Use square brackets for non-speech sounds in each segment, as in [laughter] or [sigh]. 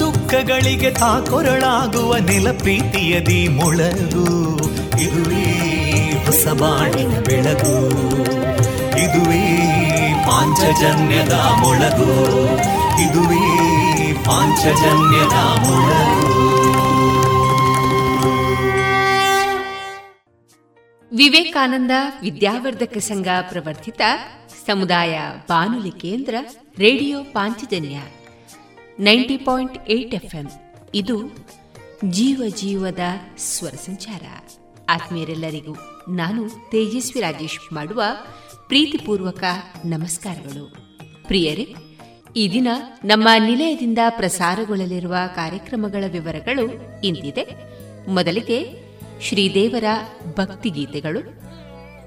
ದುಃಖಗಳಿಗೆ ತಾಕೊರಳಾಗುವ ನೆಲ ಪ್ರೀತಿಯದಿ ಮೊಳಗು. ಇದುವೇ ಹೊಸ ಬಾಳಿನ ಬೆಳಗು. ಇದುವೇ ಪಾಂಚಜನ್ಯದ ಮೊಳಗು. ಇದುವೇ ಪಾಂಚಜನ್ಯದ ಮೊಳಗು. ವಿವೇಕಾನಂದ ವಿದ್ಯಾವರ್ಧಕ ಸಂಘ ಪ್ರವರ್ತಿತ ಸಮುದಾಯ ಬಾನುಲಿ ಕೇಂದ್ರ radio Panchajanya. Ninety point eight FM. ಇದು ಜೀವ ಜೀವದ ಸ್ವರ ಸಂಚಾರ. ಆತ್ಮೀಯರೆಲ್ಲರಿಗೂ ನಾನು ತೇಜಸ್ವಿ ರಾಜೇಶ್ ಮಾಡುವ ಪ್ರೀತಿಪೂರ್ವಕ ನಮಸ್ಕಾರಗಳು. ಪ್ರಿಯರೇ, ಈ ದಿನ ನಮ್ಮ ನಿಲಯದಿಂದ ಪ್ರಸಾರಗೊಳ್ಳಲಿರುವ ಕಾರ್ಯಕ್ರಮಗಳ ವಿವರಗಳು ಇಂದಿದೆ ಮೊದಲಿಗೆ ಶ್ರೀದೇವರ ಭಕ್ತಿಗೀತೆಗಳು.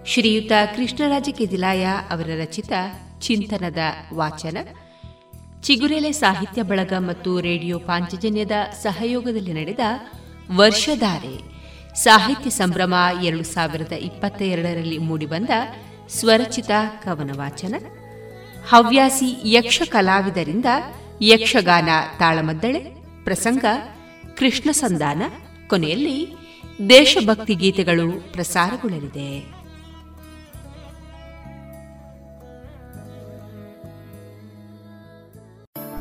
ಶ್ರೀಯುತ ಕೃಷ್ಣರಾಜ ಕೆದಿಲಾಯ ಅವರ ರಚಿತ ಚಿಂತನದ ವಾಚನ. ಚಿಗುರೆಲೆ ಸಾಹಿತ್ಯ ಬಳಗ ಮತ್ತು ರೇಡಿಯೋ ಪಾಂಚಜನ್ಯದ ಸಹಯೋಗದಲ್ಲಿ ನಡೆದ ವರ್ಷಧಾರೆ ಸಾಹಿತ್ಯ ಸಂಭ್ರಮ ಎರಡು ಸಾವಿರದ ಇಪ್ಪತ್ತ ಎರಡರಲ್ಲಿ ಮೂಡಿಬಂದ ಸ್ವರಚಿತ ಕವನ ವಾಚನ ಹವ್ಯಾಸಿ ಯಕ್ಷ ಕಲಾವಿದರಿಂದ ಯಕ್ಷಗಾನ ತಾಳಮದ್ದಳೆ, ಪ್ರಸಂಗ, ಕೃಷ್ಣ ಸಂಧಾನ, ಕೊನೆಯಲ್ಲಿ ದೇಶಭಕ್ತಿ ಗೀತೆಗಳು ಪ್ರಸಾರಗೊಳ್ಳಲಿದೆ.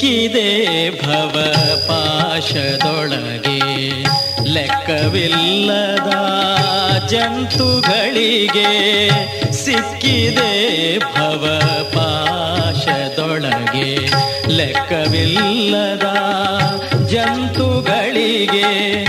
ಸಿಕ್ಕಿದೆ ಭವ ಪಾಶದೊಳಗೆ. ಲೆಕ್ಕವಿಲ್ಲದ ಜಂತುಗಳಿಗೆ ಸಿಕ್ಕಿದೆ ಭವ ಪಾಶದೊಳಗೆ. ಲೆಕ್ಕವಿಲ್ಲದ ಜಂತುಗಳಿಗೆ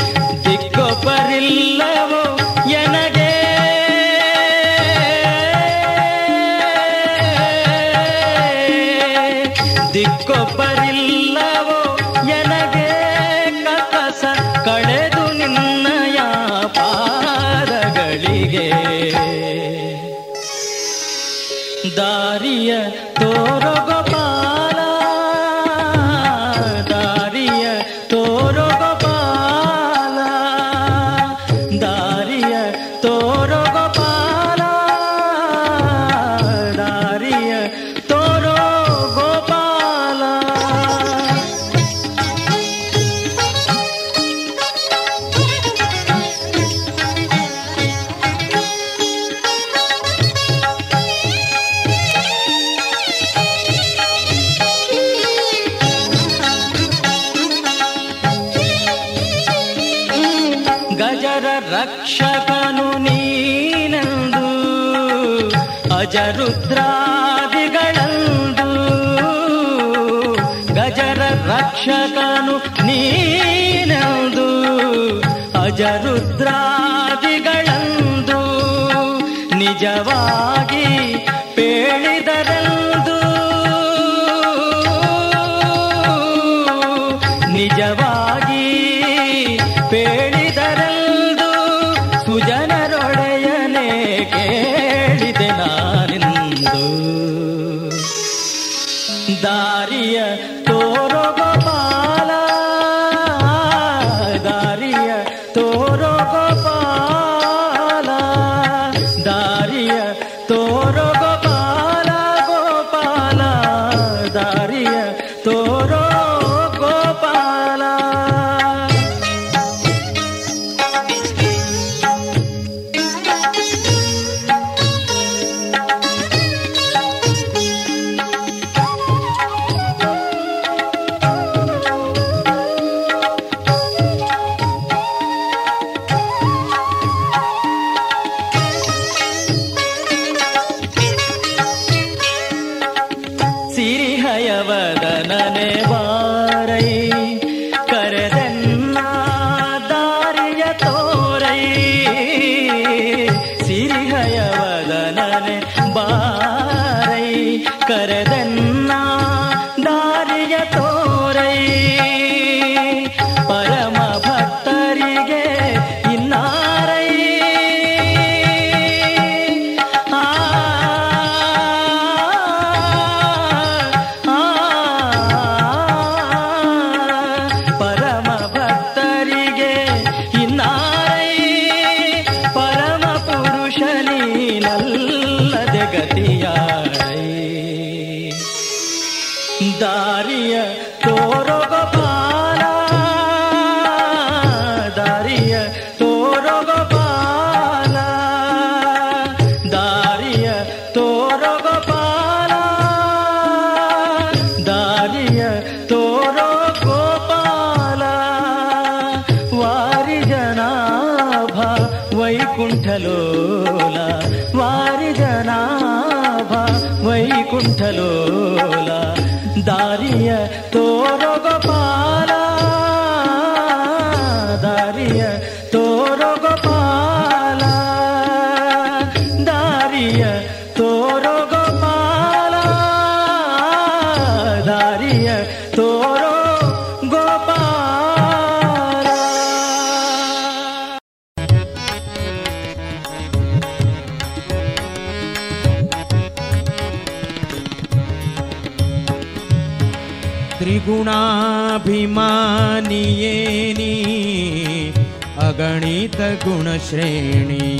अगणितगुणश्रेणि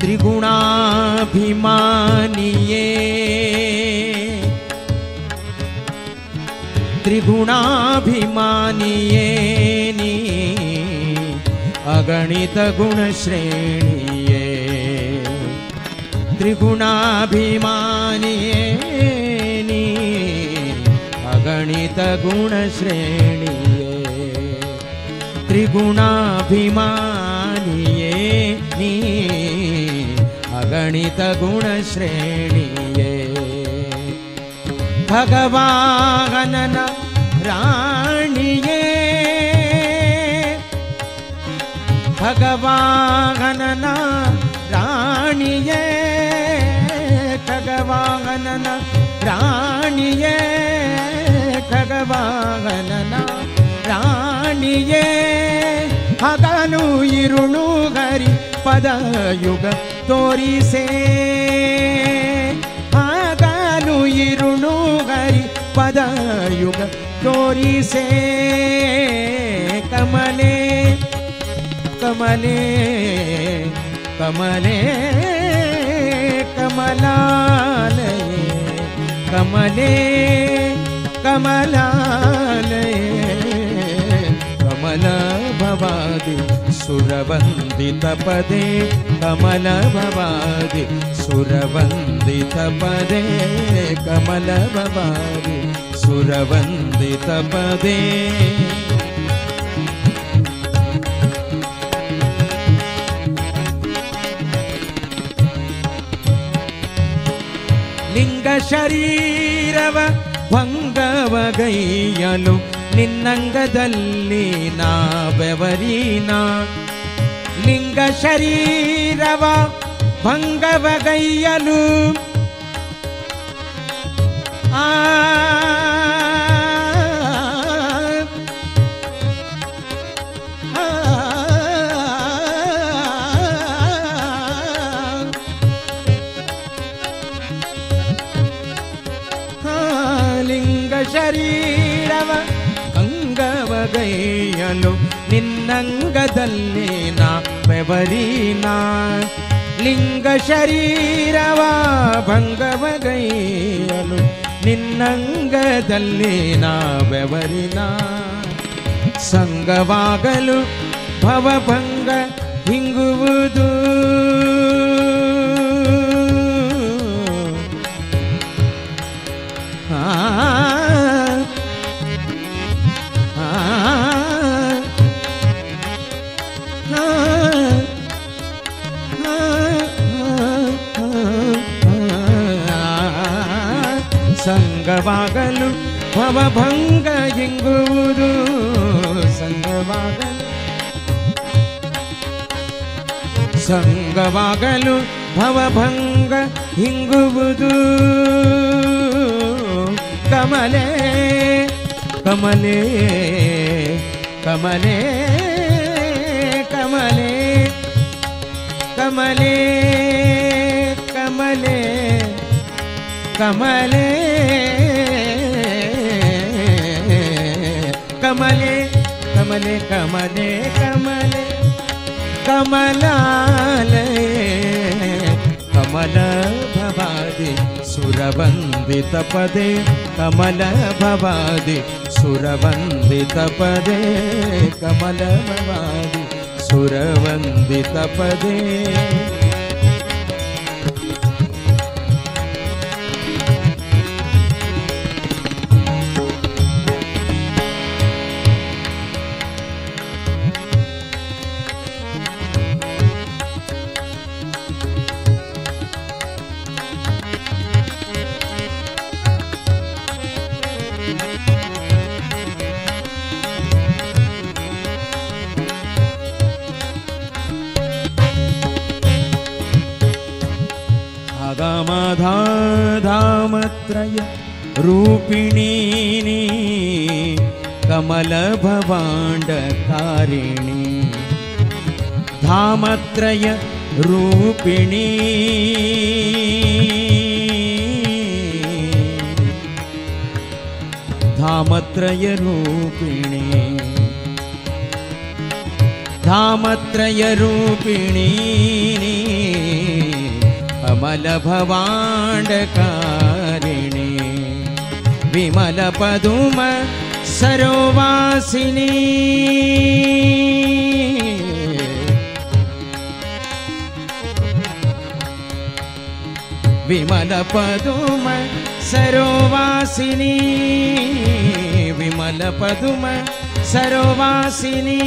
त्रिगुणाभिमानिये। त्रिगुणाभिमानी अगणितगुणश्रेणीये। त्रिगुणाभिमानीये। गणित गुण श्रेणिये त्रिगुणाभिमानिये अगणित गुण श्रेणिये भगवान राणिये भगवान राणिये भगवान राणिये। ಖಗವಾಹನನ ರಾಣಿಯೇ. ಹಗಲು ಇರುಳು ಗರಿ ಪದಯುಗ ತೋರಿಸೇ. ಹಗಲು ಇರುಳು ಗರಿ ಪದಯುಗ ತೋರಿಸೇ. ಕಮಲೆ ಕಮಲೆ ಕಮಲೆ, ಕಮಲಾಲಯೇ. ಕಮಲೆ कमलाले कमल भवादि सुरवन्दितपदे कमलभवादि सुरवन्दितपदे कमल भवानि सुरवन्दितपदे लिङ्गशरीरव ಭಂಗವಗೈಯಲು ನಿನ್ನಂಗದಲ್ಲಿ ನಾ ಬೆವರೀನ ಲಿಂಗ ಶರೀರವ ಭಂಗವಗೈಯಲು ನಿನ್ನಂಗದಲ್ಲಿ ನಾ ಬೆವರೀನ ಲಿಂಗ ಶರೀರವ ಭಂಗವಗೈಯಲು ನಿನ್ನಂಗದಲ್ಲಿ ನಾ ಬೆವರಿನ ಸಂಗವಾಗಲು ಭವಭಂಗ ಹಿಂಗುವುದು. ಸಂಗವಾಗಲು ಭವಭಂಗ ಹಿಂಗುವುದು ಸಂಗವಾಗಲು ಸಂಗವಾಗಲು ಭವಭಂಗ ಹಿಂಗುವುದು ಕಮಲೆ ಕಮಲೆ ಕಮಲೆ ಕಮಲೆ ಕಮಲೆ ಕಮಲೆ ಕಮಲೆ कमले कमले कमले कमले कमलाले कमल भवादि सुरवन्दितपदे कमल भवादि सुरवन्दितपदे कमल भवादि सुरवन्दितपदे धामत्रय रूपिणी। धामत्रय रूपिणी। धामत्रय रूपिणी। कमलभवाण्डकारिणी विमलपदुम सरोवासिनी विमलपदुम सरोवासिनी। विमलपदुम सरोवासिनी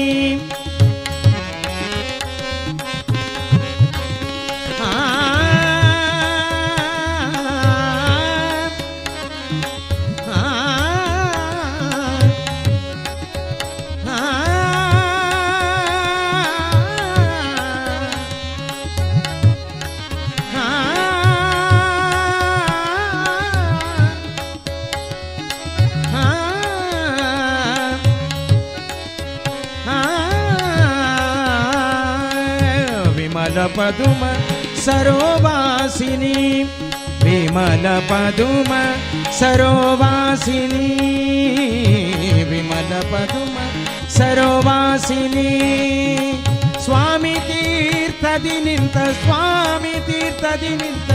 विमलपदुम सरोवासिनी। विमलपदुम सरोवासिनी। स्वामी तीर्थ निन्त स्वामी तीर्थदि निन्त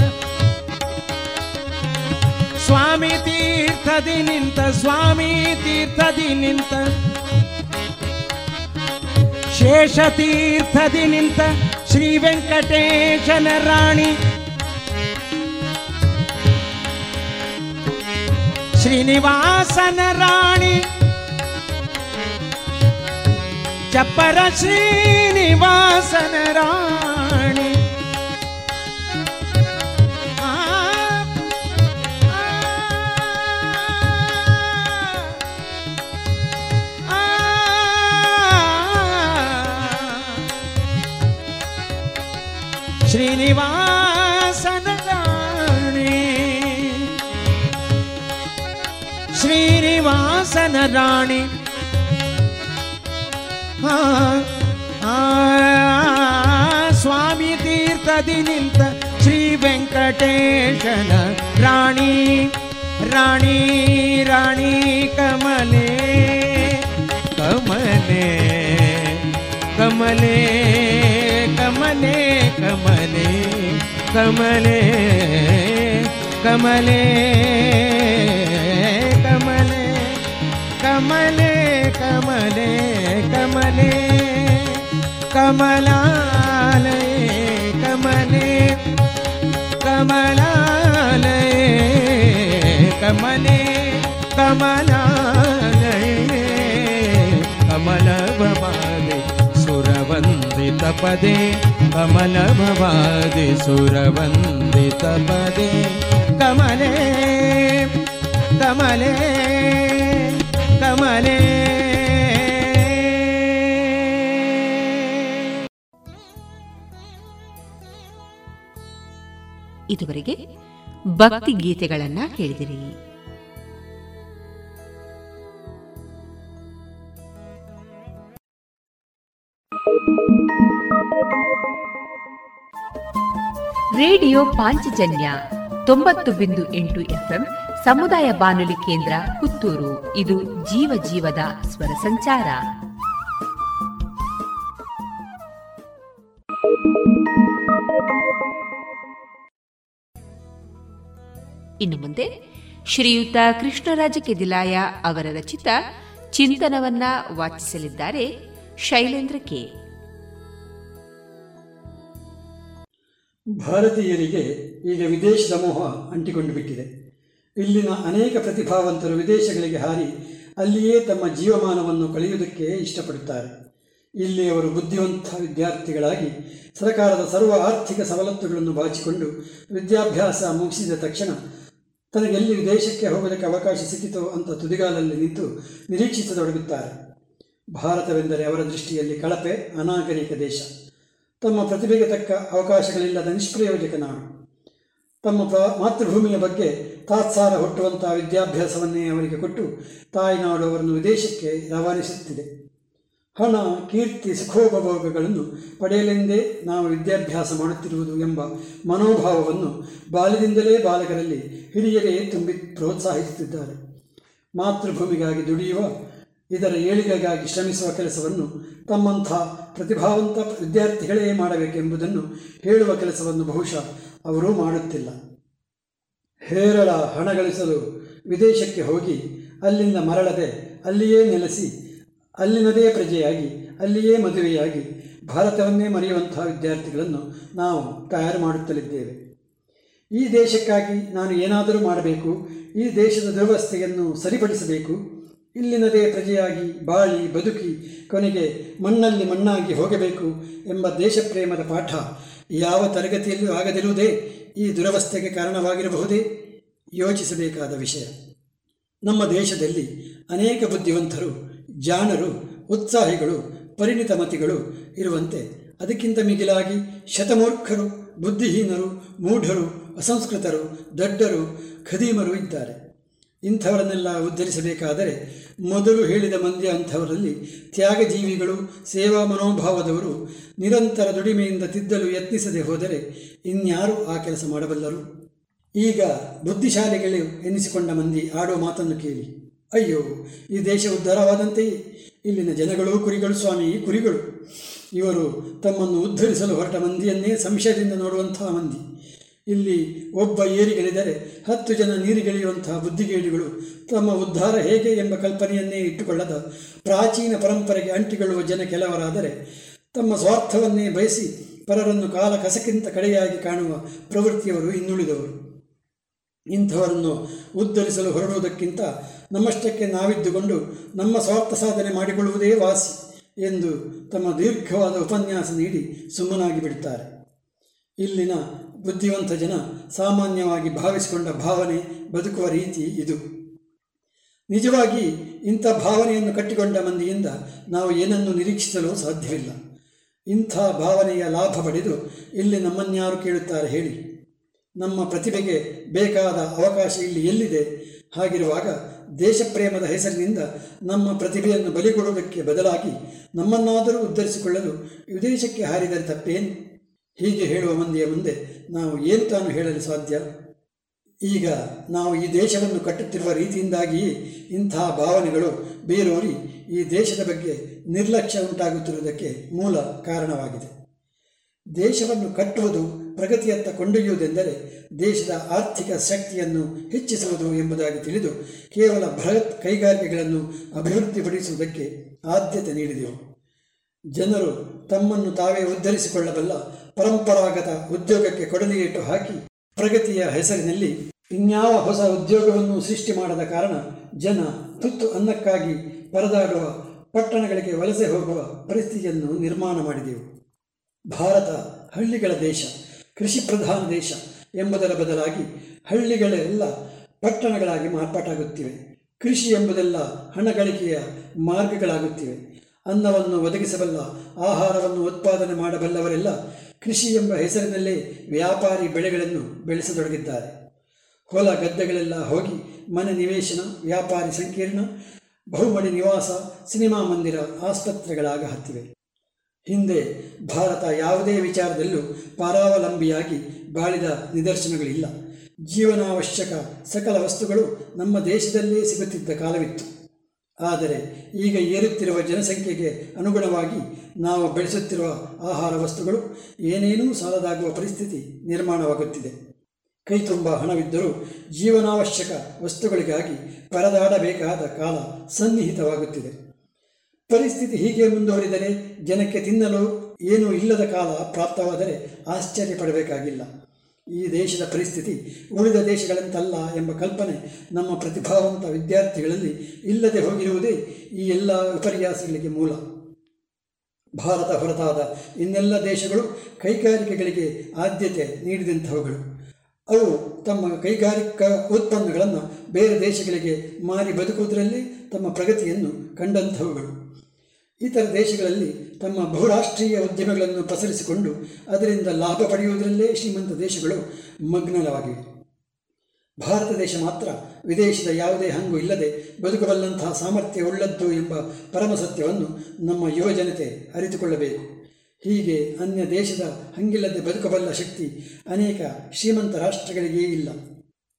स्वामी तीर्थदि निन्त स्वामी तीर्थदि निन्त श्री निन्त श्रीवेङ्कटेशनराणि श्रीनिवासन राणी। चपर श्रीनिवासन राणी। श्रीनिवास வாசன ராணி ಸ್ವಾಮಿ ತೀರ್ಥದಿ ನಿಂತ ಶ್ರೀ ವೆಂಕಟೇಶನ ರಾಣಿ ರಾಣಿ ರಾಣಿ ಕಮಲೆ ಕಮಲೆ ಕಮಲೆ ಕಮಲೆ ಕಮಲೆ ಕಮಲೆ ಕಮಲೆ कमले कमले कमले। कमलालये कमले। कमलालये कमले। कमलालये ने सुरवन्दितपदे। भवादे सुरवन्द कमलभवादे सुरवन्दि कमले कमले। ಕಮಲೆ. ಇದುವರೆಗೆ ಭಕ್ತಿ ಗೀತೆಗಳನ್ನ ಕೇಳಿದಿರಿ. ರೇಡಿಯೋ ಪಾಂಚಜನ್ಯ ತೊಂಬತ್ತು ಬಿಂದು ಎಂಟು ಎಫ್ಎಂ ಸಮುದಾಯ ಬಾನುಲಿ ಕೇಂದ್ರ ಪುತ್ತೂರು. ಇದು ಜೀವ ಜೀವದ ಸ್ವರ ಸಂಚಾರ. ಇನ್ನು ಮುಂದೆ ಶ್ರೀಯುತ ಕೃಷ್ಣರಾಜ ಕೆದಿಲಾಯ ಅವರ ರಚಿತ ಚಿಂತನವನ್ನ ವಾಚಿಸಲಿದ್ದಾರೆ ಶೈಲೇಂದ್ರ ಕೆ. ಭಾರತೀಯರಿಗೆ ಈಗ ವಿದೇಶದ ಮೋಹ ಅಂಟಿಕೊಂಡು ಬಿಟ್ಟಿದೆ. ಇಲ್ಲಿನ ಅನೇಕ ಪ್ರತಿಭಾವಂತರು ವಿದೇಶಗಳಿಗೆ ಹಾರಿ ಅಲ್ಲಿಯೇ ತಮ್ಮ ಜೀವಮಾನವನ್ನು ಕಳೆಯುವುದಕ್ಕೆ ಇಷ್ಟಪಡುತ್ತಾರೆ. ಇಲ್ಲಿ ಅವರು ಬುದ್ಧಿವಂತ ವಿದ್ಯಾರ್ಥಿಗಳಾಗಿ ಸರ್ಕಾರದ ಸರ್ವ ಆರ್ಥಿಕ ಸವಲತ್ತುಗಳನ್ನು ಬಾಚಿಕೊಂಡು ವಿದ್ಯಾಭ್ಯಾಸ ಮುಗಿಸಿದ ತಕ್ಷಣ ತನಗೆಲ್ಲಿ ವಿದೇಶಕ್ಕೆ ಹೋಗೋದಕ್ಕೆ ಅವಕಾಶ ಸಿಕ್ಕಿತೋ ಅಂತ ತುದಿಗಾಲಲ್ಲಿ ನಿಂತು ನಿರೀಕ್ಷಿಸತೊಡಗುತ್ತಾರೆ. ಭಾರತವೆಂದರೆ ಅವರ ದೃಷ್ಟಿಯಲ್ಲಿ ಕಳಪೆ, ಅನಾಗರಿಕ ದೇಶ. ತಮ್ಮ ಪ್ರತಿಭೆಗೆ ತಕ್ಕ ಅವಕಾಶಗಳಿಲ್ಲದ ನಿಷ್ಪ್ರಯೋಜಕ ನಾಡು ತಮ್ಮ ಪ್ರ ಮಾತೃಭೂಮಿಯ ಬಗ್ಗೆ ತಾತ್ಸಾರ ಹುಟ್ಟುವಂತಹ ವಿದ್ಯಾಭ್ಯಾಸವನ್ನೇ ಅವರಿಗೆ ಕೊಟ್ಟು ತಾಯಿನಾಡು ಅವರನ್ನು ವಿದೇಶಕ್ಕೆ ರವಾನಿಸುತ್ತಿದೆ. ಹಣ, ಕೀರ್ತಿ, ಸುಖೋಪಭೋಗಗಳನ್ನು ಪಡೆಯಲೆಂದೇ ನಾವು ವಿದ್ಯಾಭ್ಯಾಸ ಮಾಡುತ್ತಿರುವುದು ಎಂಬ ಮನೋಭಾವವನ್ನು ಬಾಲ್ಯದಿಂದಲೇ ಬಾಲಕರಲ್ಲಿ ಹಿರಿಯರೇ ತುಂಬಿ ಪ್ರೋತ್ಸಾಹಿಸುತ್ತಿದ್ದಾರೆ. ಮಾತೃಭೂಮಿಗಾಗಿ ದುಡಿಯುವ ಇದರ ಏಳಿಗೆಗಾಗಿ ಶ್ರಮಿಸುವ ಕೆಲಸವನ್ನು ತಮ್ಮಂಥ ಪ್ರತಿಭಾವಂತ ವಿದ್ಯಾರ್ಥಿಗಳೇ ಮಾಡಬೇಕೆಂಬುದನ್ನು ಹೇಳುವ ಕೆಲಸವನ್ನು ಬಹುಶಃ ಅವರೂ ಮಾಡುತ್ತಿಲ್ಲ. ಹೇರಳ ಹಣ ಗಳಿಸಲು ವಿದೇಶಕ್ಕೆ ಹೋಗಿ ಅಲ್ಲಿಂದ ಮರಳದೆ ಅಲ್ಲಿಯೇ ನೆಲೆಸಿ, ಅಲ್ಲಿನದೇ ಪ್ರಜೆಯಾಗಿ, ಅಲ್ಲಿಯೇ ಮದುವೆಯಾಗಿ ಭಾರತವನ್ನೇ ಮರೆಯುವಂತಹ ವಿದ್ಯಾರ್ಥಿಗಳನ್ನು ನಾವು ತಯಾರು ಮಾಡುತ್ತಲಿದ್ದೇವೆ. ಈ ದೇಶಕ್ಕಾಗಿ ನಾನು ಏನಾದರೂ ಮಾಡಬೇಕು, ಈ ದೇಶದ ದುರವಸ್ಥೆಯನ್ನು ಸರಿಪಡಿಸಬೇಕು ಇಲ್ಲಿನದೇ ಪ್ರಜೆಯಾಗಿ ಬಾಳಿ ಬದುಕಿ ಕೊನೆಗೆ ಮಣ್ಣಲ್ಲಿ ಮಣ್ಣಾಗಿ ಹೋಗಬೇಕು ಎಂಬ ದೇಶಪ್ರೇಮದ ಪಾಠ ಯಾವ ತರಗತಿಯಲ್ಲೂ ಆಗದಿರುವುದೇ ಈ ದುರವಸ್ಥೆಗೆ ಕಾರಣವಾಗಿರಬಹುದೇ? ಯೋಚಿಸಬೇಕಾದ ವಿಷಯ. ನಮ್ಮ ದೇಶದಲ್ಲಿ ಅನೇಕ ಬುದ್ಧಿವಂತರು ಜಾಣರು ಉತ್ಸಾಹಿಗಳು, ಪರಿಣಿತ ಮತಿಗಳು ಇರುವಂತೆ ಅದಕ್ಕಿಂತ ಮಿಗಿಲಾಗಿ ಶತಮೂರ್ಖರು, ಬುದ್ಧಿಹೀನರು, ಮೂಢರು, ಅಸಂಸ್ಕೃತರು, ದಡ್ಡರು, ಖದೀಮರು ಇದ್ದಾರೆ. ಇಂಥವರನ್ನೆಲ್ಲ ಉದ್ಧರಿಸಬೇಕಾದರೆ ಮೊದಲು ಹೇಳಿದ ಮಂದಿ ಅಂಥವರಲ್ಲಿ ತ್ಯಾಗಜೀವಿಗಳು, ಸೇವಾ ಮನೋಭಾವದವರು ನಿರಂತರ ದುಡಿಮೆಯಿಂದ ತಿದ್ದಲು ಯತ್ನಿಸದೆ ಹೋದರೆ ಇನ್ಯಾರು ಆ ಕೆಲಸ ಮಾಡಬಲ್ಲರು. ಈಗ ಬುದ್ಧಿಶಾಲಿಗಳು ಎನಿಸಿಕೊಂಡ ಮಂದಿ ಆಡೋ ಮಾತನ್ನು ಕೇಳಿ. ಅಯ್ಯೋ, ಈ ದೇಶ ಉದ್ಧಾರವಾದಂತೆಯೇ? ಇಲ್ಲಿನ ಜನಗಳು ಕುರಿಗಳು, ಸ್ವಾಮಿ ಕುರಿಗಳು. ಇವರು ತಮ್ಮನ್ನು ಉದ್ಧರಿಸಲು ಹೊರಟ ಮಂದಿಯನ್ನೇ ಸಂಶಯದಿಂದ ನೋಡುವಂತಹ ಮಂದಿ. ಇಲ್ಲಿ ಒಬ್ಬ ಏರಿಗೆಳೆದರೆ ಹತ್ತು ಜನ ನೀರಿಗೆಳೆಯುವಂತಹ ಬುದ್ಧಿಗೇಡಿಗಳು. ತಮ್ಮ ಉದ್ಧಾರ ಹೇಗೆ ಎಂಬ ಕಲ್ಪನೆಯನ್ನೇ ಇಟ್ಟುಕೊಳ್ಳದ ಪ್ರಾಚೀನ ಪರಂಪರೆಗೆ ಅಂಟಿಕೊಳ್ಳುವ ಜನ ಕೆಲವರಾದರೆ ತಮ್ಮ ಸ್ವಾರ್ಥವನ್ನೇ ಬಯಸಿ ಪರರನ್ನು ಕಾಲ ಕಸಕ್ಕಿಂತ ಕಡೆಯಾಗಿ ಕಾಣುವ ಪ್ರವೃತ್ತಿಯವರು ಇನ್ನುಳಿದವರು. ಇಂಥವರನ್ನು ಉದ್ಧರಿಸಲು ಹೊರಡುವುದಕ್ಕಿಂತ ನಮ್ಮಷ್ಟಕ್ಕೆ ನಾವಿದ್ದುಕೊಂಡು ನಮ್ಮ ಸ್ವಾರ್ಥ ಸಾಧನೆ ಮಾಡಿಕೊಳ್ಳುವುದೇ ವಾಸಿ ಎಂದು ತಮ್ಮ ದೀರ್ಘವಾದ ಉಪನ್ಯಾಸ ನೀಡಿ ಸುಮ್ಮನಾಗಿ ಬಿಡುತ್ತಾರೆ ಇಲ್ಲಿನ ಬುದ್ಧಿವಂತ ಜನ ಸಾಮಾನ್ಯವಾಗಿ ಭಾವಿಸಿಕೊಂಡ ಭಾವನೆ ಬದುಕುವ ರೀತಿ ಇದು. ನಿಜವಾಗಿ ಇಂಥ ಭಾವನೆಯನ್ನು ಕಟ್ಟಿಕೊಂಡ ಮಂದಿಯಿಂದ ನಾವು ಏನನ್ನು ನಿರೀಕ್ಷಿಸಲು ಸಾಧ್ಯವಿಲ್ಲ. ಇಂಥ ಭಾವನೆಯ ಲಾಭ ಪಡೆದು ಇಲ್ಲಿ ನಮ್ಮನ್ಯಾರು ಕೇಳುತ್ತಾರೆ ಹೇಳಿ. ನಮ್ಮ ಪ್ರತಿಭೆಗೆ ಬೇಕಾದ ಅವಕಾಶ ಇಲ್ಲಿ ಎಲ್ಲಿದೆ? ಹಾಗಿರುವಾಗ ದೇಶಪ್ರೇಮದ ಹೆಸರಿನಿಂದ ನಮ್ಮ ಪ್ರತಿಭೆಯನ್ನು ಬಲಿಗೊಡುವುದಕ್ಕೆ ಬದಲಾಗಿ ನಮ್ಮನ್ನಾದರೂ ಉದ್ಧರಿಸಿಕೊಳ್ಳಲು ವಿದೇಶಕ್ಕೆ ಹಾರಿದರೆ ತಪ್ಪೇನು? ಹೀಗೆ ಹೇಳುವ ಮಂದಿಯ ಮುಂದೆ ನಾವು ಏನು ತಾನು ಹೇಳಲು ಸಾಧ್ಯ? ಈಗ ನಾವು ಈ ದೇಶವನ್ನು ಕಟ್ಟುತ್ತಿರುವ ರೀತಿಯಿಂದಾಗಿಯೇ ಇಂತಹ ಭಾವನೆಗಳು ಬೇರೂರಿ ಈ ದೇಶದ ಬಗ್ಗೆ ನಿರ್ಲಕ್ಷ್ಯ ಉಂಟಾಗುತ್ತಿರುವುದಕ್ಕೆ ಮೂಲ ಕಾರಣವಾಗಿದೆ. ದೇಶವನ್ನು ಕಟ್ಟುವುದು ಪ್ರಗತಿಯತ್ತ ಕೊಂಡೊಯ್ಯುವುದೆಂದರೆ ದೇಶದ ಆರ್ಥಿಕ ಶಕ್ತಿಯನ್ನು ಹೆಚ್ಚಿಸುವುದು ಎಂಬುದಾಗಿ ತಿಳಿದು ಕೇವಲ ಬೃಹತ್ ಕೈಗಾರಿಕೆಗಳನ್ನು ಅಭಿವೃದ್ಧಿಪಡಿಸುವುದಕ್ಕೆ ಆದ್ಯತೆ ನೀಡಿದೆವು. ಜನರು ತಮ್ಮನ್ನು ತಾವೇ ಉದ್ಧರಿಸಿಕೊಳ್ಳಬಲ್ಲ ಪರಂಪರಾಗತ ಉದ್ಯೋಗಕ್ಕೆ ಕೊಡಲಿಯಿಟ್ಟು ಹಾಕಿ ಪ್ರಗತಿಯ ಹೆಸರಿನಲ್ಲಿ ಇನ್ಯಾವ ಹೊಸ ಉದ್ಯೋಗವನ್ನು ಸೃಷ್ಟಿ ಮಾಡದ ಕಾರಣ ಜನ ತುತ್ತು ಅನ್ನಕ್ಕಾಗಿ ಪರದಾಡುವ, ಪಟ್ಟಣಗಳಿಗೆ ವಲಸೆ ಹೋಗುವ ಪರಿಸ್ಥಿತಿಯನ್ನು ನಿರ್ಮಾಣ ಮಾಡಿದೆವು. ಭಾರತ ಹಳ್ಳಿಗಳ ದೇಶ, ಕೃಷಿ ಪ್ರಧಾನ ದೇಶ ಎಂಬುದರ ಬದಲಾಗಿ ಹಳ್ಳಿಗಳೆಲ್ಲ ಪಟ್ಟಣಗಳಾಗಿ ಮಾರ್ಪಾಟಾಗುತ್ತಿವೆ. ಕೃಷಿ ಎಂಬುದೆಲ್ಲ ಹಣ ಗಳಿಕೆಯ ಮಾರ್ಗಗಳಾಗುತ್ತಿವೆ. ಅನ್ನವನ್ನು ಒದಗಿಸಬಲ್ಲ, ಆಹಾರವನ್ನು ಉತ್ಪಾದನೆ ಮಾಡಬಲ್ಲವರೆಲ್ಲ ಕೃಷಿ ಎಂಬ ಹೆಸರಿನಲ್ಲೇ ವ್ಯಾಪಾರಿ ಬೆಳೆಗಳನ್ನು ಬೆಳೆಸತೊಡಗಿದ್ದಾರೆ. ಹೊಲ ಗದ್ದೆಗಳೆಲ್ಲ ಹೋಗಿ ಮನೆ ನಿವೇಶನ, ವ್ಯಾಪಾರಿ ಸಂಕೀರ್ಣ, ಬಹುಮಡಿ ನಿವಾಸ, ಸಿನಿಮಾ ಮಂದಿರ, ಆಸ್ಪತ್ರೆಗಳಾಗ ಹತ್ತಿವೆ. ಹಿಂದೆ ಭಾರತ ಯಾವುದೇ ವಿಚಾರದಲ್ಲೂ ಪರಾವಲಂಬಿಯಾಗಿ ಬಾಳಿದ ನಿದರ್ಶನಗಳಿಲ್ಲ. ಜೀವನಾವಶ್ಯಕ ಸಕಲ ವಸ್ತುಗಳು ನಮ್ಮ ದೇಶದಲ್ಲೇ ಸಿಗುತ್ತಿದ್ದ ಕಾಲವಿತ್ತು. ಆದರೆ ಈಗ ಏರುತ್ತಿರುವ ಜನಸಂಖ್ಯೆಗೆ ಅನುಗುಣವಾಗಿ ನಾವು ಬೆಳೆಸುತ್ತಿರುವ ಆಹಾರ ವಸ್ತುಗಳು ಏನೇನೂ ಸಾಲದಾಗುವ ಪರಿಸ್ಥಿತಿ ನಿರ್ಮಾಣವಾಗುತ್ತಿದೆ. ಕೈ ತುಂಬ ಹಣವಿದ್ದರೂ ಜೀವನಾವಶ್ಯಕ ವಸ್ತುಗಳಿಗಾಗಿ ಪರದಾಡಬೇಕಾದ ಕಾಲ ಸನ್ನಿಹಿತವಾಗುತ್ತಿದೆ. ಪರಿಸ್ಥಿತಿ ಹೀಗೆ ಮುಂದುವರಿದರೆ ಜನಕ್ಕೆ ತಿನ್ನಲು ಏನೂ ಇಲ್ಲದ ಕಾಲ ಪ್ರಾಪ್ತವಾದರೆ ಆಶ್ಚರ್ಯ ಪಡಬೇಕಾಗಿಲ್ಲ ಈ ದೇಶದ ಪರಿಸ್ಥಿತಿ ಉಳಿದ ದೇಶಗಳಂತಲ್ಲ ಎಂಬ ಕಲ್ಪನೆ ನಮ್ಮ ಪ್ರತಿಭಾವಂತ ವಿದ್ಯಾರ್ಥಿಗಳಲ್ಲಿ ಇಲ್ಲದೆ ಹೋಗಿರುವುದೇ ಈ ಎಲ್ಲ ವಿಪರ್ಯಾಸಗಳಿಗೆ ಮೂಲ. ಭಾರತ ಹೊರತಾದ ಇನ್ನೆಲ್ಲ ದೇಶಗಳು ಕೈಗಾರಿಕೆಗಳಿಗೆ ಆದ್ಯತೆ ನೀಡಿದಂಥವುಗಳು ಅವು ತಮ್ಮ ಕೈಗಾರಿಕಾ ಉತ್ಪನ್ನಗಳನ್ನು ಬೇರೆ ದೇಶಗಳಿಗೆ ಮಾರಿ ಬದುಕುವುದರಲ್ಲಿ ತಮ್ಮ ಪ್ರಗತಿಯನ್ನು ಕಂಡಂಥವುಗಳು ಇತರ ದೇಶಗಳಲ್ಲಿ ತಮ್ಮ ಬಹುರಾಷ್ಟ್ರೀಯ ಉದ್ಯಮಗಳನ್ನು ಪಸರಿಸಿಕೊಂಡು ಅದರಿಂದ ಲಾಭ ಪಡೆಯುವುದರಲ್ಲೇ ಶ್ರೀಮಂತ ದೇಶಗಳು ಮಗ್ನವಾಗಿವೆ ಭಾರತ ದೇಶ ಮಾತ್ರ ವಿದೇಶದ ಯಾವುದೇ ಹಂಗು ಇಲ್ಲದೆ ಬದುಕಬಲ್ಲಂತಹ ಸಾಮರ್ಥ್ಯ ಉಳ್ಳದ್ದು ಎಂಬ ಪರಮಸತ್ಯವನ್ನು ನಮ್ಮ ಯುವಜನತೆ ಅರಿತುಕೊಳ್ಳಬೇಕು. ಹೀಗೆ ಅನ್ಯ ದೇಶದ ಹಂಗಿಲ್ಲದೆ ಬದುಕಬಲ್ಲ ಶಕ್ತಿ ಅನೇಕ ಶ್ರೀಮಂತ ರಾಷ್ಟ್ರಗಳಿಗೆ ಇಲ್ಲ.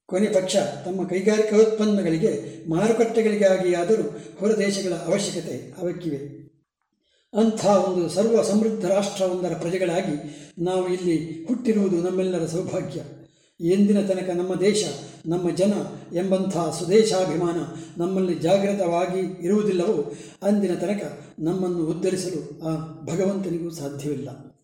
ಕೊನೆ ಪಕ್ಷ ತಮ್ಮ ಕೈಗಾರಿಕಾ ಉತ್ಪನ್ನಗಳಿಗೆ ಮಾರುಕಟ್ಟೆಗಳಿಗಾಗಿಯಾದರೂ ಹೊರ ದೇಶಗಳ ಅವಶ್ಯಕತೆ ಅವಕ್ಕಿವೆ. ಅಂಥ ಒಂದು ಸರ್ವ ಸಮೃದ್ಧ ರಾಷ್ಟ್ರವೊಂದರ ಪ್ರಜೆಗಳಾಗಿ ನಾವು ಇಲ್ಲಿ ಹುಟ್ಟಿರುವುದು ನಮ್ಮೆಲ್ಲರ ಸೌಭಾಗ್ಯ. ಎಂದಿನ ತನಕ ನಮ್ಮ ದೇಶ, ನಮ್ಮ ಜನ ಎಂಬಂಥ ಸ್ವದೇಶಾಭಿಮಾನ ನಮ್ಮಲ್ಲಿ ಜಾಗೃತವಾಗಿ ಇರುವುದಿಲ್ಲವೋ, ಅಂದಿನ ತನಕ ನಮ್ಮನ್ನು ಉದ್ಧರಿಸಲು ಆ ಭಗವಂತನಿಗೂ ಸಾಧ್ಯವಿಲ್ಲ.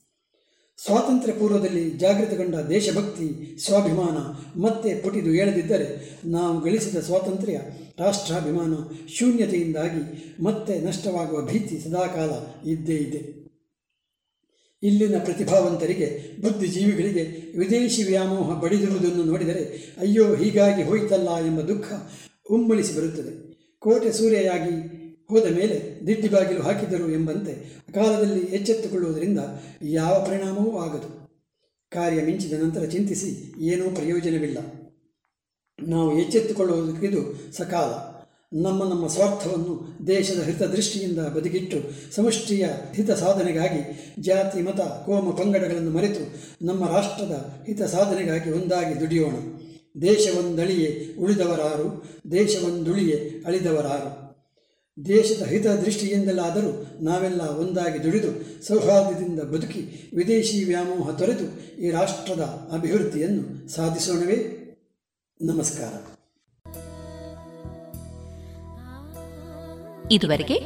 ಸ್ವಾತಂತ್ರ್ಯ ಪೂರ್ವದಲ್ಲಿ ಜಾಗೃತಗೊಂಡ ದೇಶಭಕ್ತಿ, ಸ್ವಾಭಿಮಾನ ಮತ್ತೆ ಪುಟಿದು ಏಳದಿದ್ದರೆ ನಾವು ಗಳಿಸಿದ ಸ್ವಾತಂತ್ರ್ಯ, ರಾಷ್ಟ್ರಾಭಿಮಾನ ಶೂನ್ಯತೆಯಿಂದಾಗಿ ಮತ್ತೆ ನಷ್ಟವಾಗುವ ಭೀತಿ ಸದಾಕಾಲ ಇದ್ದೇ ಇದೆ. ಇಲ್ಲಿನ ಪ್ರತಿಭಾವಂತರಿಗೆ, ಬುದ್ಧಿಜೀವಿಗಳಿಗೆ ವಿದೇಶಿ ವ್ಯಾಮೋಹ ಬಡಿದಿರುವುದನ್ನು ನೋಡಿದರೆ, ಅಯ್ಯೋ ಹೀಗಾಗಿ ಹೋಯ್ತಲ್ಲ ಎಂಬ ದುಃಖ ಉಮ್ಮಳಿಸಿ ಬರುತ್ತದೆ. ಕೋಟೆ ಸೂರ್ಯಯಾಗಿ ಹೋದ ಮೇಲೆ ದಿಟ್ಟಿ ಬಾಗಿಲು ಹಾಕಿದರು ಎಂಬಂತೆ ಕಾಲದಲ್ಲಿ ಎಚ್ಚೆತ್ತುಕೊಳ್ಳುವುದರಿಂದ ಯಾವ ಪರಿಣಾಮವೂ ಆಗದು. ಕಾರ್ಯ ಮಿಂಚಿದ ನಂತರ ಚಿಂತಿಸಿ ಏನೂ ಪ್ರಯೋಜನವಿಲ್ಲ. ನಾವು ಎಚ್ಚೆತ್ತುಕೊಳ್ಳುವುದಕ್ಕಿದು ಸಕಾಲ. ನಮ್ಮ ನಮ್ಮ ಸ್ವಾರ್ಥವನ್ನು ದೇಶದ ಹಿತದೃಷ್ಟಿಯಿಂದ ಬದಿಗಿಟ್ಟು ಸಮಷ್ಟಿಯ ಹಿತ ಸಾಧನೆಗಾಗಿ ಜಾತಿ, ಮತ, ಕೋಮ, ಪಂಗಡಗಳನ್ನು ಮರೆತು ನಮ್ಮ ರಾಷ್ಟ್ರದ ಹಿತ ಸಾಧನೆಗಾಗಿ ಒಂದಾಗಿ ದುಡಿಯೋಣ. ದೇಶವೊಂದಳಿಯೇ ಉಳಿದವರಾರು, ದೇಶವೊಂದುಳಿಯೇ ಅಳಿದವರಾರು. ದೇಶದ ಹಿತ ದೃಷ್ಟಿಯಿಂದಲಾದರೂ ನಾವೆಲ್ಲ ಒಂದಾಗಿ ದುಡಿದು, ಸೌಹಾರ್ದದಿಂದ ಬದುಕಿ ವಿದೇಶಿ ವ್ಯಾಮೋಹ ತೊರೆದು ಈ ರಾಷ್ಟ್ರದ ಅಭಿವೃದ್ಧಿಯನ್ನು ಸಾಧಿಸೋಣವೇ? ನಮಸ್ಕಾರ. ಇದುವರೆಗೆ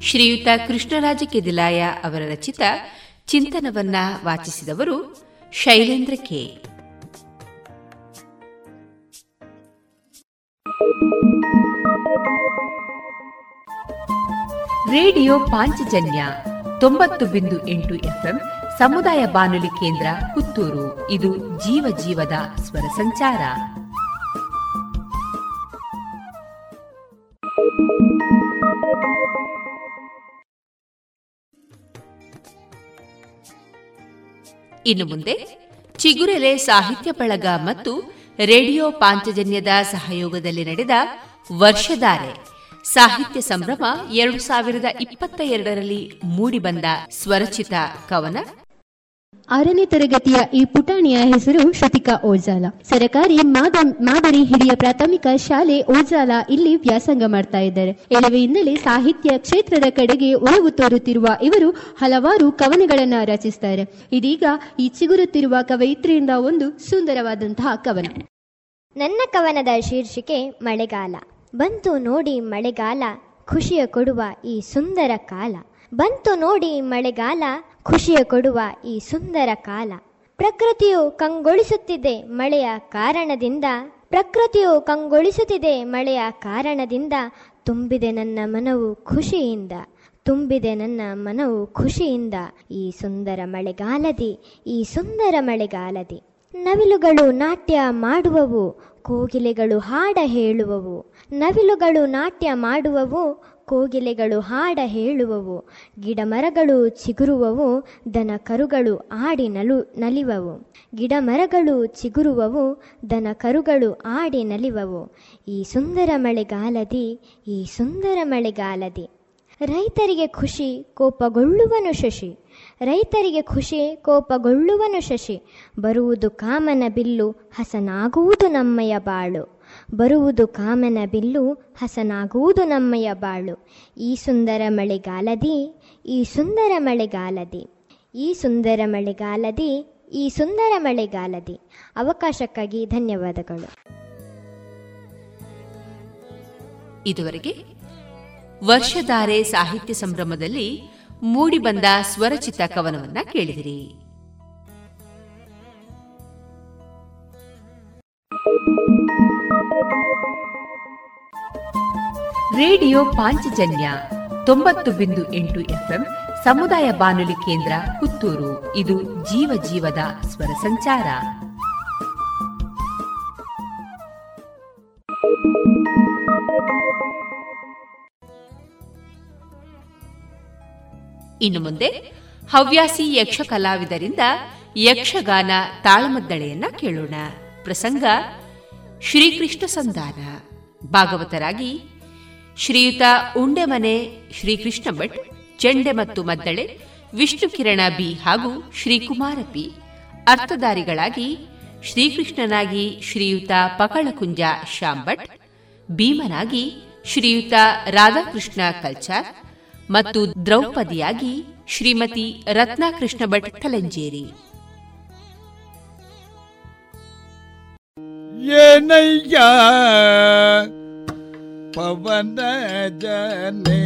ಶ್ರೀಯುತ ಕೃಷ್ಣರಾಜ ಕೆದಿಲಾಯ ಅವರ ರಚಿತ ಚಿಂತನವನ್ನ ವಾಚಿಸಿದವರು ಶೈಲೇಂದ್ರ ಕೆ. ರೇಡಿಯೋ ಪಾಂಚಜನ್ಯ ತೊಂಬತ್ತು ಬಿಂದು ಎಂಟು ಎಫ್ಎಂ ಸಮುದಾಯ ಬಾನುಲಿ ಕೇಂದ್ರ ಪುತ್ತೂರು. ಇದು ಜೀವ ಜೀವದ ಸ್ವರ ಸಂಚಾರ. ಇನ್ನು ಮುಂದೆ ಚಿಗುರೆಲೆ ಸಾಹಿತ್ಯ ಬಳಗ ಮತ್ತು ರೇಡಿಯೋ ಪಾಂಚಜನ್ಯದ ಸಹಯೋಗದಲ್ಲಿ ನಡೆದ ವರ್ಷಧಾರೆ. ಸಾಹಿತ್ಯ ಸಂಭ್ರಮ ಎರಡು ಸಾವಿರದ ಇಪ್ಪತ್ತ ಎರಡರಲ್ಲಿ ಮೂಡಿಬಂದ ಸ್ವರಚಿತ ಕವನ. ಆರನೇ ತರಗತಿಯ ಈ ಪುಟಾಣಿಯ ಹೆಸರು ಶ್ರುತಿಕಾ ಓಜಾಲ. ಸರಕಾರಿ ಮಾದರಿ ಹಿರಿಯ ಪ್ರಾಥಮಿಕ ಶಾಲೆ ಓಜಾಲ ಇಲ್ಲಿ ವ್ಯಾಸಂಗ ಮಾಡ್ತಾ ಇದ್ದಾರೆ. ಎಳವೆಯಿಂದಲೇ ಸಾಹಿತ್ಯ ಕ್ಷೇತ್ರದ ಕಡೆಗೆ ಒಲವು ತೋರುತ್ತಿರುವ ಇವರು ಹಲವಾರು ಕವನಗಳನ್ನ ರಚಿಸ್ತಾರೆ. ಇದೀಗ ಈ ಚಿಗುರುತ್ತಿರುವ ಕವಯಿತ್ರಿಯಿಂದ ಒಂದು ಸುಂದರವಾದಂತಹ ಕವನ. ನನ್ನ ಕವನದ ಶೀರ್ಷಿಕೆ ಮಳೆಗಾಲ. ಬಂತು ನೋಡಿ ಮಳೆಗಾಲ, ಖುಷಿಯ ಕೊಡುವ ಈ ಸುಂದರ ಕಾಲ. ಬಂತು ನೋಡಿ ಮಳೆಗಾಲ, ಖುಷಿಯ ಕೊಡುವ ಈ ಸುಂದರ ಕಾಲ. ಪ್ರಕೃತಿಯು ಕಂಗೊಳಿಸುತ್ತಿದೆ ಮಳೆಯ ಕಾರಣದಿಂದ. ಪ್ರಕೃತಿಯು ಕಂಗೊಳಿಸುತ್ತಿದೆ ಮಳೆಯ ಕಾರಣದಿಂದ. ತುಂಬಿದೆ ನನ್ನ ಮನವು ಖುಷಿಯಿಂದ. ತುಂಬಿದೆ ನನ್ನ ಮನವು ಖುಷಿಯಿಂದ. ಈ ಸುಂದರ ಮಳೆಗಾಲದಿ, ಈ ಸುಂದರ ಮಳೆಗಾಲದಿ. ನವಿಲುಗಳು ನಾಟ್ಯ ಮಾಡುವವು ಕೋಗಿಲೆಗಳು ಹಾಡ ಹೇಳುವವು, ನವಿಲುಗಳು ನಾಟ್ಯ ಮಾಡುವವು, ಕೋಗಿಲೆಗಳು ಹಾಡ ಹೇಳುವವು, ಗಿಡಮರಗಳು ಚಿಗುರುವವು ದನ ಕರುಗಳು ಆಡಿ ನಲು, ನಲಿವವು. ಗಿಡಮರಗಳು ಚಿಗುರುವವು ದನ ಕರುಗಳು ಆಡಿ ನಲಿವವು. ಈ ಸುಂದರ ಮಳೆಗಾಲದಿ, ಈ ಸುಂದರ ಮಳೆಗಾಲದಿ. ರೈತರಿಗೆ ಖುಷಿ, ಕೋಪಗೊಳ್ಳುವನು ಶಶಿ. ರೈತರಿಗೆ ಖುಷಿ, ಕೋಪಗೊಳ್ಳುವನು ಶಶಿ. ಬರುವುದು ಕಾಮನ ಬಿಲ್ಲು, ಹಸನಾಗುವುದು ನಮ್ಮಯ ಬಾಳು. ಬರುವುದು ಕಾಮನ ಬಿಲ್ಲು, ಹಸನಾಗುವುದು ನಮ್ಮಯ ಬಾಳು. ಈ ಸುಂದರ ಮಳೆಗಾಲದಿ, ಈ ಸುಂದರ ಮಳೆಗಾಲದಿ. ಈ ಸುಂದರ ಮಳೆಗಾಲದಿ, ಈ ಸುಂದರ ಮಳೆಗಾಲದಿ. ಅವಕಾಶಕ್ಕಾಗಿ ಧನ್ಯವಾದಗಳು. ಇದುವರೆಗೆ ವರ್ಷಧಾರೆ ಸಾಹಿತ್ಯ ಸಂಭ್ರಮದಲ್ಲಿ ಮೂಡಿಬಂದ ಸ್ವರಚಿತ ಕವನವನ್ನ ಕೇಳಿದಿರಿ. ರೇಡಿಯೋ ಪಾಂಚಜನ್ಯ ತೊಂಬತ್ತು ಬಿಂದು ಎಂಟು ಎಫ್ಎಂ ಸಮುದಾಯ ಬಾನುಲಿ ಕೇಂದ್ರ ಪುತ್ತೂರು. ಇದು ಜೀವ ಜೀವದ ಸ್ವರ ಸಂಚಾರ. ಇನ್ನು ಮುಂದೆ ಹವ್ಯಾಸಿ ಯಕ್ಷ ಕಲಾವಿದರಿಂದ ಯಕ್ಷಗಾನ ತಾಳಮದ್ದಳೆಯನ್ನ ಕೇಳೋಣ. ಪ್ರಸಂಗ, ಶ್ರೀಕೃಷ್ಣ ಸಂಧಾನ. ಭಾಗವತರಾಗಿ ಶ್ರೀಯುತ ಉಂಡೆಮನೆ, ಶ್ರೀಕೃಷ್ಣ ಭಟ್, ಚೆಂಡೆ ಮತ್ತು ಮದ್ದಳೆ, ವಿಷ್ಣು ಕಿರಣ ಬಿ ಹಾಗೂ ಶ್ರೀಕುಮಾರ ಪಿ. ಅರ್ಥಧಾರಿಗಳಾಗಿ ಶ್ರೀಕೃಷ್ಣನಾಗಿ ಶ್ರೀಯುತ ಪಕಳಕುಂಜ ಶಾಂಭಟ್ ಭೀಮನಾಗಿ ಶ್ರೀಯುತ ರಾಧಾಕೃಷ್ಣ ಕಲ್ಚಾರ್ ಮತ್ತು ದ್ರೌಪದಿಯಾಗಿ ಶ್ರೀಮತಿ ರತ್ನಾಕೃಷ್ಣ ಭಟ್ ಕಲಂಜೇರಿ ಏನಯ್ಯ ಪವನ ಜನೇ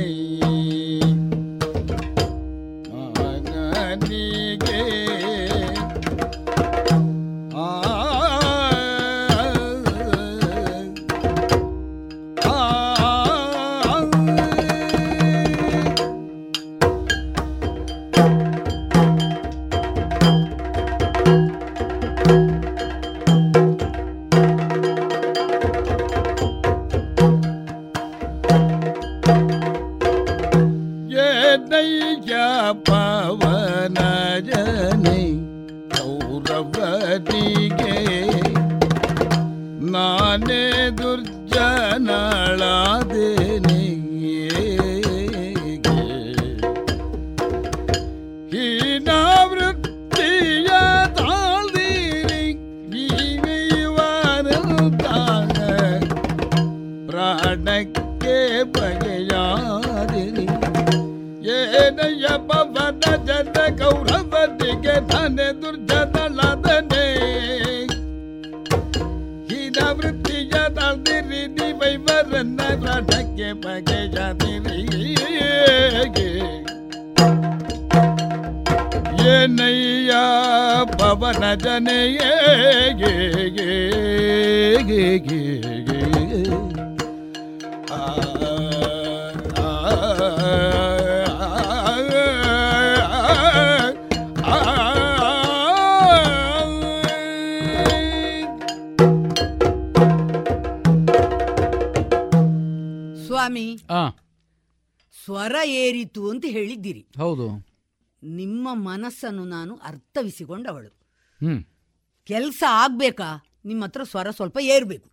ಜನ ಸ್ವಾಮಿ ಸ್ವರ ಏರಿತು ಅಂತ ಹೇಳಿದ್ದೀರಿ ಹೌದು ನಿಮ್ಮ ಮನಸ್ಸನ್ನು ನಾನು ಅರ್ಥವಿಸಿಕೊಂಡವಳು ಕೆಲಸ ಆಗ್ಬೇಕಾ? ನಿಮ್ಮ ಹತ್ರ ಸ್ವರ ಸ್ವಲ್ಪ ಏರ್ಬೇಕು.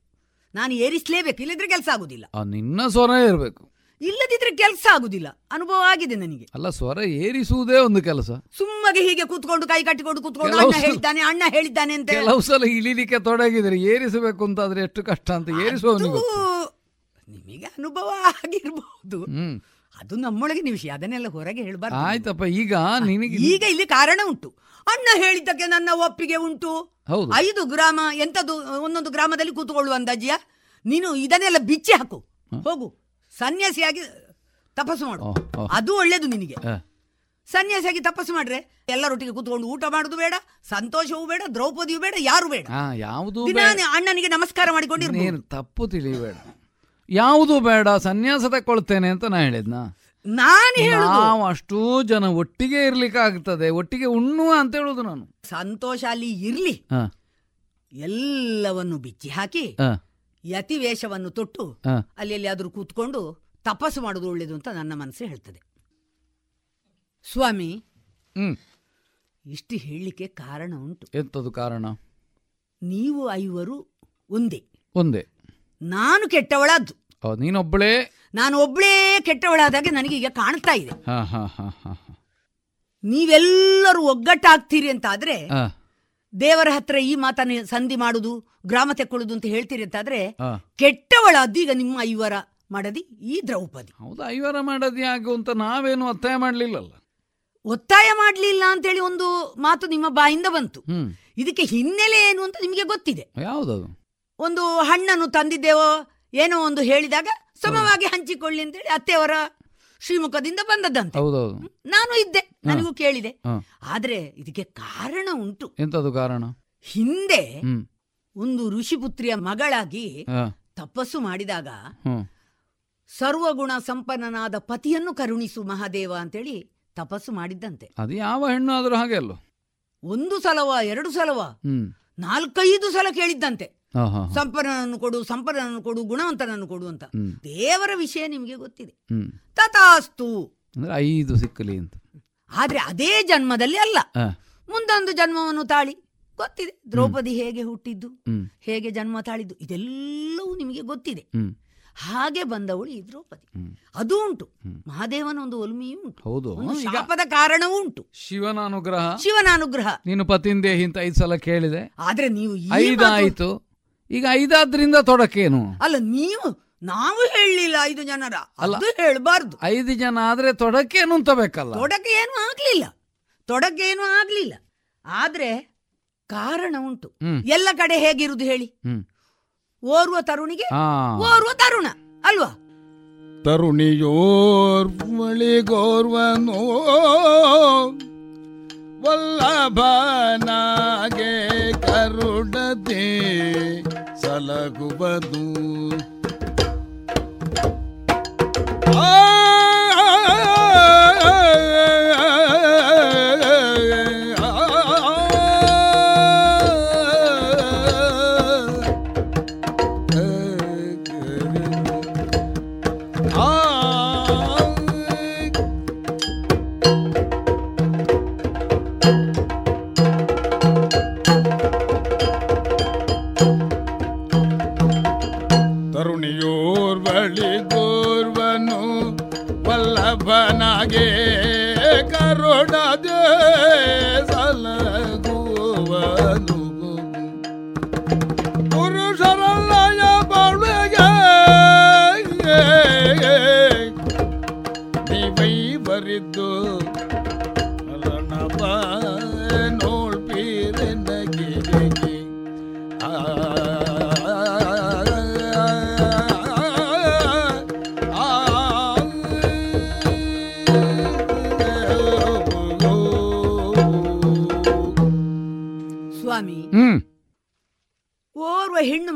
ನಾನು ಏರಿಸ್ಲೇಬೇಕು ಇಲ್ಲದ್ರೆ ಕೆಲಸ ಆಗುದಿಲ್ಲ. ನಿನ್ನ ಸ್ವರ ಏರ್ಬೇಕು. ಇಲ್ಲದಿದ್ರೆ ಕೆಲಸ ಆಗುದಿಲ್ಲ. ಅನುಭವ ಆಗಿದೆ ನನಗೆ. ಅಲ್ಲ ಸ್ವರ ಏರಿಸುವುದೇ ಒಂದು ಕೆಲಸ. ಸುಮ್ಮಗೆ ಹೀಗೆ ಕೂತ್ಕೊಂಡು ಕೈ ಕಟ್ಟಿಕೊಂಡು ಕೂತ್ಕೊಂಡು ಅಣ್ಣ ಹೇಳಿದ್ದಾನೆ ಅಣ್ಣ ಹೇಳಿದ್ದಾನೆ ಅಂತ ಕೆಲವು ಸಲ ಇಳಿಲಿಕ್ಕೆ ತೊಡಗಿದ್ರೆ ಏರಿಸಬೇಕು ಅಂತ ಆದ್ರೆ ಎಷ್ಟು ಕಷ್ಟ ಅಂತ ಏರಿಸುವವನಿಗೆ ನಿಮಗೆ ಅನುಭವ ಆಗಿರ್ಬಹುದು ಅದು ನಮ್ಮೊಳಗಿನ ವಿಷಯ ಅದನ್ನೆಲ್ಲ ಹೊರಗೆ ಹೇಳ್ಬಾರ್ದು. ಆಯ್ತಪ್ಪ ಈಗ ನಿನಗೆ ಈಗ ಇಲ್ಲಿ ಕಾರಣ ಉಂಟು. ಅಣ್ಣ ಹೇಳಿದ್ದಕ್ಕೆ ನನ್ನ ಒಪ್ಪಿಗೆ ಉಂಟು. ಐದು ಗ್ರಾಮ ಎಂತದು ಒಂದೊಂದು ಗ್ರಾಮದಲ್ಲಿ ಕೂತ್ಕೊಳ್ಳುವ ಅಂದಾಜಿಯ? ನೀನು ಇದನ್ನೆಲ್ಲ ಬಿಚ್ಚಿ ಹಾಕು. ಹೋಗು. ಸನ್ಯಾಸಿಯಾಗಿ ತಪಸ್ಸು ಮಾಡು. ಅದು ಒಳ್ಳೇದು ನಿನಗೆ. ಸನ್ಯಾಸಿಯಾಗಿ ತಪಸ್ಸು ಮಾಡ್ರೆ ಎಲ್ಲರೊಟ್ಟಿಗೆ ಕೂತ್ಕೊಂಡು ಊಟ ಮಾಡುದು ಬೇಡ ಸಂತೋಷವೂ ಬೇಡ ದ್ರೌಪದಿಯೂ ಬೇಡ ಯಾರು ಬೇಡ. ಯಾವುದು ಅಣ್ಣನಿಗೆ ನಮಸ್ಕಾರ ಮಾಡಿಕೊಂಡು ತಪ್ಪು ತಿಳಿಬೇಡ. ಯಾವುದು ಬೇಡ ಸನ್ಯಾಸ ತಕೊಳ್ತೇನೆ ಅಂತ ನಾ ಹೇಳಿದ್ನ? ನಾನು ನಾವು ಅಷ್ಟೂ ಜನ ಒಟ್ಟಿಗೆ ಇರ್ಲಿಕ್ಕೆ ಆಗ್ತದೆ. ಒಟ್ಟಿಗೆ ಉಣ್ಣುವ ಅಂತ ಹೇಳುದು ನಾನು. ಸಂತೋಷ ಅಲ್ಲಿ ಇರ್ಲಿ. ಎಲ್ಲವನ್ನು ಬಿಚ್ಚಿ ಹಾಕಿ ಯತಿ ವೇಷವನ್ನು ತೊಟ್ಟು ಅಲ್ಲಿ ಎಲ್ಲಿಯಾದ್ರೂ ಕೂತ್ಕೊಂಡು ತಪಸ್ಸು ಮಾಡೋದು ಒಳ್ಳೇದು ಅಂತ ನನ್ನ ಮನಸ್ಸು ಹೇಳ್ತದೆ. ಸ್ವಾಮಿ ಇಷ್ಟು ಹೇಳಲಿಕ್ಕೆ ಕಾರಣ ಉಂಟು. ಎಂತದು ಕಾರಣ? ನೀವು ಐವರು ಒಂದೇ. ಒಂದೇ. ನಾನು ಕೆಟ್ಟವಳಾದ್ದು. ನೀನೊಬ್ಬಳೇ ನಾನು ಒಬ್ಳೇ ಕೆಟ್ಟವಳಾದಾಗ ನನಗೆ ಈಗ ಕಾಣ್ತಾ ಇದೆ. ನೀವೆಲ್ಲರೂ ಒಗ್ಗಟ್ಟಾಗ್ತೀರಿ ಅಂತ ಆದ್ರೆ ದೇವರ ಹತ್ರ ಈ ಮಾತನ್ನ ಸಂಧಿ ಮಾಡುದು ಗ್ರಾಮ ತೆಕ್ಕೊಳ್ಳುದು ಅಂತ ಹೇಳ್ತೀರಿ ಅಂತಾದ್ರೆ ಆದ್ರೆ ಕೆಟ್ಟವಳಾದ್ದು ಈಗ ನಿಮ್ಮ ಐವರ ಮಾಡದಿ ಈ ದ್ರೌಪದಿ. ಹೌದು ಐವರ ಮಾಡದಿ ಆಗು ಅಂತ ನಾವೇನು ಒತ್ತಾಯ ಮಾಡ್ಲಿಲ್ಲಲ್ಲ. ಒತ್ತಾಯ ಮಾಡ್ಲಿಲ್ಲ ಅಂತೇಳಿ ಒಂದು ಮಾತು ನಿಮ್ಮ ಬಾಯಿಂದ ಬಂತು. ಇದಕ್ಕೆ ಹಿನ್ನೆಲೆ ಏನು ಅಂತ ನಿಮಗೆ ಗೊತ್ತಿದೆ. ಯಾವುದದು? ಒಂದು ಹಣ್ಣನ್ನು ತಂದಿದ್ದೇವೋ ಏನೋ ಒಂದು ಹೇಳಿದಾಗ ಸಮವಾಗಿ ಹಂಚಿಕೊಳ್ಳಿ ಅಂತೇಳಿ ಅತ್ತೆಯವರ ಶ್ರೀಮುಖದಿಂದ ಬಂದದ್ದಂತೆ. ನಾನು ಇದ್ದೆ ನನಗೂ ಕೇಳಿದೆ. ಆದ್ರೆ ಇದಕ್ಕೆ ಕಾರಣ ಉಂಟು. ಎಂತದು ಕಾರಣ? ಹಿಂದೆ ಒಂದು ಋಷಿಪುತ್ರಿಯ ಮಗಳಾಗಿ ತಪಸ್ಸು ಮಾಡಿದಾಗ ಸರ್ವಗುಣ ಸಂಪನ್ನನಾದ ಪತಿಯನ್ನು ಕರುಣಿಸು ಮಹಾದೇವ ಅಂತೇಳಿ ತಪಸ್ಸು ಮಾಡಿದ್ದಂತೆ. ಅದು ಯಾವ ಹೆಣ್ಣು ಆದರೂ ಹಾಗೆ ಅಲ್ಲ ಒಂದು ಸಲವ ಎರಡು ಸಲವ ನಾಲ್ಕೈದು ಸಲ ಕೇಳಿದ್ದಂತೆ. ಸಂಪನ್ನನನ್ನು ಕೊಡು ಸಂಪನ್ನನನ್ನು ಕೊಡು ಗುಣವಂತನನ್ನು ಕೊಡು ಅಂತ. ದೇವರ ವಿಷಯ ನಿಮಗೆ ಗೊತ್ತಿದೆ. ತಥಾಸ್ತು. ಅಂದ್ರೆ ಐದು ಸಿಕ್ಕಲಿ ಅಂತ. ಆದ್ರೆ ಅದೇ ಜನ್ಮದಲ್ಲಿ ಅಲ್ಲ. ಮುಂದೊಂದು ಜನ್ಮವನ್ನು ತಾಳಿ. ಗೊತ್ತಿದೆ. ದ್ರೌಪದಿ ಹೇಗೆ ಹುಟ್ಟಿದ್ದು? ಹೇಗೆ ಜನ್ಮ ತಾಳಿದ್ದು? ಇದೆಲ್ಲವೂ ನಿಮಗೆ ಗೊತ್ತಿದೆ. ಹಾಗೆ ಬಂದವಳು ಈ ದ್ರೌಪದಿ. ಅದು ಉಂಟು. ಮಹಾದೇವನ ಒಂದು ಒಲ್ಮೆಯೂ ಉಂಟು. ಹೌದು. ಶಾಪದ ಕಾರಣವೂ ಉಂಟು. ಶಿವನ ಅನುಗ್ರಹ ಶಿವನ ಅನುಗ್ರಹ ನೀನು ಪತಿಂದೇಹಿ ಅಂತ ಐದು ಸಲ ಕೇಳಿದೆ. ಆದ್ರೆ ನೀವು ಆಯ್ತು ಈಗ ಐದಾದ್ರಿಂದ ತೊಡಕೇನು? ಅಲ್ಲ ನೀವು ನಾವು ಹೇಳಲಿಲ್ಲ ಐದು ಜನರ. ಅಲ್ಲ. ಅದು ಹೇಳಬಾರ್ದು. ಐದು ಜನ ಆದ್ರೆ ತೊಡಕೇನು ಅಂತ ಬೇಕಲ್ಲ? ತೊಡಕೆ ಏನು ಆಗ್ಲಿಲ್ಲ. ತೊಡಕೆ ಏನು ಆಗ್ಲಿಲ್ಲ. ಆದ್ರೆ ಕಾರಣ ಉಂಟು. ಎಲ್ಲ ಕಡೆ ಹೇಗಿರುದು ಹೇಳಿ? ಹ್ಮ್. ಓರ್ವ ತರುಣಿಗೆ ಓರ್ವ ತರುಣ ಅಲ್ವಾ? ತರುಣಿಯೋರ್ವಳಿಗೋರ್ವನೋ ವಲ್ಲಭನಾಗೆ ಕರುಡದೆ ಸಲಗುವುದು ಆ.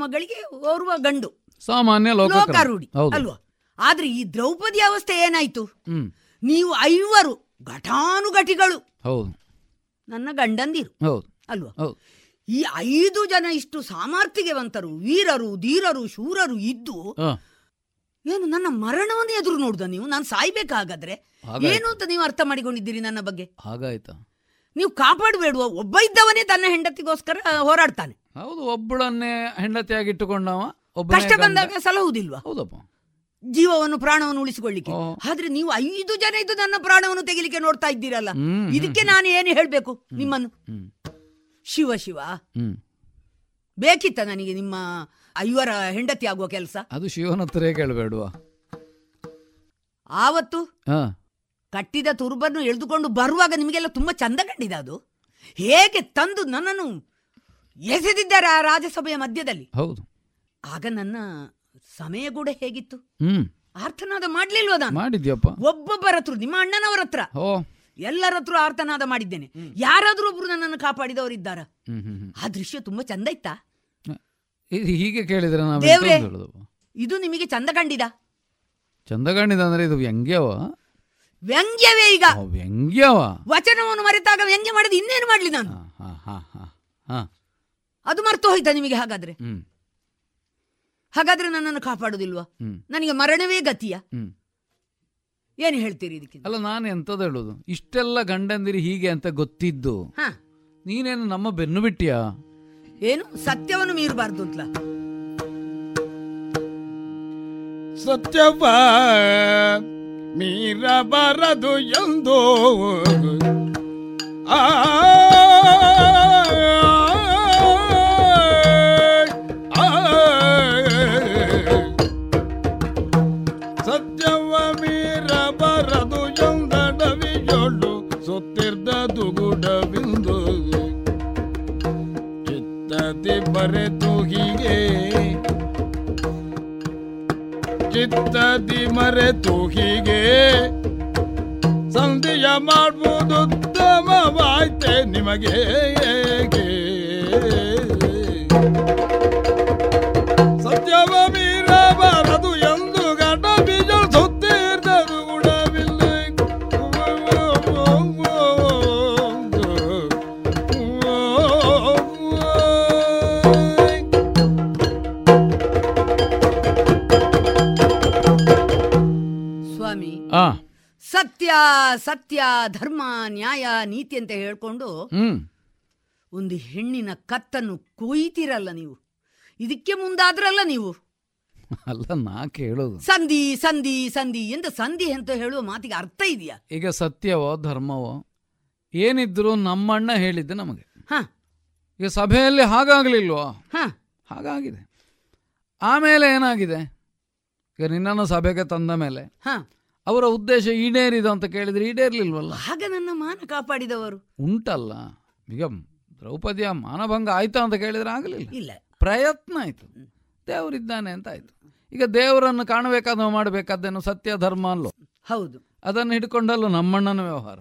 ಮಗಳಿಗೆ ಓರ್ವ ಗಂಡು. ಸಾಮಾನ್ಯ ಲೋಕ ಲೋಕಾರೂಢಿ ಅಲ್ವಾ? ಆದ್ರೆ ಈ ದ್ರೌಪದಿ ಅವಸ್ಥೆ ಏನಾಯ್ತು? ನೀವು ಐವರು ಘಟಾನುಘಟಿಗಳು. ನನ್ನ ಗಂಡಂದಿರು. ಅಲ್ವಾ? ಈ ಐದು ಜನ ಇಷ್ಟು ಸಾಮರ್ಥ್ಯವಂತರು ವೀರರು ಧೀರರು ಶೂರರು ಇದ್ದು ಏನು ನನ್ನ ಮರಣವನ್ನು ಎದುರು ನೋಡುದ ನೀವು? ನಾನು ಸಾಯ್ಬೇಕಾಗಾದ್ರೆ? ಏನು ಅಂತ ನೀವು ಅರ್ಥ ಮಾಡಿಕೊಂಡಿದ್ದೀರಿ ನನ್ನ ಬಗ್ಗೆ? ಹಾಗಾಯ್ತಾ? ನೀವು ಕಾಪಾಡಬೇಡುವ ಒಬ್ಬ ಇದ್ದವನೇ ತನ್ನ ಹೆಂಡತಿಗೋಸ್ಕರ ಹೋರಾಡ್ತಾನೆ. ಹೌದು ಒಬ್ಬಳನ್ನೇ ಹೆಂಡತಿಯಾಗಿಟ್ಟುಕೊಂಡವ ಕಷ್ಟ ಬಂದಾಗ ಸಲಹುವುದಿಲ್ವಾ ಹೌದಪ್ಪ. ಜೀವವನ್ನು ಪ್ರಾಣವನ್ನು ಉಳಿಸಿಕೊಳ್ಳಿಕ್ಕೆ. ಆದ್ರೆ ನೀವು ಐದು ಜನ ಇದ್ದು ನನ್ನ ಪ್ರಾಣವನ್ನು ತೆಗಿಲಿಕ್ಕೆ ನೋಡ್ತಾ ಇದ್ದೀರಲ್ಲ ಇದಕ್ಕೆ ನಾನು ಏನು ಹೇಳ್ಬೇಕು ನಿಮ್ಮನ್ನು? ಶಿವ ಶಿವ. ಬೇಕಿತ್ತ ನನಗೆ ನಿಮ್ಮ ಐವರ ಹೆಂಡತಿ ಆಗುವ ಕೆಲಸ? ಅದು ಶಿವನ ಹತ್ರ ಕೇಳಬೇಡುವ ಆವತ್ತು ಹಾ. ಕಟ್ಟಿದ ತುರುಬನ್ನು ಎಳೆದುಕೊಂಡು ಬರುವಾಗ ನಿಮಗೆಲ್ಲ ತುಂಬಾ ಚಂದ ಕಂಡಿದೆ ಅದು. ಹೇಗೆ ತಂದು ನನ್ನನ್ನು ಎಸೆದಿದ್ದಾರೆ ಆ ರಾಜಸಭೆಯ ಮಧ್ಯದಲ್ಲಿ? ಹೌದು. ಆಗ ನನ್ನ ಸಮಯ ಕೂಡ ಹೇಗಿತ್ತು? ಹ್ಮ್. ಆರ್ತನಾದ ಮಾಡ್ಲಿಲ್ವ ನಾನು? ಮಾಡಿದ್ಯಪ್ಪ. ಒಬ್ಬೊಬ್ಬರ ಹತ್ರ ನಿಮ್ಮ ಅಣ್ಣನವರ ಹತ್ರ. ಓ ಎಲ್ಲರ ಹತ್ರ ಆರ್ತನಾದ ಮಾಡಿದ್ದೇನೆ. ಯಾರಾದ್ರೂ ಒಬ್ರು ನನ್ನನ್ನು ಕಾಪಾಡಿದವರು ಇದ್ದಾರ ಹ್ಮ್ ಹ್ಮ್. ಆ ದೃಶ್ಯ ತುಂಬಾ ಚಂದ ಇತ್ತಾ ಇದು ಹೀಗೆ ಕೇಳಿದ್ರೆ ನಾವು ದೇವ್ರೇ ಎಂತ ಹೇಳುದು? ಇದು ನಿಮಗೆ ಚಂದ ಕಂಡಿದ? ಚಂದಗಂಡಿದ ಅಂದ್ರೆ ಇದು ವ್ಯಂಗ್ಯವ? ವ್ಯಂಗ್ಯವೇ ಈಗ. ಓ, ವ್ಯಂಗ್ಯವ. ವಚನವನ್ನು ಮರೆತಾಗ ವ್ಯಂಗ್ಯ ಮಾಡಿದ ಇನ್ನೇನು ಮಾಡ್ಲಿ ನಾನು? ಹಾ ಹಾ ಹಾ ಹಾ. ಅದು ಮರ್ತು ಹೋಯ್ತಾ ನಿಮಗೆ ಹಾಗಾದ್ರೆ? ಹ್ಮ್. ಹಾಗಾದ್ರೆ ನನ್ನನ್ನು ಕಾಪಾಡುದಿಲ್ವಾ? ಹ್ಮ್. ನನಗೆ ಮರಣವೇ ಗತಿಯ. ಹ್ಮ್. ಏನು ಹೇಳ್ತೀರಿ ಇದಕ್ಕೆ? ಅಲ್ಲ ನಾನು ಎಂತದ ಹೇಳೋದು? ಇಷ್ಟೆಲ್ಲ ಗಂಡಂದಿರಿ ಹೀಗೆ ಅಂತ ಗೊತ್ತಿದ್ದು ಹಾ. ನೀನೇನು ನಮ್ಮ ಬೆನ್ನು ಬಿಟ್ಟಿಯಾ? ಏನು? ಸತ್ಯವನ್ನು ಮೀರಬಾರ್ದು ಅಂತಲ ಸತ್ಯವ ಮೀರಬಾರದು ಎಂದು. ಆ, ಎಂದಡವಿಯೊಳ್ಳು ಸುತ್ತಿರ್ದದು ಗುಡವಿಂದು ಚಿತ್ತದಿ ಬರೆದು ಹೀಗೆ. ಚಿತ್ತದಿ ಮರೆತು ಹೀಗೆ. ಸಂಧಿಯ ಮಾಡುವುದು ಉತ್ತಮವಾಯ್ತೆ ನಿಮಗೆ ಸತ್ಯವ ಮೀರಬಾರದು ಸತ್ಯ ಧರ್ಮ ನ್ಯಾಯ ನೀತಿ ಅಂತ ಹೇಳ್ಕೊಂಡು ಒಂದು ಹೆಣ್ಣಿನ ಕತ್ತನ್ನು ಕೊಯ್ತೀರಲ್ಲ ನೀವು. ಇದಕ್ಕೆ ಮುಂದಾದ್ರಲ್ಲ ನೀವು. ಅಲ್ಲ ನಾ ಕೇಳೋದು. ಸಂಧಿ ಸಂಧಿ ಸಂಧಿ ಎಂದು ಸಂಧಿ ಅಂತ ಹೇಳುವ ಮಾತಿಗೆ ಅರ್ಥ ಇದೆಯಾ? ಈಗ ಸತ್ಯವೋ ಧರ್ಮವೋ ಏನಿದ್ರು ನಮ್ಮಣ್ಣ ಹೇಳಿದ್ದೆ ನಮಗೆ. ಹ. ಈಗ ಸಭೆಯಲ್ಲಿ ಹಾಗಾಗ್ಲಿಲ್ವೋ? ಹ. ಹಾಗಾಗಿದೆ. ಆಮೇಲೆ ಏನಾಗಿದೆ? ಈಗ ನಿನ್ನನ್ನು ಸಭೆಗೆ ತಂದ ಮೇಲೆ ಹ. ಅವರ ಉದ್ದೇಶ ಈಡೇರಿದ ಅಂತ ಕೇಳಿದ್ರೆ ಈಡೇರ್ಲಿಲ್ವಲ್ಲ? ಆಗ ನನ್ನ ಮಾನ ಕಾಪಾಡಿದವರು. ಉಂಟಲ್ಲ. ಈಗ ದ್ರೌಪದಿಯ ಮಾನಭಂಗ ಆಯ್ತಾ ಅಂತ ಕೇಳಿದ್ರೆ ಆಗಲಿಲ್ಲ. ಇಲ್ಲ. ಪ್ರಯತ್ನ ಆಯ್ತು. ದೇವರಿದ್ದಾನೆ ಅಂತ ಆಯ್ತು. ಈಗ ದೇವರನ್ನು ಕಾಣಬೇಕಾದ ಮಾಡಬೇಕಾದ್ದೇನು ಸತ್ಯ ಧರ್ಮ ಅಲ್ಲೋ? ಹೌದು. ಅದನ್ನು ಹಿಡ್ಕೊಂಡಲ್ಲೂ ನಮ್ಮಣ್ಣನ ವ್ಯವಹಾರ?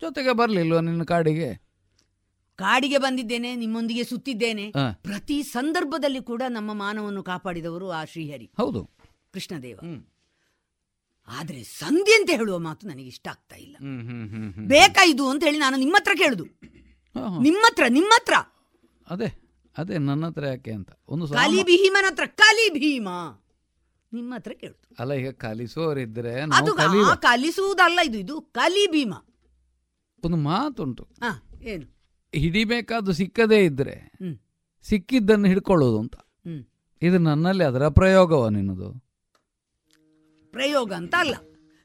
ಜೊತೆಗೆ ಬರ್ಲಿಲ್ವ ನಿನ್ನ ಕಾಡಿಗೆ? ಕಾಡಿಗೆ ಬಂದಿದ್ದೇನೆ ನಿಮ್ಮೊಂದಿಗೆ ಸುತ್ತಿದ್ದೇನೆ. ಪ್ರತಿ ಸಂದರ್ಭದಲ್ಲಿ ಕೂಡ ನಮ್ಮ ಮಾನವನ್ನು ಕಾಪಾಡಿದವರು ಆ ಶ್ರೀಹರಿ. ಹೌದು. ಕೃಷ್ಣದೇವ. ಆದ್ರೆ ಸಂಧಿ ಅಂತ ಹೇಳುವ ಮಾತು ನನಗೆ ಇಷ್ಟ ಆಗ್ತಾ ಇಲ್ಲ. ಬೇಕಾ ಇದು ಅಂತ ಹೇಳಿ ನಾನು ನಿಮ್ಮ ಹತ್ರ ಕೇಳುದು. ನಿಮ್ಮ ಹತ್ರ ನಿಮ್ಮ ಹತ್ರ. ಅದೇ ಅದೇ ನನ್ನ ಹತ್ರ ಯಾಕೆ ಅಂತ. ಒಂದು ಕಾಲಿ ಭೀಮನ ಹತ್ರ ಕಾಲಿ ಭೀಮ. ನಿಮ್ಮ ಹತ್ರ ಕೇಳುದು ಅಲ್ಲ ಈಗ ಕಲಿಸುವವರಿದ್ರೆ ಅದು ಕಲಿಸುವುದಲ್ಲ ಇದು ಇದು ಕಲಿ ಭೀಮ. ಒಂದು ಮಾತುಂಟು. ಏನು? ಹಿಡಿಬೇಕಾದ್ದು ಸಿಕ್ಕದೇ ಇದ್ರೆ. ಸಿಕ್ಕಿದ್ದನ್ನು ಹಿಡ್ಕೊಳ್ಳೋದು ಅಂತ. ಇದು ನನ್ನಲ್ಲಿ ಅದರ ಪ್ರಯೋಗವ ನಿನ್ನದು. ಪ್ರಯೋಗ ಅಂತ ಅಲ್ಲ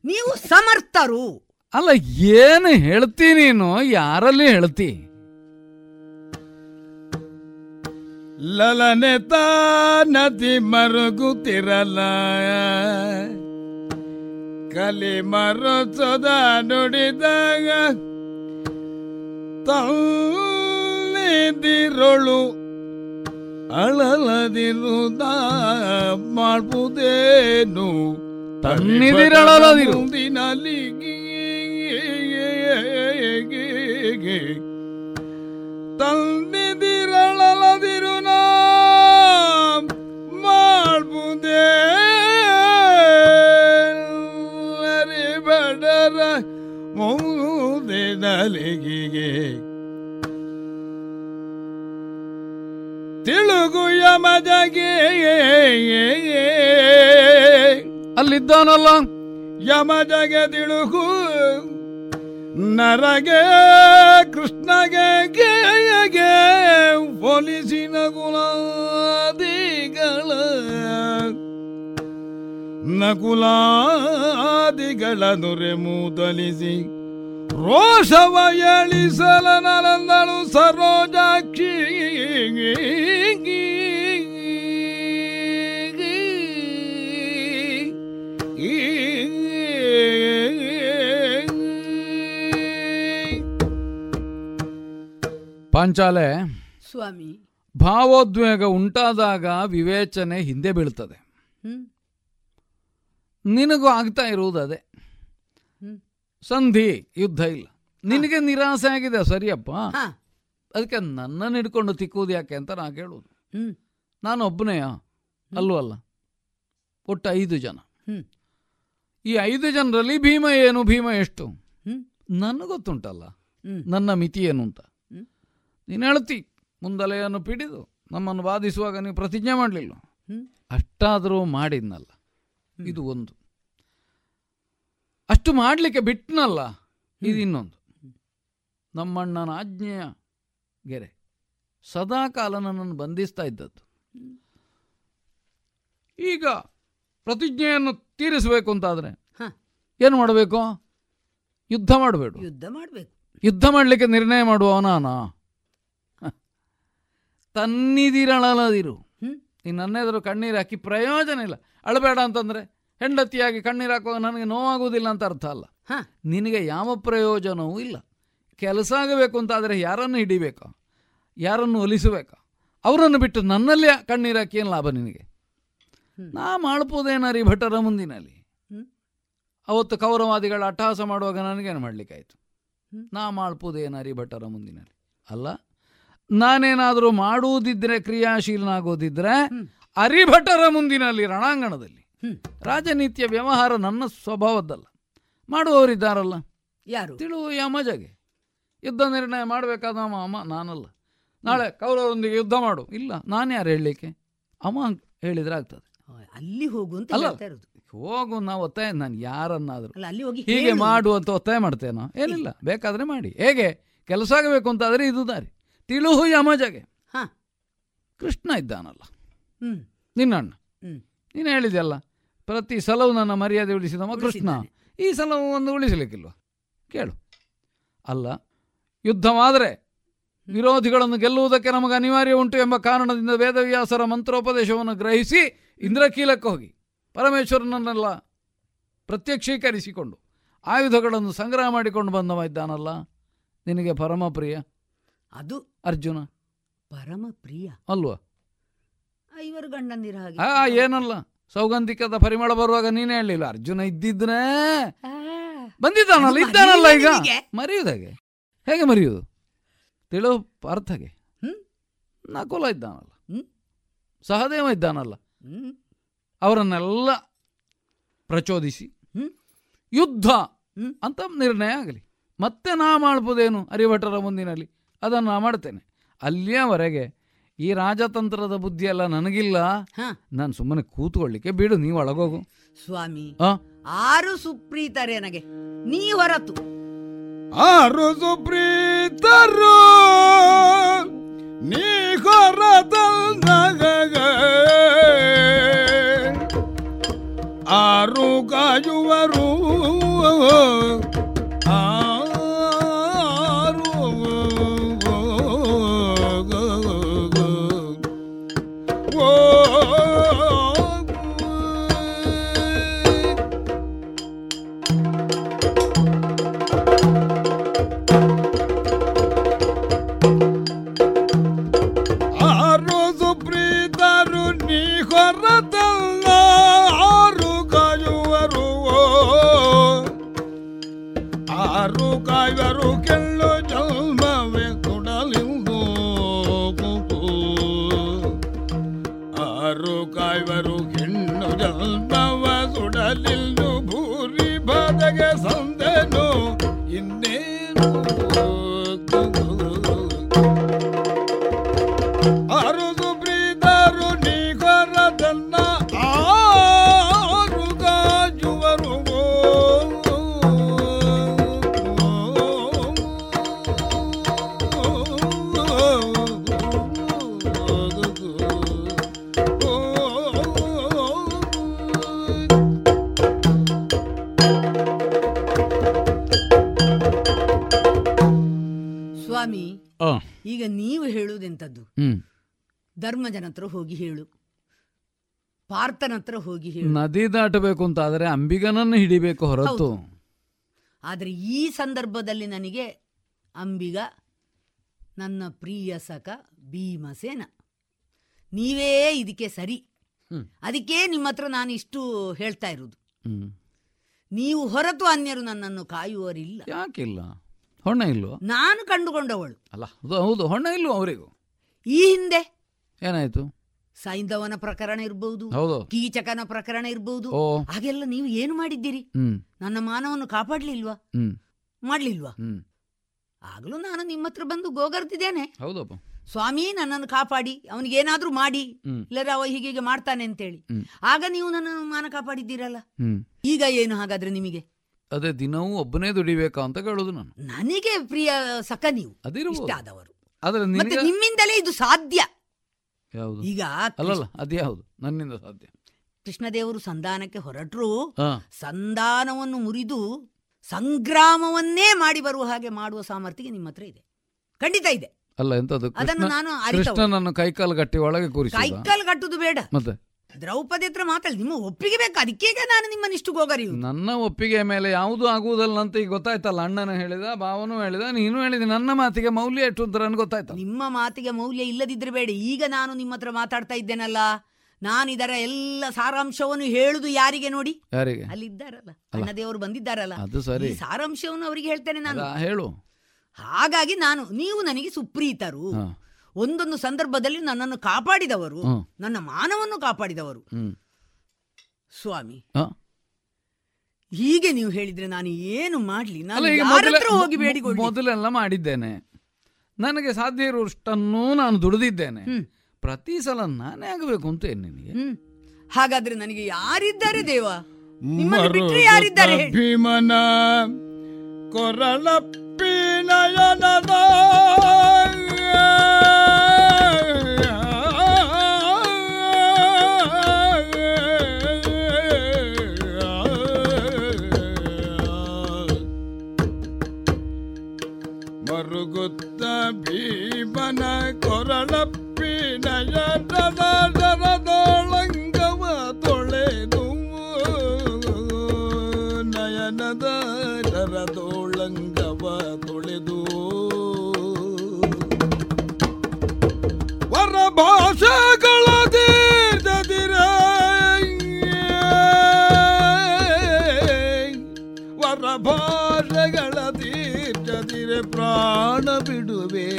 ನೀವು ಸಮರ್ಥರು. ಅಲ್ಲ ಏನು ಹೇಳ್ತಿ ನೀನು? ಯಾರಲ್ಲಿ ಹೇಳ್ತಿ? ಲಲನೆ ನದಿ ಮರುಗುತ್ತಿರಲ್ಲ. ಕಲಿ ಮರುಚದ ನುಡಿದಾಗ ಅಳಲದಿರು ಅಳಲದಿರುದ ಮಾಡುವುದೇನು ತನ್ನಿದಿರಳಲದಿರು. ಮುಂದಿನಲ್ಲಿ ತಂದಿದಿರಳಲದಿರು ನಾ ಮಾಡ್ಬುದೇ ಬಡರ ಮುಂದಿನಲಿಗೆ ತಿಳುಗು ಯಮಜಗೆ ಅಲ್ಲಿದ್ದಾನಲ್ಲ. ಯಮಜಗೆ ತಿಳುಕು, ನರಗೆ, ಕೃಷ್ಣಗೆ, ಗೇಯಗೆ ಒಲಿಸಿನ ಗುಲಾದಿಗಳ ನಕುಲಾದಿಗಳ ದೊರೆ ಮೂದಲಿಸಿ, ರೋಷವ ಎಳಿಸಲ ನರಂದಳು ಸರೋಜಾಕ್ಷಿ ಪಾಂಚಾಲೆ ಸ್ವಾಮಿ. ಭಾವೋದ್ವೇಗ ಉಂಟಾದಾಗ ವಿವೇಚನೆ ಹಿಂದೆ ಬೀಳ್ತದೆ. ನಿನಗೂ ಆಗ್ತಾ ಇರುವುದು ಅದೇ. ಸಂಧಿ ಯುದ್ಧ ಇಲ್ಲ. ನಿನಗೆ ನಿರಾಸೆ ಆಗಿದೆ ಸರಿಯಪ್ಪ. ಅದಕ್ಕೆ ನನ್ನನ್ನು ಹಿಡ್ಕೊಂಡು ತಿಕ್ಕುವುದು ಯಾಕೆ ಅಂತ ನಾ ಕೇಳುವುದು. ಹ್ಮ್. ನಾನು ಒಬ್ಬನೇ ಅಲ್ಲೂ ಅಲ್ಲ. ಒಟ್ಟು ಐದು ಜನ. ಈ ಐದು ಜನರಲ್ಲಿ ಭೀಮ ಏನು ಭೀಮ ಎಷ್ಟು? ನನಗೊತ್ತುಂಟಲ್ಲ. ನನಗೆ ಗೊತ್ತುಂಟಲ್ಲ ನನ್ನ ಮಿತಿ ಏನು ಅಂತ. ನೀನು ಹೇಳ್ತಿ ಮುಂದಲೆಯನ್ನು ಪಿಡಿದು ನಮ್ಮನ್ನು ಬಾಧಿಸುವಾಗ ನೀವು ಪ್ರತಿಜ್ಞೆ ಮಾಡಲಿಲ್ಲ. ಅಷ್ಟಾದರೂ ಮಾಡಿದ್ನಲ್ಲ. ಇದು ಒಂದು. ಅಷ್ಟು ಮಾಡಲಿಕ್ಕೆ ಬಿಟ್ಟನಲ್ಲ ಇದು ಇನ್ನೊಂದು. ನಮ್ಮಣ್ಣನ ಆಜ್ಞೆಯ ಗೆರೆ. ಸದಾಕಾಲ ನನ್ನನ್ನು ಬಂಧಿಸ್ತಾ ಇದ್ದದ್ದು. ಈಗ ಪ್ರತಿಜ್ಞೆಯನ್ನು ತೀರಿಸಬೇಕು ಅಂತಾದರೆ. ಏನು ಮಾಡಬೇಕು? ಯುದ್ಧ ಮಾಡಬೇಡ. ಯುದ್ಧ ಮಾಡಬೇಕು. ಯುದ್ಧ ಮಾಡಲಿಕ್ಕೆ ನಿರ್ಣಯ ಮಾಡುವ ನಾನಾ ತನ್ನಿದಿರಳದಿರು ಈ ನೀನು ನನ್ನೆದುರು ಕಣ್ಣೀರು ಹಾಕಿ ಪ್ರಯೋಜನ ಇಲ್ಲ. ಅಳಬೇಡ ಅಂತಂದ್ರೆ ಹೆಂಡತಿಯಾಗಿ ಕಣ್ಣೀರು ಹಾಕುವಾಗ ನನಗೆ ನೋವಾಗುವುದಿಲ್ಲ ಅಂತ ಅರ್ಥ ಅಲ್ಲ. ನಿನಗೆ ಯಾವ ಪ್ರಯೋಜನವೂ ಇಲ್ಲ. ಕೆಲಸ ಆಗಬೇಕು ಅಂತಾದರೆ ಯಾರನ್ನು ಹಿಡಿಬೇಕಾ? ಯಾರನ್ನು ಒಲಿಸಬೇಕಾ? ಅವರನ್ನು ಬಿಟ್ಟು ನನ್ನಲ್ಲಿ ಕಣ್ಣೀರು ಹಾಕಿ ಏನು ಲಾಭ ನಿನಗೆ? ನಾ ಮಾಡ್ಬೋದೇನಾರಿ ಭಟರ ಮುಂದಿನಲ್ಲಿ. ಅವತ್ತು ಕೌರವಾದಿಗಳ ಅಟ್ಟಹಾಸ ಮಾಡುವಾಗ ನನಗೇನು ಮಾಡಲಿಕ್ಕಾಯಿತು? ನಾ ಮಾಡ್ಬೋದೇನಾರಿ ಭಟರ ಮುಂದಿನಲ್ಲಿ? ಅಲ್ಲ ನಾನೇನಾದರೂ ಮಾಡುವುದಿದ್ರೆ ಕ್ರಿಯಾಶೀಲನಾಗೋದಿದ್ರೆ ಅರಿಭಟರ ಮುಂದಿನಲ್ಲಿ ರಣಾಂಗಣದಲ್ಲಿ. ರಾಜನೀತಿಯ ವ್ಯವಹಾರ ನನ್ನ ಸ್ವಭಾವದ್ದಲ್ಲ. ಮಾಡುವವರಿದ್ದಾರಲ್ಲ? ಯಾರು? ತಿಳುವು ಯಮಜಗೆ ಯುದ್ಧ ನಿರ್ಣಯ ಮಾಡಬೇಕಾದ ಅಮ್ಮ ನಾನಲ್ಲ. ನಾಳೆ ಕೌರವರೊಂದಿಗೆ ಯುದ್ಧ ಮಾಡು. ಇಲ್ಲ ನಾನು ಯಾರು ಹೇಳಲಿಕ್ಕೆ? ಅಮ್ಮ ಹೇಳಿದ್ರೆ ಆಗ್ತದೆ. ಅಲ್ಲಿ ಹೋಗು ಅಂತ ಹೋಗು ನಾವು ಒತ್ತಾಯ ನಾನು ಯಾರನ್ನಾದರೂ. ಹೋಗಿ. ಮಾಡು ಅಂತ ಒತ್ತಾಯ ಮಾಡ್ತೇನೋ? ಏನಿಲ್ಲ. ಬೇಕಾದ್ರೆ ಮಾಡಿ. ಹೇಗೆ? ಕೆಲಸ ಆಗಬೇಕು ಅಂತಾದರೆ ಇದು ದಾರಿ. ತಿಳುಹು ಯಮಜಗೆ ಹ. ಕೃಷ್ಣ ಇದ್ದಾನಲ್ಲ. ನಿನ್ನಣ್ಣ. ನೀನು ಹೇಳಿದೆಯಲ್ಲ ಪ್ರತಿ ಸಲವೂ ನನ್ನ ಮರ್ಯಾದೆ ಉಳಿಸಿದವ ಕೃಷ್ಣ. ಈ ಸಲವೂ ಒಂದು ಉಳಿಸಲಿಕ್ಕಿಲ್ವ? ಕೇಳು. ಅಲ್ಲ ಯುದ್ಧವಾದರೆ ವಿರೋಧಿಗಳನ್ನು ಗೆಲ್ಲುವುದಕ್ಕೆ ನಮಗೆ ಅನಿವಾರ್ಯ ಉಂಟು ಎಂಬ ಕಾರಣದಿಂದ ವೇದವ್ಯಾಸರ ಮಂತ್ರೋಪದೇಶವನ್ನು ಗ್ರಹಿಸಿ ಇಂದ್ರಕೀಲಕ್ಕೆ ಹೋಗಿ. ಪರಮೇಶ್ವರನನ್ನೆಲ್ಲ ಪ್ರತ್ಯಕ್ಷೀಕರಿಸಿಕೊಂಡು ಆಯುಧಗಳನ್ನು ಸಂಗ್ರಹ ಮಾಡಿಕೊಂಡು ಬಂದವ ಇದ್ದಾನಲ್ಲ. ನಿನಗೆ ಪರಮಪ್ರಿಯ? ಅದು ಅರ್ಜುನ. ಪರಮ ಪ್ರಿಯ. ಅಲ್ವಾ? ಐವರು ಗಂಡಂದಿರ ಹಾಗೆ. ಆ ಏನಲ್ಲ? ಸೌಗಂಧಿಕದ ಪರಿಮಳ ಬರುವಾಗ ನೀನೇ ಹೇಳಲಿಲ್ಲ ಅರ್ಜುನ ಇದ್ದಿದ್ರೆ ಬಂದಿದ್ದಾನಲ್ಲ ಇದ್ದಾನಲ್ಲ ಈಗ? ಮರೆಯುವುದು ಹಾಗೆ? ಹೇಗೆ ಮರೆಯುವುದು? ತಿಳೋ ಅರ್ಥಗೆ ಹ್ಮ್. ನಕುಲ ಇದ್ದಾನಲ್ಲ. ಹ್ಮ್. ಸಹದೇವ ಇದ್ದಾನಲ್ಲ. ಹ್ಮ್? ಅವರನ್ನೆಲ್ಲ ಪ್ರಚೋದಿಸಿ ಹ್ಮ್. ಯುದ್ಧ ಹ್ಮ್. ಅಂತ ನಿರ್ಣಯ ಆಗಲಿ. ಮತ್ತೆ ನಾ ಮಾಡ್ಬೋದೇನು? ಅರಿಭಟರ ಮುಂದಿನಲ್ಲಿ. ಅದನ್ನು ನಾನು ಮಾಡ್ತೇನೆ. ಅಲ್ಲಿಯವರೆಗೆ ಈ ರಾಜತಂತ್ರದ ಬುದ್ಧಿ ಎಲ್ಲ ನನಗಿಲ್ಲ. ಹ. ನಾನು ಸುಮ್ಮನೆ ಕೂತ್ಕೊಳ್ಳಿಕ್ಕೆ ಬಿಡು ನೀವು ಒಳಗೋಗು ಸ್ವಾಮಿ ಆ? ಆರು ಸುಪ್ರೀತರೇ ನನಗೆ. ನೀ ಹೊರತು. ಆರು ಸುಪ್ರೀತರು ನೀ ಹೊರತಲ್ದಾಗ ಆರು ಕಾಯುವರು ಹ್ಮ್. ಧರ್ಮಜನ ಹತ್ರ ಹೋಗಿ ಹೇಳು. ಪಾರ್ಥನ ಹತ್ರ ಹೋಗಿ ಹೇಳು. ನದಿ ದಾಟಬೇಕು ಅಂತ ಆದರೆ ಅಂಬಿಗನನ್ನು ಹಿಡಿಬೇಕು ಹೊರತು. ಆದರೆ ಈ ಸಂದರ್ಭದಲ್ಲಿ ನನಗೆ ಅಂಬಿಗ ನನ್ನ ಪ್ರಿಯ ಸಖ ಭೀಮಸೇನ. ನೀವೇ ಇದಕ್ಕೆ ಸರಿ. ಅದಕ್ಕೆ ನಿಮ್ಮ ಹತ್ರ ನಾನು ಇಷ್ಟು ಹೇಳ್ತಾ ಇರುವುದು. ನೀವು ಹೊರತು ಅನ್ಯರು ನನ್ನನ್ನು ಕಾಯುವರಿಲ್ಲ ಯಾಕಿಲ್ಲ? ಹೊಣ್ಣ ಇಲ್ವ? ನಾನು ಕಂಡುಕೊಂಡವಳು. ಅಲ್ಲ ಹೌದು ಹೊಣ್ಣೆ ಇಲ್ವಾ ಅವರಿಗೂ? ಈ ಹಿಂದೆ ಏನಾಯ್ತು? ಸೈಂಧವನ ಪ್ರಕರಣ ಇರಬಹುದು ಹೌದು. ಕೀಚಕನ ಪ್ರಕರಣ ಇರಬಹುದು ಹಾಗೆಲ್ಲ ನೀವು ಏನು ಮಾಡಿದ್ದೀರಿ? ನನ್ನ ಮಾನವನ್ನು ಕಾಪಾಡ್ಲಿಲ್ವಾ? ಮಾಡ್ಲಿಲ್ವಾ? ಆಗ್ಲೂ ನಾನು ನಿಮ್ಮ ಹತ್ರ ಬಂದು ಗೋಗರ್ತಿದ್ದೇನೆ ಸ್ವಾಮಿ ನನ್ನನ್ನು ಕಾಪಾಡಿ ಅವನಿಗೆ ಏನಾದ್ರೂ ಮಾಡಿ. ಇಲ್ಲರ ಅವ ಹೀಗೆ ಹೀಗೆ ಮಾಡ್ತಾನೆ ಅಂತೇಳಿ. ಹೇಳಿ ಆಗ ನೀವು ನನ್ನ ಮಾನ ಕಾಪಾಡಿದ್ದೀರಲ್ಲ? ಈಗ ಏನು ಹಾಗಾದ್ರೆ ನಿಮಗೆ? ಅದೇ ದಿನವೂ ಒಬ್ಬನೇ ದುಡಿಬೇಕಾ ಅಂತ ಕೇಳುದು ನಾನು. ನನಗೆ ಪ್ರಿಯ ಸಖ ನೀವು. ಇಷ್ಟ ಆದವರು ಆದ್ರೆ ಮತ್ತೆ ನಿಮ್ಮಿಂದಲೇ ಇದು ಸಾಧ್ಯ. ಯಾವುದು? ಈಗ ಅಲ್ಲಲ್ಲ ಅದ್ಯಾವುದು ನನ್ನಿಂದ ಸಾಧ್ಯ. ಕೃಷ್ಣದೇವರು ಸಂಧಾನಕ್ಕೆ ಹೊರಟರು ಸಂಧಾನವನ್ನು ಮುರಿದು ಸಂಗ್ರಾಮವನ್ನೇ ಮಾಡಿ ಬರುವ ಹಾಗೆ ಮಾಡುವ ಸಾಮರ್ಥ್ಯ ನಿಮ್ಮ ಹತ್ರ ಇದೆ. ಖಂಡಿತ ಇದೆ. ಅಲ್ಲ ಎಂತದ್ದು ಅದನ್ನು ನಾನು. ಕೃಷ್ಣನನ್ನು ಕೈಕಾಲು ಗಟ್ಟಿ ಒಳಗೆ ಕೂರಿಸಿದ ಕೈಕಾಲು ಕಟ್ಟುದು ಬೇಡ. ಮತ್ತೆ? ದ್ರೌಪದಿ ಹತ್ರ ಮಾತಾಡಿ. ನಿಮ್ಮ ಒಪ್ಪಿಗೆ ಬೇಕು. ಅದಕ್ಕೆ ನಾನು ನಿಮ್ಮನ್ನು ಇಷ್ಟು ಹೋಗರಿ ನನ್ನ ಒಪ್ಪಿಗೆ ಮೇಲೆ ಯಾವುದು ಆಗುವುದಲ್ಲ ಅಂತ ಈಗ ಗೊತ್ತಾಯ್ತಲ್ಲ. ಅಣ್ಣನ ಹೇಳಿದ ಭಾವನು ಹೇಳಿದ ನೀನು ಹೇಳಿದ ನನ್ನ ಮಾತಿಗೆ ಮೌಲ್ಯ ಎಷ್ಟು ಅಂತ ನನಗೆ ಗೊತ್ತಾಯ್ತು ನಿಮ್ಮ ಮಾತಿಗೆ ಮೌಲ್ಯ ಇಲ್ಲದಿದ್ರೆ ಬೇಡ. ಈಗ ನಾನು ನಿಮ್ಮ ಹತ್ರ ಮಾತಾಡ್ತಾ ಇದ್ದೇನಲ್ಲ? ನಾನು ಇದರ ಎಲ್ಲ ಸಾರಾಂಶವನ್ನು ಹೇಳುದು ಯಾರಿಗೆ ನೋಡಿ? ಯಾರಿಗೆ? ಅಲ್ಲಿ. ಇದ್ದಾರಲ್ಲ ಅಣ್ಣದೇವರು ಬಂದಿದ್ದಾರಲ್ಲ. ಅದು ಸರಿ. ಸಾರಾಂಶವನ್ನು ಅವರಿಗೆ ಹೇಳ್ತೇನೆ ನಾನು. ಹೇಳು. ಹಾಗಾಗಿ ನಾನು ನೀವು ನನಗೆ ಸುಪ್ರೀತರು. ಒಂದೊಂದು ಸಂದರ್ಭದಲ್ಲಿ ನನ್ನನ್ನು ಕಾಪಾಡಿದವರು ನನ್ನ ಮಾನವನ್ನು ಕಾಪಾಡಿದವರು. ಸ್ವಾಮಿ ಹೀಗೆ ನೀವು ಹೇಳಿದ್ರೆ ನಾನು ಏನು ಮಾಡಲಿ? ನಾನು ಹೋಗಿ ಮೊದಲೆಲ್ಲ ಮಾಡಿದ್ದೇನೆ. ನನಗೆ ಸಾಧ್ಯ ಇರುವಷ್ಟನ್ನು ನಾನು ದುಡಿದಿದ್ದೇನೆ. ಪ್ರತಿ ಸಲ ನಾನೇ ಆಗಬೇಕು ಅಂತ ಏನು ನಿನಗೆ. ಹಾಗಾದ್ರೆ ನನಗೆ ಯಾರಿದ್ದಾರೆ ದೇವ? ನಿಮ್ಮ ಬಿಟ್ಟರೆ ಯಾರಿದ್ದಾರೆ ಭೀಮನ ಕೊರಳಪ್ಪಿ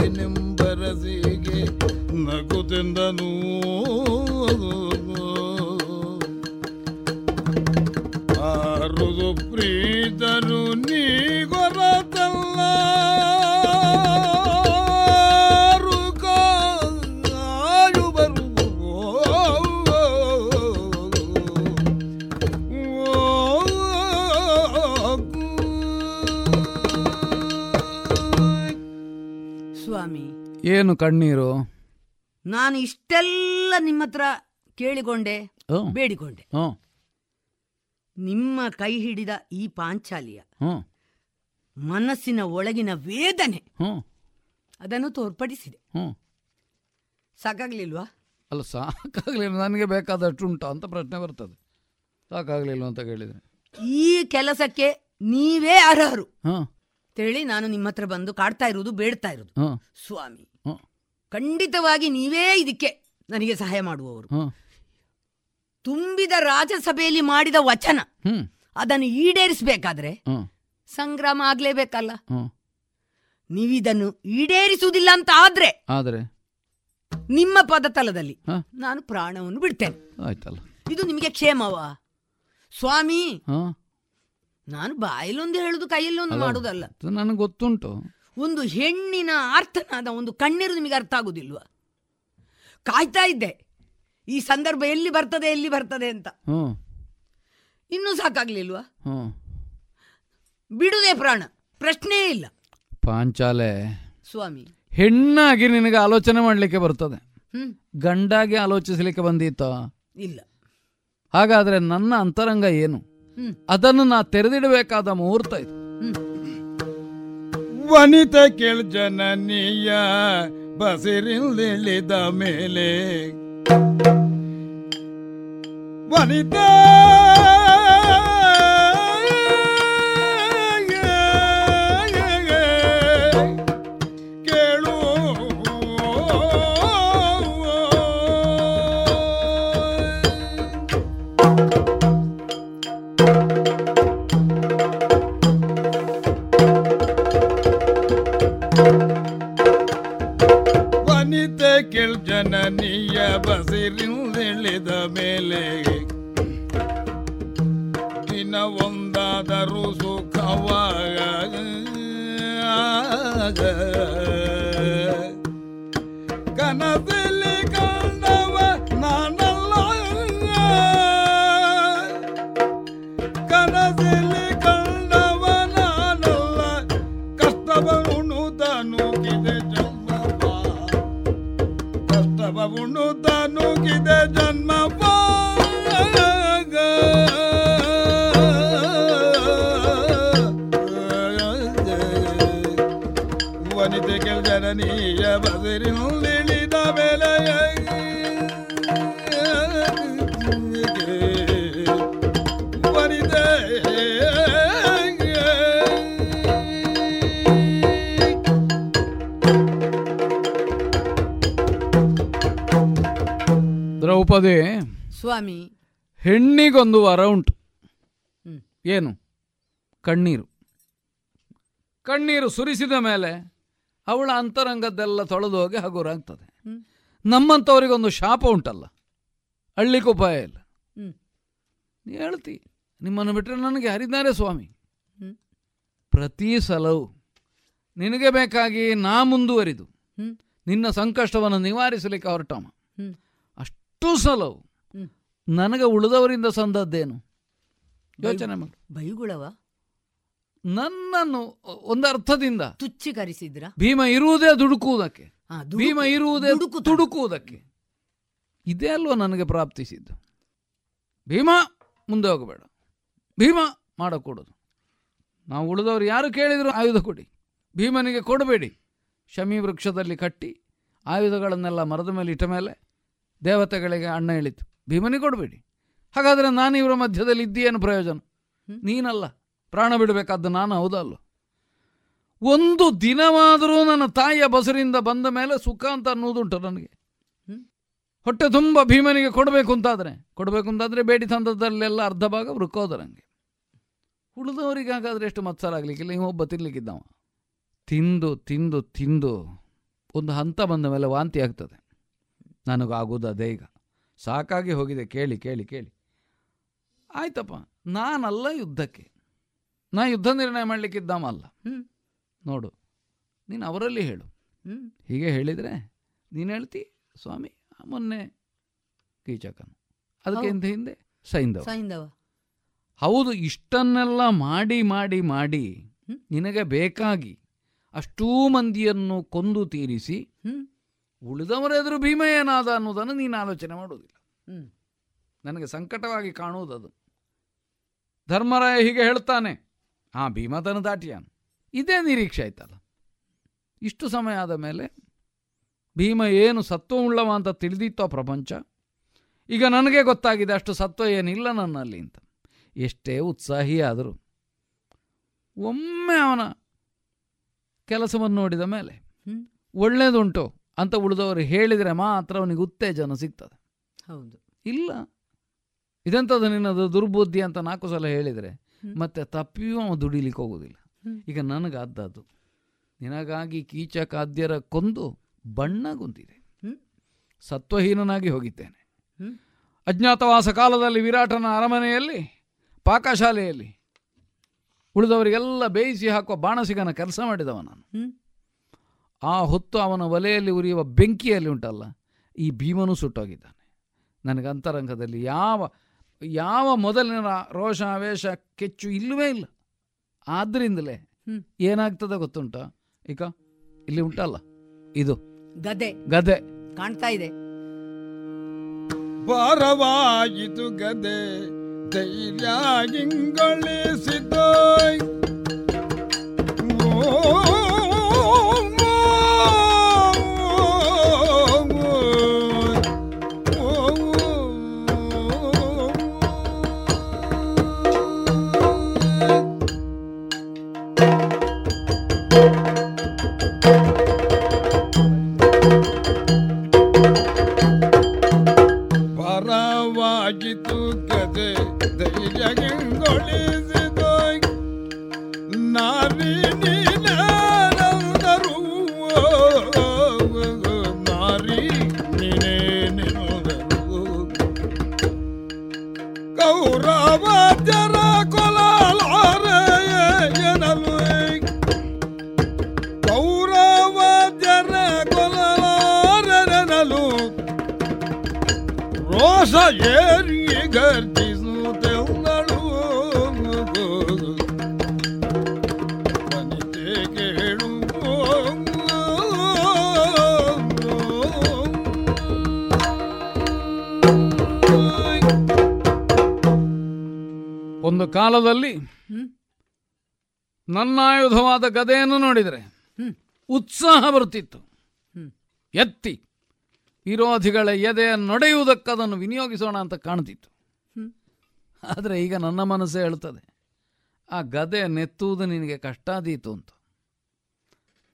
ಬಿಡುವೆನೆಂಬರಸಿಗೆ ನಗುತೆಂದನು ಏನು ಕಣ್ಣೀರು? ನಾನು ಇಷ್ಟೆಲ್ಲ ನಿಮ್ಮ ಹತ್ರ ಕೇಳಿಕೊಂಡೆ ಹ್ಮ್. ಬೇಡಿಕೊಂಡೆ. ಹ್ಞೂ. ನಿಮ್ಮ ಕೈ ಹಿಡಿದ ಈ ಪಾಂಚಾಲಿಯ ಹ್ಞೂ. ಮನಸ್ಸಿನ ಒಳಗಿನ ವೇದನೆ ಹ್ಞೂ. ಅದನ್ನು ತೋರ್ಪಡಿಸಿದೆ. ಹ್ಞೂ. ಸಾಕಾಗ್ಲಿಲ್ವಾ? ಅಲ್ಲ ಸಾಕಾಗಲಿಲ್ಲ. ನನಗೆ ಬೇಕಾದಷ್ಟು ಉಂಟಾ ಅಂತ ಪ್ರಶ್ನೆ ಬರ್ತದೆ. ಸಾಕಾಗಲಿಲ್ಲ ಅಂತ ಕೇಳಿದರೆ? ಈ ಕೆಲಸಕ್ಕೆ ನೀವೇ ಅರ್ಹರು. ಹಾಂ ಅಂತೇಳಿ ನಾನು ನಿಮ್ಮ ಹತ್ರ ಬಂದು ಕಾಡ್ತಾ ಇರುವುದು ಬೇಡ್ತಾ ಇರುವುದು. ಹಾಂ ಸ್ವಾಮಿ ಖಂಡಿತವಾಗಿ ನೀವೇ ಇದಕ್ಕೆ ನನಗೆ ಸಹಾಯ ಮಾಡುವವರು. ತುಂಬಿದ ರಾಜ್ಯಸಭೆಯಲ್ಲಿ ಮಾಡಿದ ವಚನ. ಅದನ್ನು ಈಡೇರಿಸಬೇಕಾದ್ರೆ ಸಂಗ್ರಾಮ ಆಗ್ಲೇಬೇಕಲ್ಲ. ನೀವಿದನ್ನು ಈಡೇರಿಸುವುದಿಲ್ಲ ಅಂತ ಆದ್ರೆ ಆದರೆ? ನಿಮ್ಮ ಪದತಲದಲ್ಲಿ. ನಾನು ಪ್ರಾಣವನ್ನು ಬಿಡ್ತೇನೆ. ಆಯ್ತಲ್ಲ. ಇದು ನಿಮಗೆ ಕ್ಷೇಮವಾ? ಸ್ವಾಮಿ. ನಾನು ಬಾಯಲ್ಲೊಂದು ಹೇಳುದು ಕೈಯಲ್ಲೊಂದು ಮಾಡುದಲ್ಲ. ನನಗೆ ಗೊತ್ತುಂಟು. ಒಂದು ಹೆಣ್ಣಿನ ಅರ್ಥನಾದ ಒಂದು ಕಣ್ಣೀರು ನಿಮಗೆ ಅರ್ಥ ಆಗುದಿಲ್ವ? ಕಾಯ್ತಾ ಇದ್ದೆ. ಈ ಸಂದರ್ಭ ಎಲ್ಲಿ ಬರ್ತದೆ ಎಲ್ಲಿ ಬರ್ತದೆ ಅಂತ. ಇನ್ನೂ ಸಾಕಾಗ್ಲಿಲ್ವಾ? ಬಿಡುದೇ ಪ್ರಾಣ ಪ್ರಶ್ನೆ ಇಲ್ಲ. ಪಾಂಚಾಲೆ. ಸ್ವಾಮಿ. ಹೆಣ್ಣಾಗಿ ನಿನಗೆ ಆಲೋಚನೆ ಮಾಡಲಿಕ್ಕೆ ಬರ್ತದೆ. ಗಂಡಾಗಿ ಆಲೋಚಿಸಲಿಕ್ಕೆ ಬಂದಿತ್ತ ಇಲ್ಲ. ಹಾಗಾದ್ರೆ ನನ್ನ ಅಂತರಂಗ ಏನು? ಅದನ್ನು ನಾ ತೆರೆದಿಡಬೇಕಾದ ಮುಹೂರ್ತ ಇದು. ವನಿತ ಕೇಳ್ ಜನನಿಯ ಬಸಿರಿಳಿದ ಮೇಲೆ. ವನಿತ! ಜನನೀಯ ಬಸಿರಿಂದಿಳಿದ ಮೇಲೆ. ದಿನ ಒಂದಾದರೂ ಸುಖವಾಗ ಕನಸಲ್ಲಿ ಉಣುದನುಗಿದೆ ಜನ್ಮವ ದ್ರೌಪದಿ ಸ್ವಾಮಿ. ಹೆಣ್ಣಿಗೊಂದು ವರ ಉಂಟು. ಏನು? ಕಣ್ಣೀರು. ಕಣ್ಣೀರು ಸುರಿಸಿದ ಮೇಲೆ ಅವಳ ಅಂತರಂಗದ್ದೆಲ್ಲ ತೊಳೆದು ಹೋಗಿ ಹಗುರ ಆಗ್ತದೆ ನಮ್ಮಂಥವರಿಗೊಂದು ಶಾಪ ಉಂಟಲ್ಲ. ಹಳ್ಳಿಗೆ ಉಪಾಯ ಇಲ್ಲ. ಹೇಳ್ತಿ. ನಿಮ್ಮನ್ನು ಬಿಟ್ಟರೆ ನನಗೆ ಹರಿದ್ದಾರೆ ಸ್ವಾಮಿ. ಪ್ರತಿ ಸಲವು ನಿನಗೆ ಬೇಕಾಗಿ ನಾ ಮುಂದುವರಿದು. ನಿನ್ನ ಸಂಕಷ್ಟವನ್ನು ನಿವಾರಿಸಲಿಕ್ಕೆ ಹೊರಟವ ಹ್ಮ್. ಅಷ್ಟು ಸಲವು. ನನಗೆ ಉಳಿದವರಿಂದ ಸಂದದ್ದೇನು? ಯೋಚನೆ ಮಾಡಿ. ಬೈಗುಳವ? ನನ್ನನ್ನು ಒಂದು ಅರ್ಥದಿಂದ ತುಚ್ಛೀಕರಿಸಿದ್ರ ಭೀಮ ಇರುವುದೇ ದುಡುಕುವುದಕ್ಕೆ. ಭೀಮ ಇರುವುದೇ. ತುಡುಕುವುದಕ್ಕೆ. ಇದೇ ಅಲ್ವಾ ನನಗೆ ಪ್ರಾಪ್ತಿಸಿದ್ದು. ಭೀಮ ಮುಂದೆ ಹೋಗಬೇಡ. ಭೀಮ ಮಾಡಕೂಡದು. ನಾವು ಉಳಿದವರು ಯಾರು ಕೇಳಿದ್ರು ಆಯುಧ ಕೊಡಿ. ಭೀಮನಿಗೆ ಕೊಡಬೇಡಿ. ಶಮಿ ವೃಕ್ಷದಲ್ಲಿ ಕಟ್ಟಿ ಆಯುಧಗಳನ್ನೆಲ್ಲ ಮರದ ಮೇಲೆ ಇಟ್ಟ ಮೇಲೆ ದೇವತೆಗಳಿಗೆ ಅಣ್ಣ ಹೇಳಿತು. ಭೀಮನಿಗೆ ಕೊಡಬೇಡಿ. ಹಾಗಾದರೆ ನಾನು ಇವರ ಮಧ್ಯದಲ್ಲಿ ಇದ್ದೀಯೇನು ಪ್ರಯೋಜನ? ನೀನಲ್ಲ. ಪ್ರಾಣ ಬಿಡಬೇಕಾದ್ದು ನಾನು ಹೌದಲ್ಲ ಒಂದು ದಿನವಾದರೂ ನನ್ನ ತಾಯಿಯ ಬಸರಿಂದ ಬಂದ ಮೇಲೆ ಸುಖ ಅಂತ ಅನ್ನೋದುಂಟು ನನಗೆ. ಹೊಟ್ಟೆ ತುಂಬ ಭೀಮನಿಗೆ ಕೊಡಬೇಕು ಅಂತಾದರೆ ಕೊಡಬೇಕು ಅಂತಾದರೆ ಬೇಡಿ ತಂದದಲ್ಲೆಲ್ಲ ಅರ್ಧ ಭಾಗ ವೃಕ್ಕೋದರಂಗೆ ಉಳಿದವರಿಗೆ ಹಾಗಾದರೆ ಎಷ್ಟು ಮತ್ಸರ ಆಗಲಿಕ್ಕಿಲ್ಲ? ಇವ ಒಬ್ಬ ತಿನ್ಲಿಕ್ಕಿದ್ದವ. ತಿಂದು ತಿಂದು ತಿಂದು ಒಂದು ಹಂತ ಬಂದ ಮೇಲೆ ವಾಂತಿ ಆಗ್ತದೆ. ನನಗಾಗೋದು ಅದೇ ಈಗ. ಸಾಕಾಗಿ ಹೋಗಿದೆ ಕೇಳಿ ಕೇಳಿ ಕೇಳಿ. ಆಯ್ತಪ್ಪ ನಾನಲ್ಲ ಯುದ್ಧಕ್ಕೆ. ನಾ ಯುದ್ಧ ನಿರ್ಣಯ ಮಾಡಲಿಕ್ಕಿದ್ದಾಮ ಅಲ್ಲ. ನೋಡು ನೀನು ಅವರಲ್ಲಿ ಹೇಳು. ಹೀಗೆ ಹೇಳಿದರೆ ನೀನು ಹೇಳ್ತಿ ಸ್ವಾಮಿ ಮೊನ್ನೆ ಕೀಚಕನು. ಅದಕ್ಕೆ ಹೌದು. ಹಿಂದೆ? ಸೈಂದವ ಸೈಂಧವ. ಹೌದು ಇಷ್ಟನ್ನೆಲ್ಲ ಮಾಡಿ ಮಾಡಿ ಮಾಡಿ ನಿನಗೆ ಬೇಕಾಗಿ ಅಷ್ಟೂ ಮಂದಿಯನ್ನು ಕೊಂದು ತೀರಿಸಿ ಉಳಿದವರೆದುರು ಭೀಮ ಏನಾದ ಅನ್ನೋದನ್ನು ನೀನು ಆಲೋಚನೆ ಮಾಡುವುದಿಲ್ಲ. ನನಗೆ ಸಂಕಟವಾಗಿ ಕಾಣುವುದದು. ಧರ್ಮರಾಯ ಹೀಗೆ ಹೇಳ್ತಾನೆ ಆ ಭೀಮತನ ದಾಟಿಯಾನು. ಇದೇ ನಿರೀಕ್ಷೆ ಆಯ್ತಲ್ಲ. ಇಷ್ಟು ಸಮಯ ಆದ ಮೇಲೆ ಭೀಮ ಏನು ಸತ್ವ ಉಳ್ಳವ ಅಂತ ತಿಳಿದಿತ್ತೋ ಪ್ರಪಂಚ? ಈಗ ನನಗೆ ಗೊತ್ತಾಗಿದೆ ಅಷ್ಟು ಸತ್ವ ಏನಿಲ್ಲ ನನ್ನಲ್ಲಿ ಅಂತ. ಎಷ್ಟೇ ಉತ್ಸಾಹಿಯಾದರೂ ಒಮ್ಮೆ ಅವನ ಕೆಲಸವನ್ನು ನೋಡಿದ ಮೇಲೆ. ಒಳ್ಳೆಯದುಂಟು ಅಂತ ಉಳಿದವರು ಹೇಳಿದರೆ ಮಾತ್ರ ಅವನಿಗೆ ಉತ್ತೇಜನ ಸಿಗ್ತದೆ. ಹೌದು. ಇಲ್ಲ. ಇದೆಂಥದ್ದು ನಿನ್ನದು ದುರ್ಬುದ್ಧಿ ಅಂತ ನಾಲ್ಕು ಸಲ ಹೇಳಿದರೆ ಮತ್ತೆ ತಪ್ಪಿಯೂ ಅವ ದುಡಿಲಿಕ್ಕೆ ಹೋಗೋದಿಲ್ಲ. ಈಗ ನನಗಾದದ್ದು. ನಿನಗಾಗಿ ಕೀಚಕಾದ್ಯರ ಕೊಂದು ಬಣ್ಣ ಗುಂದಿದೆ. ಸತ್ವಹೀನನಾಗಿ ಹೋಗಿದ್ದೇನೆ. ಅಜ್ಞಾತವಾಸ ಕಾಲದಲ್ಲಿ ವಿರಾಟನ ಅರಮನೆಯಲ್ಲಿ ಪಾಕಶಾಲೆಯಲ್ಲಿ ಉಳಿದವರಿಗೆಲ್ಲ ಬೇಯಿಸಿ ಹಾಕುವ ಬಾಣಸಿಗನ ಕೆಲಸ ಮಾಡಿದವ ನಾನು. ಆ ಹೊತ್ತು ಅವನ ಒಲೆಯಲ್ಲಿ ಉರಿಯುವ ಬೆಂಕಿಯಲ್ಲಿ ಉಂಟಲ್ಲ ಈ ಭೀಮನು ಸುಟ್ಟೋಗಿದ್ದಾನೆ. ನನಗೆ ಅಂತರಂಗದಲ್ಲಿ ಯಾವ ಯಾವ ಮೊದಲಿನ ರೋಷ ಆವೇಶ ಕೆಚ್ಚು ಇಲ್ಲವೇ ಇಲ್ಲ. ಆದ್ದರಿಂದಲೇ ಹ್ಮ್. ಏನಾಗ್ತದೆ ಗೊತ್ತುಂಟ? ಈಗ ಇಲ್ಲಿ ಉಂಟಲ್ಲ ಇದು. ಗದೆ. ಗದೆ. ಕಾಣ್ತಾ ಇದೆ. ಭಾರವಾಯಿತು ಗದೆ ಧೈರ್ಯ ಇಂಗೊಳಿಸಿತು Charlie. ಒಂದು ಕಾಲದಲ್ಲಿ ನನ್ನ ಆಯುಧವಾದ ಗದೆಯನ್ನು ನೋಡಿದರೆ ಉತ್ಸಾಹ ಬರುತ್ತಿತ್ತು. ಎತ್ತಿ ವಿರೋಧಿಗಳ ಎದೆಯ ನಡೆಯುವುದಕ್ಕದನ್ನು ವಿನಿಯೋಗಿಸೋಣ ಅಂತ ಕಾಣ್ತಿತ್ತು. ಆದರೆ ಈಗ ನನ್ನ ಮನಸ್ಸೇ ಹೇಳ್ತದೆ ಆ ಗದೆ ನೆತ್ತುವುದು ನಿನಗೆ ಕಷ್ಟಾದೀತು ಅಂತ.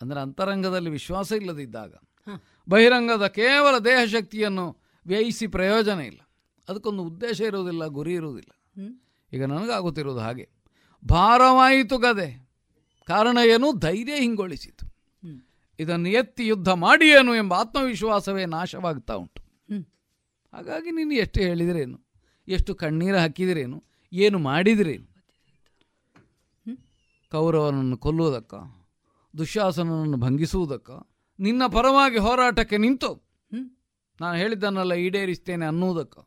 ಅಂದರೆ ಅಂತರಂಗದಲ್ಲಿ ವಿಶ್ವಾಸ ಇಲ್ಲದಿದ್ದಾಗ. ಬಹಿರಂಗದ ಕೇವಲ ದೇಹ ಶಕ್ತಿಯನ್ನು ವ್ಯಯಿಸಿ ಪ್ರಯೋಜನ ಇಲ್ಲ. ಅದಕ್ಕೊಂದು ಉದ್ದೇಶ ಇರುವುದಿಲ್ಲ ಗುರಿ ಇರುವುದಿಲ್ಲ. ಈಗ ನನಗಾಗುತ್ತಿರುವುದು ಹಾಗೆ. ಭಾರವಾಯಿತು ಗದೆ. ಕಾರಣ ಏನು? ಧೈರ್ಯ ಹಿಂಗೊಳಿಸಿತು. ಇದನ್ನು ಎತ್ತಿ ಯುದ್ಧ ಮಾಡಿ ಏನು ಎಂಬ ಆತ್ಮವಿಶ್ವಾಸವೇ ನಾಶವಾಗ್ತಾ ಉಂಟು. ಹಾಗಾಗಿ ನೀನು ಎಷ್ಟು ಹೇಳಿದ್ರೇನು? ಎಷ್ಟು ಕಣ್ಣೀರು ಹಾಕಿದಿರೇನು? ಏನು ಮಾಡಿದ್ರೇನು? ಕೌರವನನ್ನು ಕೊಲ್ಲುವುದಕ್ಕ ದುಶ್ಯಾಸನನ್ನು ಭಂಗಿಸುವುದಕ್ಕ ನಿನ್ನ ಪರವಾಗಿ ಹೋರಾಟಕ್ಕೆ ನಿಂತು. ನಾನು ಹೇಳಿದ್ದನ್ನೆಲ್ಲ ಈಡೇರಿಸ್ತೇನೆ ಅನ್ನುವುದಕ್ಕ.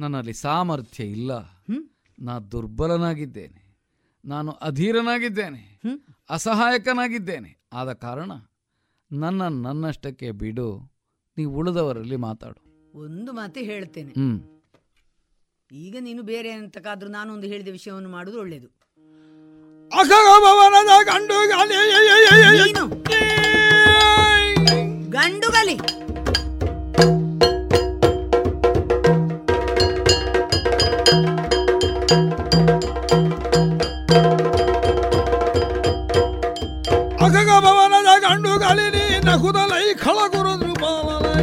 ನನ್ನಲ್ಲಿ ಸಾಮರ್ಥ್ಯ ಇಲ್ಲ. ನಾ ದುರ್ಬಲನಾಗಿದ್ದೇನೆ. ನಾನು ಅಧೀರನಾಗಿದ್ದೇನೆ. ಅಸಹಾಯಕನಾಗಿದ್ದೇನೆ. ಆದ ಕಾರಣ ನನ್ನ ನನ್ನಷ್ಟಕ್ಕೆ ಬಿಡು. ನೀವು ಉಳಿದವರಲ್ಲಿ ಮಾತಾಡು. ಒಂದು ಮಾತು ಹೇಳ್ತೇನೆ. ಈಗ ನೀನು ಬೇರೆ ಅಂತಕ್ಕಾದ್ರೂ ನಾನು ಒಂದು ಹೇಳಿದ ವಿಷಯವನ್ನು ಮಾಡುವುದು ನೀನು ಗಂಡುಗಲಿ ನಗುದಲೈ ಖಳಗುರು ದ್ರುಪಾಲನೈ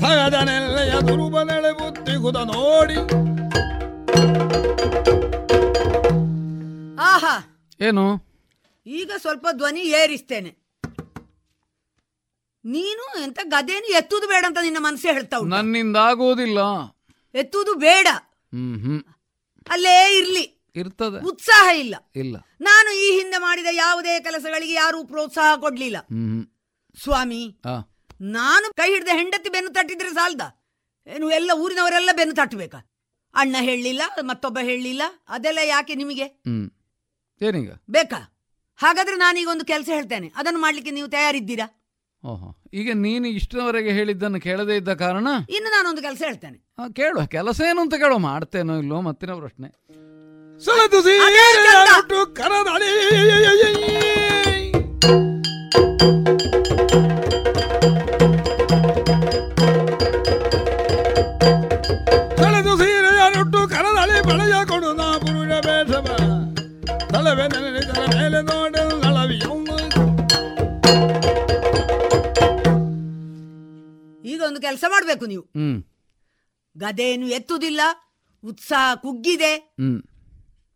ಸಗದನೆಲ್ಲೆಯ ದುರುಬನೆಳೆ ಬುತ್ತಿ ಕುದ ನೋಡಿ. ಆಹಾ. ಏನು? ಈಗ ಸ್ವಲ್ಪ ಧ್ವನಿ ಏರಿಸ್ತೇನೆ. ನೀನು ಎಂತ ಗದೇನು ಎತ್ತುದು ಬೇಡ ಅಂತ ನಿನ್ನ ಮನಸ್ಸೇ ಹೇಳ್ತಾ ಉಂಟು. ನನ್ನಿಂದ ಆಗುವುದಿಲ್ಲ. ಎತ್ತುದು ಬೇಡ. ಹ್ಮ್ ಹ್ಮ್ ಅಲ್ಲೇ ಇರ್ಲಿ. ಇರ್ತದೆ. ಉತ್ಸಾಹ ಇಲ್ಲ. ಇಲ್ಲ. ನಾನು ಈ ಹಿಂದೆ ಮಾಡಿದ ಯಾವುದೇ ಕೆಲಸಗಳಿಗೆ ಯಾರೂ ಪ್ರೋತ್ಸಾಹ ಕೊಡ್ಲಿಲ್ಲ. ಹ್ಮ್ ಸ್ವಾಮಿ ನಾನು ಕೈ ಹಿಡಿದ ಹೆಂಡತಿ ಬೆನ್ನು ತಟ್ಟಿದ್ರೆ ಸಾಲ್ದ? ಏನು ಎಲ್ಲ ಊರಿನವರೆಲ್ಲ ಬೆನ್ನು ತಟ್ಟಬೇಕಾ? ಅಣ್ಣ ಹೇಳಲಿಲ್ಲ ಮತ್ತೊಬ್ಬ ಹೇಳಲಿಲ್ಲ ಅದೆಲ್ಲ ಯಾಕೆ ನಿಮಗೆ? ಹ್ಮ್. ಏನೀಗ? ಬೇಕಾ? ಹಾಗಾದ್ರೆ ನಾನೀಗ ಒಂದು ಕೆಲಸ ಹೇಳ್ತೇನೆ. ಅದನ್ನು ಮಾಡ್ಲಿಕ್ಕೆ ನೀವು ತಯಾರಿದ್ದೀರಾ? ಓಹೋ. ಈಗ ನೀನು ಇಷ್ಟರವರೆಗೆ ಹೇಳಿದ್ದನ್ನು ಕೇಳದೇ ಇದ್ದ ಕಾರಣ? ಇನ್ನು ನಾನೊಂದು ಕೆಲಸ ಹೇಳ್ತೇನೆ. ಕೇಳುವ. ಕೆಲಸ ಏನು ಅಂತ ಕೇಳುವ. ಮಾಡ್ತೇನೋ ಇಲ್ಲೋ ಮತ್ತಿನ ಪ್ರಶ್ನೆ. ಸೆಳೆದು ಒಂದು ಕೆಲಸ ಮಾಡಬೇಕು ನೀವು. ಹ್ಮ್. ಗದೆಯನ್ನು ಎತ್ತುದಿಲ್ಲ ಉತ್ಸಾಹ ಕುಗ್ಗಿದೆ.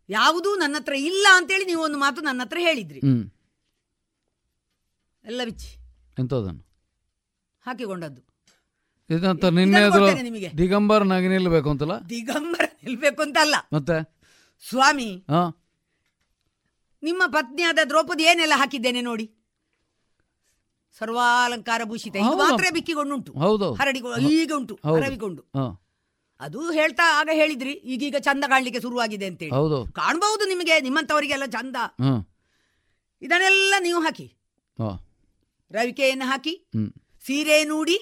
ಯಾವುದೂ ನನ್ನ ಹತ್ರ ಇಲ್ಲ ಅಂತೇಳಿ ನೀವು ಒಂದು ಮಾತು ನನ್ನ ಹತ್ರ ಹೇಳಿದ್ರಿ. ಎಲ್ಲ ಬಿಚ್ಚಿ. ಎಂತದನ್ನು ಹಾಕಿಕೊಂಡದ್ದು. ಇದಂತ ನಿನ್ನೆ ನಿಮಗೆ. ದಿಗಂಬರನಾಗಿ ನಿಲ್ಲಬೇಕು ಅಂತಲ್ಲ? ದಿಗಂಬರ ನಿಲ್ಬೇಕು ಅಂತ ಅಲ್ಲ. ಮತ್ತೆ? ಸ್ವಾಮಿ ನಿಮ್ಮ ಪತ್ನಿಯಾದ ದ್ರೌಪದಿ ಏನೆಲ್ಲ ಹಾಕಿದ್ದೇನೆ ನೋಡಿ. ಸರ್ವಾಲಂಕಾರ ಭೂಷಿತ ಹೌದು. ಮಾತ್ರ ಬಿಕ್ಕಿಕೊಂಡುಂಟು ಹೌದು. ಹರಡಿಕೊಂಡು ಈಗ ಉಂಟು. ಹರವಿಕೊಂಡು ಅದು ಹೇಳ್ತಾ ಆಗ ಹೇಳಿದ್ರಿ ಈಗೀಗ ಚಂದ ಕಾಣ್ಲಿಕ್ಕೆ ಶುರುವಾಗಿದೆ ಅಂತೇಳಿ. ಹೌದು. ಕಾಣಬಹುದು ನಿಮಗೆ ನಿಮ್ಮಂತವರಿಗೆಲ್ಲ ಚಂದ. ಇದನ್ನೆಲ್ಲ ನೀವು ಹಾಕಿ. ರವಿಕೆಯನ್ನು ಹಾಕಿ ಸೀರೆ ನೂಡಿ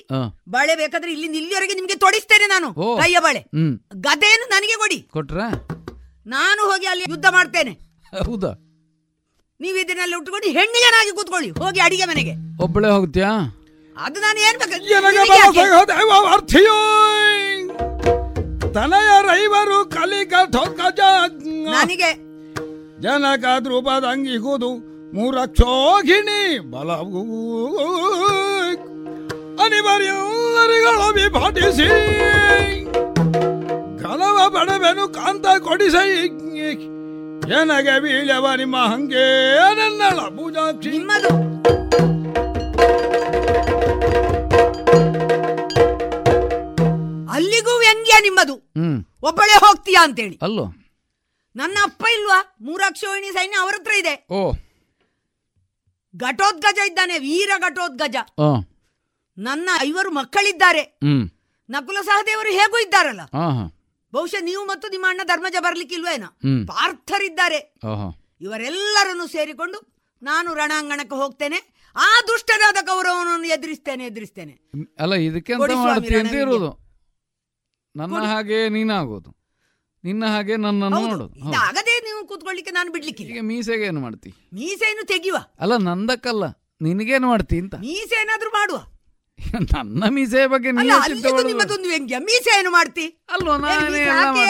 ಬಳೆ ಬೇಕಾದ್ರೆ ಇಲ್ಲಿ ಇಲ್ಲಿವರೆಗೆ ನಿಮಗೆ ತೊಡಿಸ್ತೇನೆ ನಾನು. ಕೈಯ ಬಳೆ. ಗದೆಯನ್ನು ನನಗೆ ಕೊಡಿ. ಕೊಟ್ರ? ನಾನು ಹೋಗಿ ಅಲ್ಲಿ ಯುದ್ಧ ಮಾಡ್ತೇನೆ. ಹೌದಾ? ನೀವು ಇದನ್ನೆಲ್ಲ ಉಟ್ಕೊಂಡು ಹೆಣ್ಣಿಗೆನಾಗಿ ಕೂತ್ಕೊಳ್ಳಿ. ಹೋಗಿ ಅಡಿಗೆ ಮನೆಗೆ. ಒಬ್ಬಳೇ ಹೋಗ್ತೀಯಾ? ಅದು ನಾನು ಏನ್ ತನಯ ರೈವರು ಕಲಿಕ ನನಗೆ ಜನಕ ದ್ರುಪದಂಗಿಗುದು ಮೂರಕ್ಷೋಗಿಣಿ ಬಲವು ಅನಿವಾರ್ಯಲ್ಲರಿಗಳ ವಿಭಟಿಸಿ. ಕಲವ ಬಡವೆನು ಕಾಂತ ಕೊಡಿಸೈ. ಎನಗೆ ಬೀಳವ ನಿಮ್ಮ ಹಂಗೆ ನನ್ನಳ ಪೂಜಾ ನಿಮ್ಮದು. ಅಲ್ಲಿಗೂ ವ್ಯಂಗ್ಯ ನಿಮ್ಮದು. ಒಬ್ಬಳೇ ಹೋಗ್ತೀಯಾ ಅಂತೇಳಿ. ಅಲ್ಲೋ. ನನ್ನ ಅಪ್ಪ ಇಲ್ವಾ? ಮೂರಾಕ್ಷೋಹಿಣಿ ಸೈನ್ಯ ಅವರ ಹತ್ರ ಇದೆ. ಓ. ಘಟೋದ್ಗಜ ಇದ್ದಾನೆ ವೀರ ಘಟೋದ್ಗಜ. ಆ. ನನ್ನ ಐವರು ಮಕ್ಕಳಿದ್ದಾರೆ. ಹ್ಮ್. ನಕುಲ ಸಹದೇವರು ಹೇಗೂ ಇದ್ದಾರಲ್ಲ? ಬಹುಶಃ ನೀವು ಮತ್ತು ನಿಮ್ಮ ಅಣ್ಣ ಧರ್ಮಜ ಬರ್ಲಿಕ್ಕೆ ಇಲ್ವೇನಾ ಪಾರ್ಥರಿದ್ದಾರೆ. ಇವರೆಲ್ಲರನ್ನು ಸೇರಿಕೊಂಡು ನಾನು ರಣಾಂಗಣಕ್ಕೆ ಹೋಗ್ತೇನೆ. ಆ ದುಷ್ಟನಾದ ಕೌರವನನ್ನು ಎದುರಿಸ್ತೇನೆ ಎದುರಿಸ್ತೇನೆ. ಅಲ್ಲ ಇದಕ್ಕೆ. ಇರೋದು ನನ್ನ ಹಾಗೆ ನೀನಾಗೋದು ನಿನ್ನ ಹಾಗೆ ನನ್ನನ್ನು ನೋಡು ಆಗದೆ ನೀವು ಕೂತ್ಕೊಳ್ಳಿಕ್ಕೆ ನಾನು ಬಿಡ್ಲಿಕ್ಕೆ ಈಗ ಮೀಸೆಗೆ ಏನು ಮಾಡ್ತಿ? ಮೀಸೆಯನ್ನು ತೆಗಿಯುವ. ಅಲ್ಲ ನಂದಕ್ಕಲ್ಲ. ನಿನಗೇನು ಮಾಡ್ತಿ ಅಂತ? ಮೀಸೆ ಏನಾದ್ರೂ ಮಾಡುವ. [laughs] ನನ್ನ ಮೀಸೆ ಬಗ್ಗೆ ನಿಮ್ಮದೊಂದು ವ್ಯಂಗ್ಯ. ಮೀಸೆ ಏನು ಮಾಡ್ತಿ? ಅಲ್ವಾ.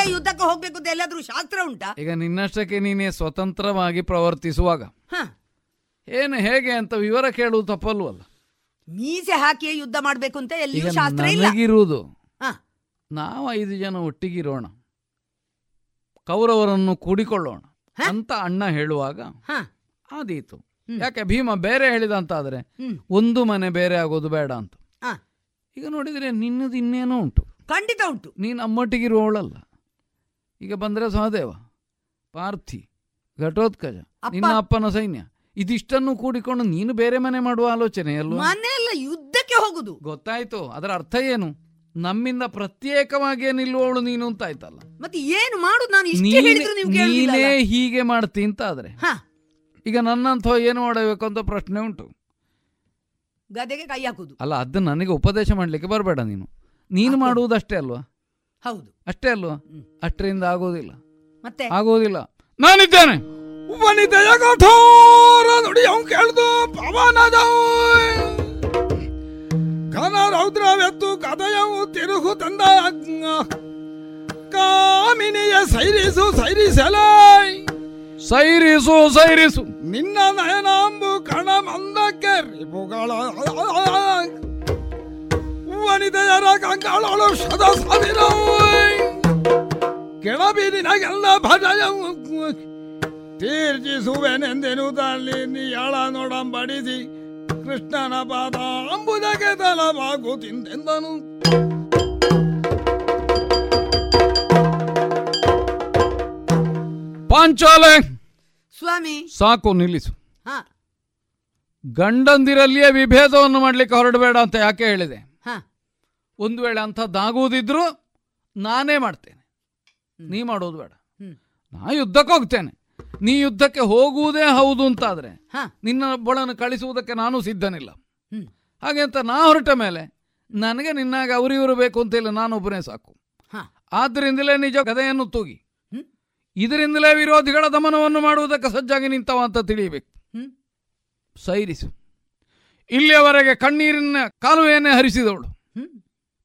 ಯುದ್ಧಕ್ಕೆ ಹೋಗ್ಬೇಕು ಅಂತ ಎಲ್ಲಾದ್ರೂ ಶಾಸ್ತ್ರ ಉಂಟಾ? ಈಗ ನಿನ್ನಷ್ಟಕ್ಕೆ ನೀನೇ ಸ್ವತಂತ್ರವಾಗಿ ಪ್ರವರ್ತಿಸುವಾಗ. ಹ. ಏನು ಹೇಗೆ ಅಂತ ವಿವರ ಕೇಳುವುದು ತಪ್ಪಲ್ವಲ್ಲ. ಮೀಸೆ ಹಾಕಿ ಯುದ್ಧ ಮಾಡಬೇಕು ಅಂತ ಎಲ್ಲಿ ಎಲ್ಲಿಯೂ ಶಾಸ್ತ್ರ ಇಲ್ಲ. ಹ. ನಾವು ಐದು ಜನ ಒಟ್ಟಿಗಿರೋಣ. ಕೌರವರನ್ನು ಕೂಡಿಕೊಳ್ಳೋಣ ಅಂತ ಅಣ್ಣ ಹೇಳುವಾಗ ಹ. ಆದೀತು. ಯಾಕೆ ಭೀಮ ಬೇರೆ ಹೇಳಿದ ಅಂತ ಆದ್ರೆ ಒಂದು ಮನೆ ಬೇರೆ ಆಗೋದು ಬೇಡ ಅಂತ. ಈಗ ನೋಡಿದ್ರೆ ನಿನ್ನದು ಇನ್ನೇನೋ ಉಂಟು. ಖಂಡಿತ ಉಂಟು. ನೀನು ಅಮ್ಮೊಟ್ಟಿಗಿರುವವಳಲ್ಲ ಈಗ ಬಂದ್ರೆ ಸಹದೇವ ಪಾರ್ಥಿ ಘಟೋತ್ಕಜ ನಿನ್ನ ಅಪ್ಪನ ಸೈನ್ಯ. ಇದಿಷ್ಟನ್ನು ಕೂಡಿಕೊಂಡು ನೀನು ಬೇರೆ ಮನೆ ಮಾಡುವ ಆಲೋಚನೆ ಅಲ್ವಾ? ಯುದ್ಧಕ್ಕೆ ಹೋಗುದು. ಗೊತ್ತಾಯ್ತು. ಅದರ ಅರ್ಥ ಏನು? ನಮ್ಮಿಂದ ಪ್ರತ್ಯೇಕವಾಗಿ ನಿಲ್ಲುವವಳು ನೀನು ಅಂತ ಆಯ್ತಲ್ಲ. ಮತ್ತೆ ಏನು ಮಾಡುದು? ನಾನು ನೀನೇ ಹೀಗೆ ಮಾಡ್ತಿ ಅಂತ ಆದ್ರೆ. ಈಗ ನನ್ನಂಥ ಏನು ಮಾಡಬೇಕು ಅಂತ ಪ್ರಶ್ನೆ ಉಂಟು. ಗದೆಗೆ ಕೈ ಹಾಕುದು ಅಲ್ಲ ಅದು ನನಗೆ ಉಪದೇಶ ಮಾಡಲಿಕ್ಕೆ ಬರಬೇಡ ನೀನು. ನೀನು ಮಾಡುವುದಷ್ಟೇ ಅಲ್ವಾ? ಹೌದು. ಅಷ್ಟೇ ಅಲ್ವಾ? ಅಷ್ಟರಿಂದ ಆಗೋದಿಲ್ಲ ಮತ್ತೆ? ಆಗೋದಿಲ್ಲ ನಾನಿದ್ದೇನೆ. ವನಿತೆಯ ಕಠೋರ ನುಡಿ ಅವನು ಕೇಳ್ದು ಪವನದ ಘನ ರೌದ್ರವೆತ್ತು ಕದಯವು ತಿರುಗು ತಂದ ಕಾಮಿನಿಯ ಸೈರಿಸು ಸೈರಿಸಲೈ. ಸೈರಿಸು ಸೈರಿಸು. ನಿನ್ನ ನಯನಾಂಬು ಕಣ ಮಂದಕ್ಕೆ ರಿಪುಗಳ ವನಿತೆಯರ ಕಂಗಳಳು ಶತ ಸಾವಿರ ಕೆಳಬೀರಿನಗೆಲ್ಲ ಭಜಯವು ತೀರ್ಜಿಸುವೆನೆಂದೆನು ತಲ್ಲಿ ನೀಳ ನೋಡಂಬಡಿಸಿ ಕೃಷ್ಣನ ಪಾದ ಅಂಬುದಕ್ಕೆ ತಲವಾಗು ತಿಂದೆಂದನು ಪಾಂಚಾಲೆ. ಸ್ವಾಮಿ. ಸಾಕು ನಿಲ್ಲಿಸು. ಹಾ. ಗಂಡಂದಿರಲ್ಲಿಯೇ ವಿಭೇದವನ್ನು ಮಾಡ್ಲಿಕ್ಕೆ ಹೊರಡಬೇಡ ಅಂತ ಯಾಕೆ ಹೇಳಿದೆ? ಹಾ. ಒಂದು ವೇಳೆ ಅಂಥದ್ದಾಗುವುದಿದ್ರು ನಾನೇ ಮಾಡ್ತೇನೆ. ನೀ ಮಾಡೋದು ಬೇಡ. ನಾ ಯುದ್ಧಕ್ಕೆ ಹೋಗ್ತೇನೆ. ನೀ ಯುದ್ಧಕ್ಕೆ ಹೋಗುವುದೇ ಹೌದು ಅಂತಾದ್ರೆ ಹಾ. ನಿನ್ನ ಬೊಳನ್ನು ಕಳಿಸುವುದಕ್ಕೆ ನಾನು ಸಿದ್ಧನಿಲ್ಲ. ಹಾಗೆ ಅಂತ ನಾ ಹೊರಟ ಮೇಲೆ ನನಗೆ ನಿನ್ನಾಗ ಅವರಿವರು ಬೇಕು ನಾನು ನಾನೊಬ್ಬನೇ ಸಾಕು. ಹ. ಆದ್ದರಿಂದಲೇ ನಿಜ ಕಥೆಯನ್ನು ತೂಗಿ. ಇದರಿಂದಲೇ ವಿರೋಧಿಗಳ ದಮನವನ್ನು ಮಾಡುವುದಕ್ಕೆ ಸಜ್ಜಾಗಿ ನಿಂತವ ಅಂತ ತಿಳಿಯಬೇಕು. ಹ್ಮ್. ಸೈರಿಸು. ಇಲ್ಲಿಯವರೆಗೆ ಕಣ್ಣೀರಿನ ಕಾಲುವೆಯನ್ನೇ ಹರಿಸಿದವಳು.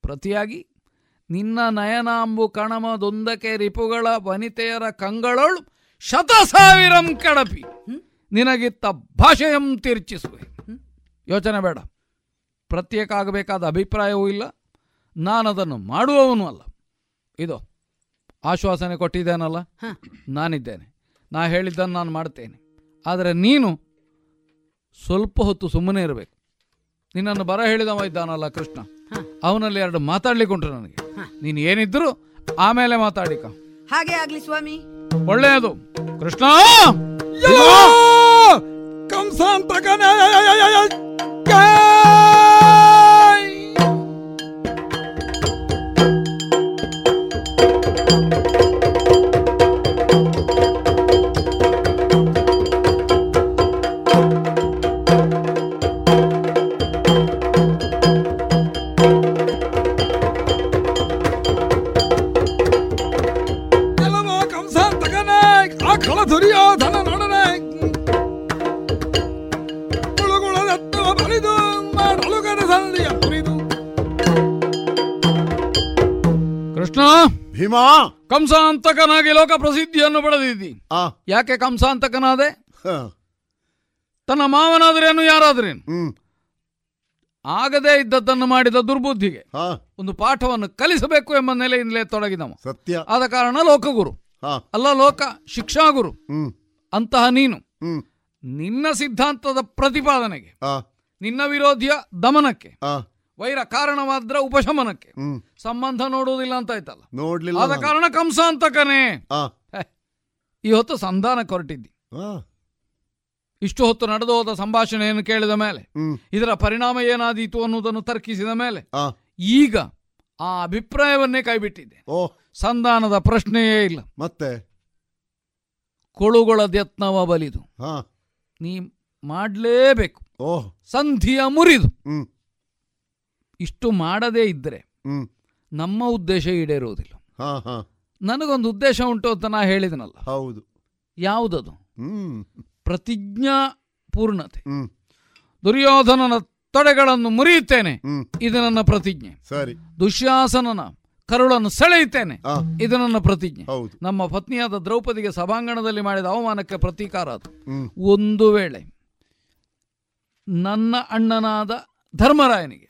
ಪ್ರತಿಯಾಗಿ ನಿನ್ನ ನಯನಾಂಬು ಕಣಮದೊಂದಕ್ಕೆ ರಿಪುಗಳ ವನಿತೆಯರ ಕಂಗಳಳು ಶತ ಸಾವಿರಂ ಕಡಪಿ ನಿನಗಿತ್ತ ಭಾಷೆಯಂ ತಿರ್ಚಿಸುವೆ. ಯೋಚನೆ ಬೇಡ. ಪ್ರತ್ಯೇಕ ಆಗಬೇಕಾದ ಅಭಿಪ್ರಾಯವೂ ಇಲ್ಲ. ನಾನದನ್ನು ಮಾಡುವವನು ಅಲ್ಲ. ಇದು. ಆಶ್ವಾಸನೆ ಕೊಟ್ಟಿದ್ದೇನಲ್ಲ ಹ. ನಾನಿದ್ದೇನೆ ನಾ ಹೇಳಿದ್ದನ್ನು ನಾನು ಮಾಡ್ತೇನೆ ಆದರೆ ನೀನು ಸ್ವಲ್ಪ ಹೊತ್ತು ಸುಮ್ಮನೆ ಇರಬೇಕು ನಿನ್ನನ್ನು ಬರ ಹೇಳಿದವ ಇದ್ದಾನಲ್ಲ ಕೃಷ್ಣ ಅವನಲ್ಲಿ ಎರಡು ಮಾತಾಡ್ಲಿಕ್ಕೆ ಉಂಟು ನನಗೆ ನೀನು ಏನಿದ್ರು ಆಮೇಲೆ ಮಾತಾಡಿಕ ಹಾಗೆ ಆಗ್ಲಿ ಸ್ವಾಮಿ ಒಳ್ಳೆಯದು ಕೃಷ್ಣ ಕಂಸಾಂತಕನ ಕೆಲವ ಕಂಸಾಂತಕನಾಗಿ ಲೋಕ ಪ್ರಸಿದ್ಧಿಯನ್ನು ಪಡೆದಿದ್ದಿ. ಯಾಕೆ ಕಂಸಾಂತಕನಾದೆ? ತನ್ನ ಮಾವನಾದ್ರೇನು ಯಾರಾದ್ರೇನು? ಆಗದೇ ಇದ್ದದ್ದನ್ನು ಮಾಡಿದ ದುರ್ಬುದ್ಧಿಗೆ ಒಂದು ಪಾಠವನ್ನು ಕಲಿಸಬೇಕು ಎಂಬ ನೆಲೆಯಿಂದಲೇ ತೊಡಗಿದವ. ಸತ್ಯ. ಆದ ಕಾರಣ ಲೋಕಗುರು. ಅಲ್ಲ ಲೋಕ ಶಿಕ್ಷಾಗುರು. ಅಂತಹ ನೀನು. ನಿನ್ನ ಸಿದ್ಧಾಂತದ ಪ್ರತಿಪಾದನೆಗೆ ನಿನ್ನ ವಿರೋಧಿಯ ದಮನಕ್ಕೆ ವೈರ ಕಾರಣವಾದ್ರ ಉಪಶಮನಕ್ಕೆ. ಸಂಬಂಧ ನೋಡುವುದಿಲ್ಲ ಅಂತ ಆಯ್ತಲ್ಲ. ನೋಡ್ಲಿಲ್ಲ ಆದ. ಕಾರಣ ಕಂಸ ಅಂತ ಕನೆ ಈ ಹೊತ್ತು ಸಂಧಾನ ಕೊರಟಿದ್ದಿ. ಇಷ್ಟು ಹೊತ್ತು ನಡೆದು ಹೋದ ಸಂಭಾಷಣೆಯನ್ನು ಕೇಳಿದ ಮೇಲೆ ಇದರ ಪರಿಣಾಮ ಏನಾದೀತು ಅನ್ನುವುದನ್ನು ತರ್ಕಿಸಿದ ಮೇಲೆ ಈಗ ಆ ಅಭಿಪ್ರಾಯವನ್ನೇ ಕೈಬಿಟ್ಟಿದ್ದೆ. ಓ. ಸಂಧಾನದ ಪ್ರಶ್ನೆಯೇ ಇಲ್ಲ. ಮತ್ತೆ? ಕೊಳುಗೊಳ ಯತ್ನವ ಬಲಿದು. ಹಾ ನೀ ಮಾಡಲೇಬೇಕು. ಓಹ್. ಸಂಧಿಯ ಮುರಿದು. ಇಷ್ಟು ಮಾಡದೇ ಇದ್ದರೆ ನಮ್ಮ ಉದ್ದೇಶ ಈಡೇರುವುದಿಲ್ಲ. ನನಗೊಂದು ಉದ್ದೇಶ ಉಂಟು ಅಂತ ನಾ ಹೇಳಿದನಲ್ಲ. ಹೌದು. ಯಾವುದದು? ಪ್ರತಿಜ್ಞಾ ಪೂರ್ಣತೆ. ದುರ್ಯೋಧನನ ತೊಡೆಗಳನ್ನು ಮುರಿಯುತ್ತೇನೆ. ಇದು ನನ್ನ ಪ್ರತಿಜ್ಞೆ. ಸರಿ. ದುಶ್ಯಾಸನನ ಕರುಳನ್ನು ಸೆಳೆಯುತ್ತೇನೆ. ಇದು ನನ್ನ ಪ್ರತಿಜ್ಞೆ. ನಮ್ಮ ಪತ್ನಿಯಾದ ದ್ರೌಪದಿಗೆ ಸಭಾಂಗಣದಲ್ಲಿ ಮಾಡಿದ ಅವಮಾನಕ್ಕೆ ಪ್ರತೀಕಾರ ಅದು. ಒಂದು ವೇಳೆ ನನ್ನ ಅಣ್ಣನಾದ ಧರ್ಮರಾಯನಿಗೆ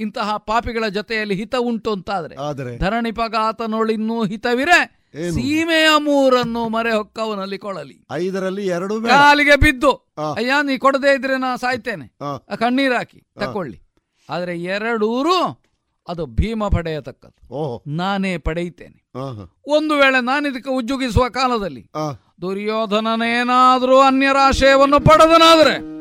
ಇಂತಹ ಪಾಪಿಗಳ ಜೊತೆಯಲ್ಲಿ ಹಿತ ಉಂಟು ಅಂತಾದ್ರೆ ಆದರೆ ಧರಣಿಪಗಾತನೊಳಿನ್ನೂ ಹಿತವಿರೆ? ಸೀಮೆಯ ಮೂರನ್ನು ಮರೆ ಹೊಕ್ಕವನಲ್ಲಿ ಕೊಳಲಿ. ಐದರಲ್ಲಿ ಎರಡು ಕಾಲಿಗೆ ಬಿದ್ದು. ಅಯ್ಯ ನೀ ಕೊಡದೇ ಇದ್ರೆ ನಾ ಸಾಯ್ತೇನೆ. ಹಾಕಿ ತಕೊಳ್ಳಿ ಆದ್ರೆ ಎರಡೂರು ಅದು ಭೀಮ ಪಡೆಯತಕ್ಕದ್ದು. ನಾನೇ ಪಡೆಯುತ್ತೇನೆ. ಒಂದು ವೇಳೆ ನಾನಿದಕ್ಕೆ ಉಜ್ಜುಗಿಸುವ ಕಾಲದಲ್ಲಿ ದುರ್ಯೋಧನನೇನಾದ್ರೂ ಅನ್ಯರ ಆಶಯವನ್ನು ಪಡೆದನಾದ್ರೆ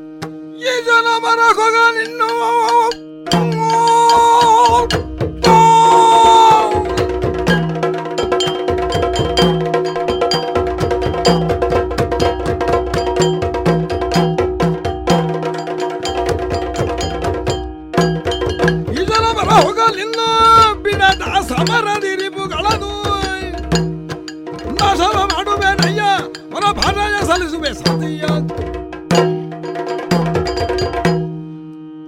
ಸಮರದಿರಿಬುಗಳದು ನಾಶವ ಮಾಡುವೆ ನಯ್ಯ ಹೊರ ಭಾರಯ ಸಲ್ಲಿಸುವೆ ಸತಿಯ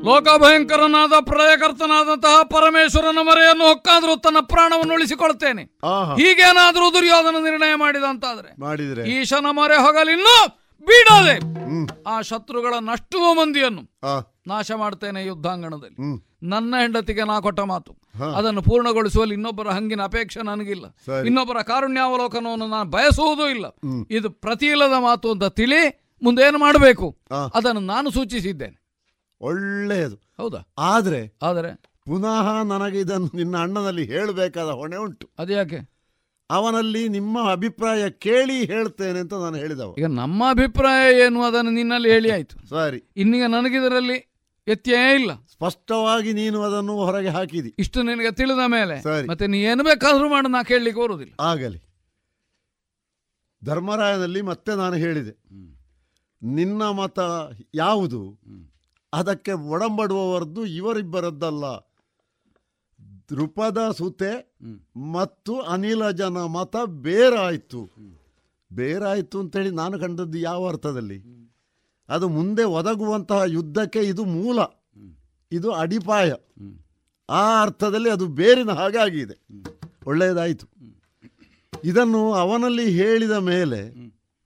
ಲೋಕಭಯಂಕರನಾದ ಪ್ರಯಕರ್ತನಾದಂತಹ ಪರಮೇಶ್ವರನ ಮರೆಯನ್ನು ಹೊಕ್ಕಾದ್ರೂ ತನ್ನ ಪ್ರಾಣವನ್ನು ಉಳಿಸಿಕೊಳ್ತೇನೆ. ಹೀಗೇನಾದ್ರೂ ದುರ್ಯೋಧನ ನಿರ್ಣಯ ಮಾಡಿದಂತಾದ್ರೆ ಮಾಡಿದ್ರೆ? ಈಶನ ಮರೆ ಹೊಗಲಿನ್ನು ಬೀಡದೆ ಆ ಶತ್ರುಗಳ ನಷ್ಟುವ ಮಂದಿಯನ್ನು ನಾಶ ಮಾಡ್ತೇನೆ ಯುದ್ಧಾಂಗಣದಲ್ಲಿ. ನನ್ನ ಹೆಂಡತಿಗೆ ನಾ ಕೊಟ್ಟ ಮಾತು. ಅದನ್ನು ಪೂರ್ಣಗೊಳಿಸುವಲ್ಲಿ ಇನ್ನೊಬ್ಬರ ಹಂಗಿನ ಅಪೇಕ್ಷೆ ನನಗಿಲ್ಲ. ಇನ್ನೊಬ್ಬರ ಕಾರುಣ್ಯಾವಲೋಕನವನ್ನು ನಾನು ಬಯಸುವುದೂ ಇಲ್ಲ. ಇದು ಪ್ರತಿ ಇಲ್ಲದ ಮಾತು ಅಂತ ತಿಳಿ ಮುಂದೇನು ಮಾಡಬೇಕು? ಅದನ್ನು ನಾನು ಸೂಚಿಸಿದ್ದೇನೆ. ಒಳ್ಳೆಯದು. ಹೌದಾ? ಆದ್ರೆ ಆದರೆ? ಪುನಃ ನನಗೆ ಇದನ್ನು ನಿನ್ನ ಅಣ್ಣನಲ್ಲಿ ಹೇಳಬೇಕಾದ ಹೊಣೆ ಉಂಟು. ಅದ್ಯಾಕೆ? ಅವನಲ್ಲಿ ನಿಮ್ಮ ಅಭಿಪ್ರಾಯ ಕೇಳಿ ಹೇಳ್ತೇನೆ ಅಂತ ನಾನು ಹೇಳಿದವ. ಈಗ ನಮ್ಮ ಅಭಿಪ್ರಾಯ ಏನು? ಅದನ್ನು ನಿನ್ನಲ್ಲಿ ಹೇಳಿ ಆಯ್ತು. ಸಾರಿ. ಇನ್ನೀಗ ನನಗಿದರಲ್ಲಿ ವ್ಯತ್ಯಯ ಇಲ್ಲ. ಸ್ಪಷ್ಟವಾಗಿ ನೀನು ಅದನ್ನು ಹೊರಗೆ ಹಾಕಿದಿ. ಇಷ್ಟು ನಿನಗೆ ತಿಳಿದ ಮೇಲೆ ಸರಿ. ಮತ್ತೆ ನೀ ಏನು ಬೇಕಾದ್ರೂ ಮಾಡು ನಾ ಕೇಳಲಿಕ್ಕೆ ಬರುವುದಿಲ್ಲ. ಆಗಲಿ. ಧರ್ಮರಾಯನಲ್ಲಿ ಮತ್ತೆ ನಾನು ಹೇಳಿದೆ. ನಿನ್ನ ಮತ ಯಾವುದು? ಅದಕ್ಕೆ ಒಡಂಬಡುವವರದ್ದು ಇವರಿಬ್ಬರದ್ದಲ್ಲ. ದೃಪದ ಸುತೆ ಮತ್ತು ಅನಿಲಜನ ಮತ ಬೇರಾಯಿತು. ಬೇರಾಯಿತು ಅಂತೇಳಿ ನಾನು ಕಂಡದ್ದು ಯಾವ ಅರ್ಥದಲ್ಲಿ? ಅದು ಮುಂದೆ ಒದಗುವಂತಹ ಯುದ್ಧಕ್ಕೆ ಇದು ಮೂಲ. ಇದು ಅಡಿಪಾಯ. ಆ ಅರ್ಥದಲ್ಲಿ ಅದು ಬೇರಿನ ಹಾಗೆ ಆಗಿದೆ. ಒಳ್ಳೆಯದಾಯಿತು. ಇದನ್ನು ಅವನಲ್ಲಿ ಹೇಳಿದ ಮೇಲೆ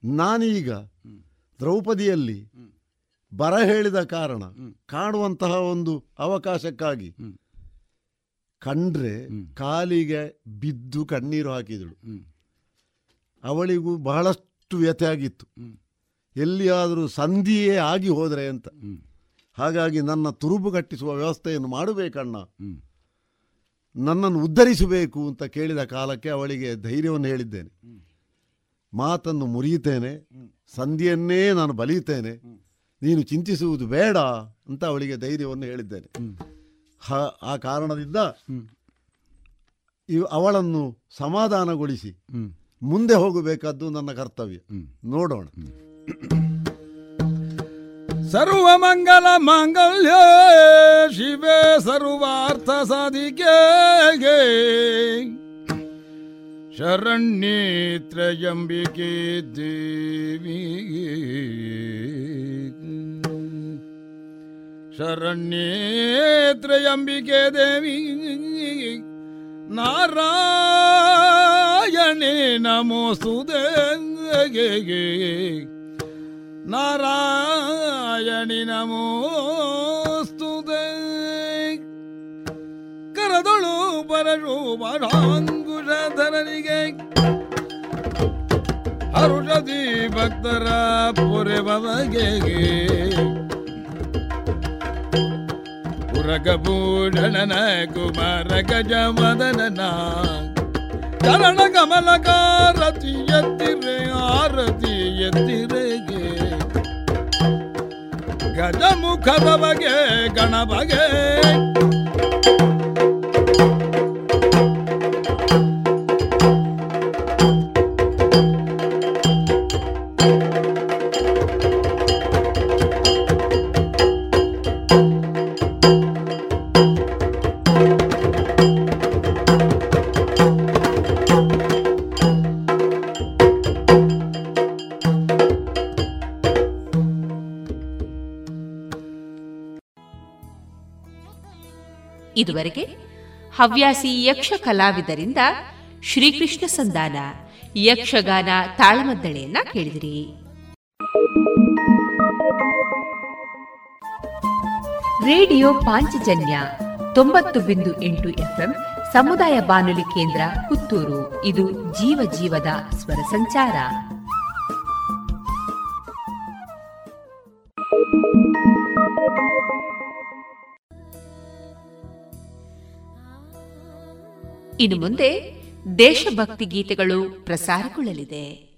ನಾನೀಗ ದ್ರೌಪದಿಯಲ್ಲಿ ಬರ ಹೇಳಿದ ಕಾರಣ ಕಾಣುವಂತಹ ಒಂದು ಅವಕಾಶಕ್ಕಾಗಿ ಕಂಡ್ರೆ ಕಾಲಿಗೆ ಬಿದ್ದು ಕಣ್ಣೀರು ಹಾಕಿದಳು. ಅವಳಿಗೂ ಬಹಳಷ್ಟು ವ್ಯಥೆ ಆಗಿತ್ತು. ಎಲ್ಲಿಯಾದರೂ ಸಂಧಿಯೇ ಆಗಿ ಹೋದರೆ ಅಂತ. ಹಾಗಾಗಿ ನನ್ನ ತುರುಬು ಕಟ್ಟಿಸುವ ವ್ಯವಸ್ಥೆಯನ್ನು ಮಾಡಬೇಕಣ್ಣ. ನನ್ನನ್ನು ಉದ್ಧರಿಸಬೇಕು ಅಂತ ಕೇಳಿದ ಕಾಲಕ್ಕೆ ಅವಳಿಗೆ ಧೈರ್ಯವನ್ನು ಹೇಳಿದ್ದೇನೆ. ಮಾತನ್ನು ಮುರಿಯುತ್ತೇನೆ. ಸಂಧಿಯನ್ನೇ ನಾನು ಬಲಿಯುತ್ತೇನೆ. ನೀನು ಚಿಂತಿಸುವುದು ಬೇಡ ಅಂತ ಅವಳಿಗೆ ಧೈರ್ಯವನ್ನು ಹೇಳಿದ್ದೇನೆ. ಆ ಕಾರಣದಿಂದ ಇವು ಅವಳನ್ನು ಸಮಾಧಾನಗೊಳಿಸಿ ಮುಂದೆ ಹೋಗಬೇಕಾದ್ದು ನನ್ನ ಕರ್ತವ್ಯ. ನೋಡೋಣ. ಸರ್ವ ಮಂಗಲ ಮಾಂಗಲ್ಯ, ಶಿವೆ ಸರ್ವಾರ್ಥ ಸಾಧಿಕೆ. ಶರಣ್ಯೇ ತ್ರಯಂಬಿಕೆ ದೇವಿ ಶರಣ್ಯೇ ತ್ರಯಂಬಿಕೆ ದೇವಿ ನಾರಾಯಣೇ ನಮೋಸ್ತುತೆ ನಾರಾಯಣಿ ನಮೋಸ್ತುತೆ ಕರದಳು ಪರಶುಭಾಂಗುಷಧರನಿಗೆ ಹರುಷದಿ ಭಕ್ತರ ಪುರೆ ಬಮಗೆ ಪುರಗಭೂಷಣನ ಕುಮಾರ ಗಜ ಮದನನ ಚರಣ ಕಮಲಕಾರತಿ ಎತ್ತಿರೆ ಆರತಿ ಎತ್ತಿರೆಗೆ ಗಜ ಮುಖದ ಬಗೆ ಗಣ ಬಗೆ ಇದುವರೆಗೆ ಹವ್ಯಾಸಿ ಯಕ್ಷ ಕಲಾವಿದರಿಂದ ಶ್ರೀಕೃಷ್ಣ ಸಂಧಾನ, ಯಕ್ಷಗಾನ ತಾಳಮದ್ದಳೆಯನ್ನ ಕೇಳಿದಿರಿ. ರೇಡಿಯೋ ಪಾಂಚಜನ್ಯ ತೊಂಬತ್ತು ಬಿಂದು ಎಂಟು ಎಫ್ಎಂ ಸಮುದಾಯ ಬಾನುಲಿ ಕೇಂದ್ರ ಪುತ್ತೂರು. ಇದು ಜೀವ ಜೀವದ ಸ್ವರ ಸಂಚಾರ. ಇನ್ನು ಮುಂದೆ ದೇಶಭಕ್ತಿ ಗೀತೆಗಳು ಪ್ರಸಾರಗೊಳ್ಳಲಿದೆ.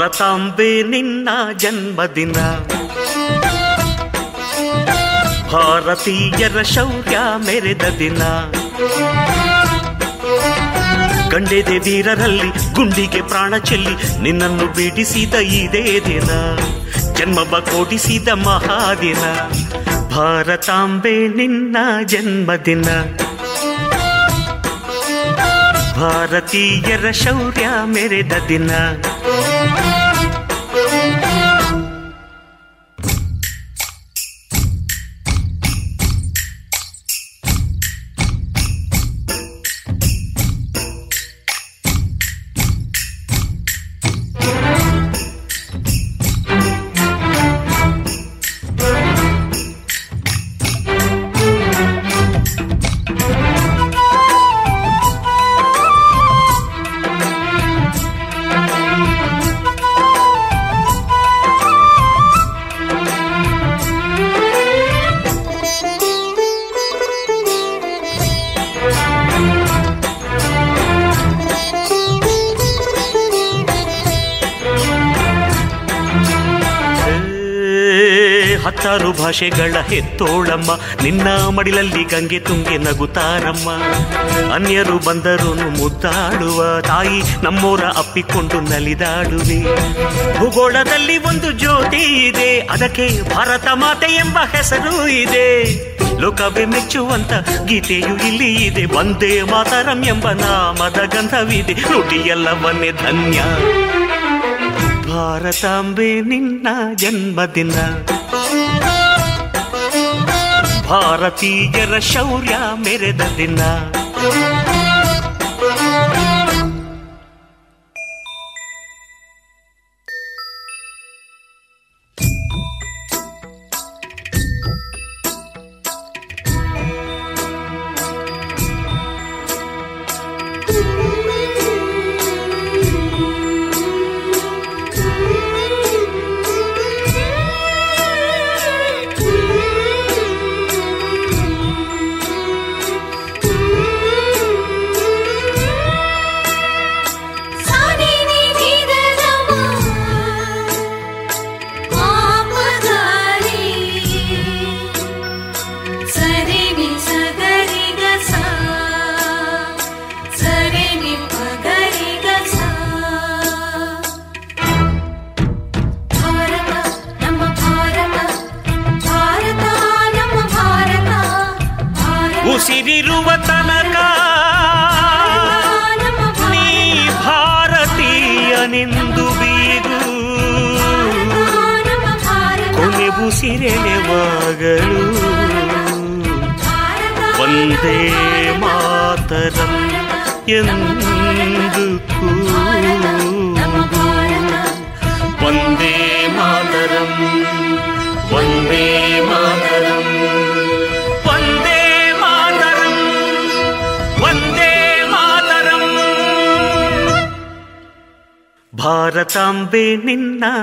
ಭಾರತಾಂಬೆ ನಿನ್ನ ಜನ್ಮದಿನ. ಭಾರತೀಯರ ಶೌರ್ಯ ಮೆರೆದ ದಿನ. ಗಂಡೆದೆ ವೀರರಲ್ಲಿ ಗುಂಡಿಗೆ ಪ್ರಾಣ ಚೆಲ್ಲಿ ನಿನ್ನನ್ನು ಬಿಡಿಸಿದ ಇದೇ ದಿನ. ಜನ್ಮವ ಕೊಡಿಸಿದ ಮಹಾದಿನ. ಭಾರತಾಂಬೆ ನಿನ್ನ ಜನ್ಮದಿನ. ಭಾರತೀಯರ ಶೌರ್ಯ ಮೆರೆದ ದಿನ. ಭಾಷೆಗಳ ಹೆತ್ತೋಳಮ್ಮ, ನಿನ್ನ ಮಡಿಲಲ್ಲಿ ಗಂಗೆ ತುಂಗೆ ನಗುತ್ತಾರಮ್ಮ. ಅನ್ಯರು ಬಂದರು ಮುದ್ದಾಡುವ ತಾಯಿ, ನಮ್ಮೋರ ಅಪ್ಪಿಕೊಂಡು ನಲಿದಾಡುವೆ. ಭೂಗೋಳದಲ್ಲಿ ಒಂದು ಜ್ಯೋತಿ ಇದೆ, ಅದಕ್ಕೆ ಭಾರತ ಮಾತೆ ಎಂಬ ಹೆಸರು ಇದೆ. ಲೋಕವೇ ಮೆಚ್ಚುವಂತ ಗೀತೆಯು ಇಲ್ಲಿ ಇದೆ ಒಂದೇ ಮಾತರಂ ಎಂಬ ನಾಮದ ಗಂಧವಿದೆ ನುಡಿಯಲ್ಲವನ್ನೇ ಧನ್ಯ. ಭಾರತಾಂಬೆ, ನಿನ್ನ ಜನ್ಮದಿನ. ಭಾರತೀಯರ ಶೌರ್ಯ ಮೆರೆದ ದಿನ.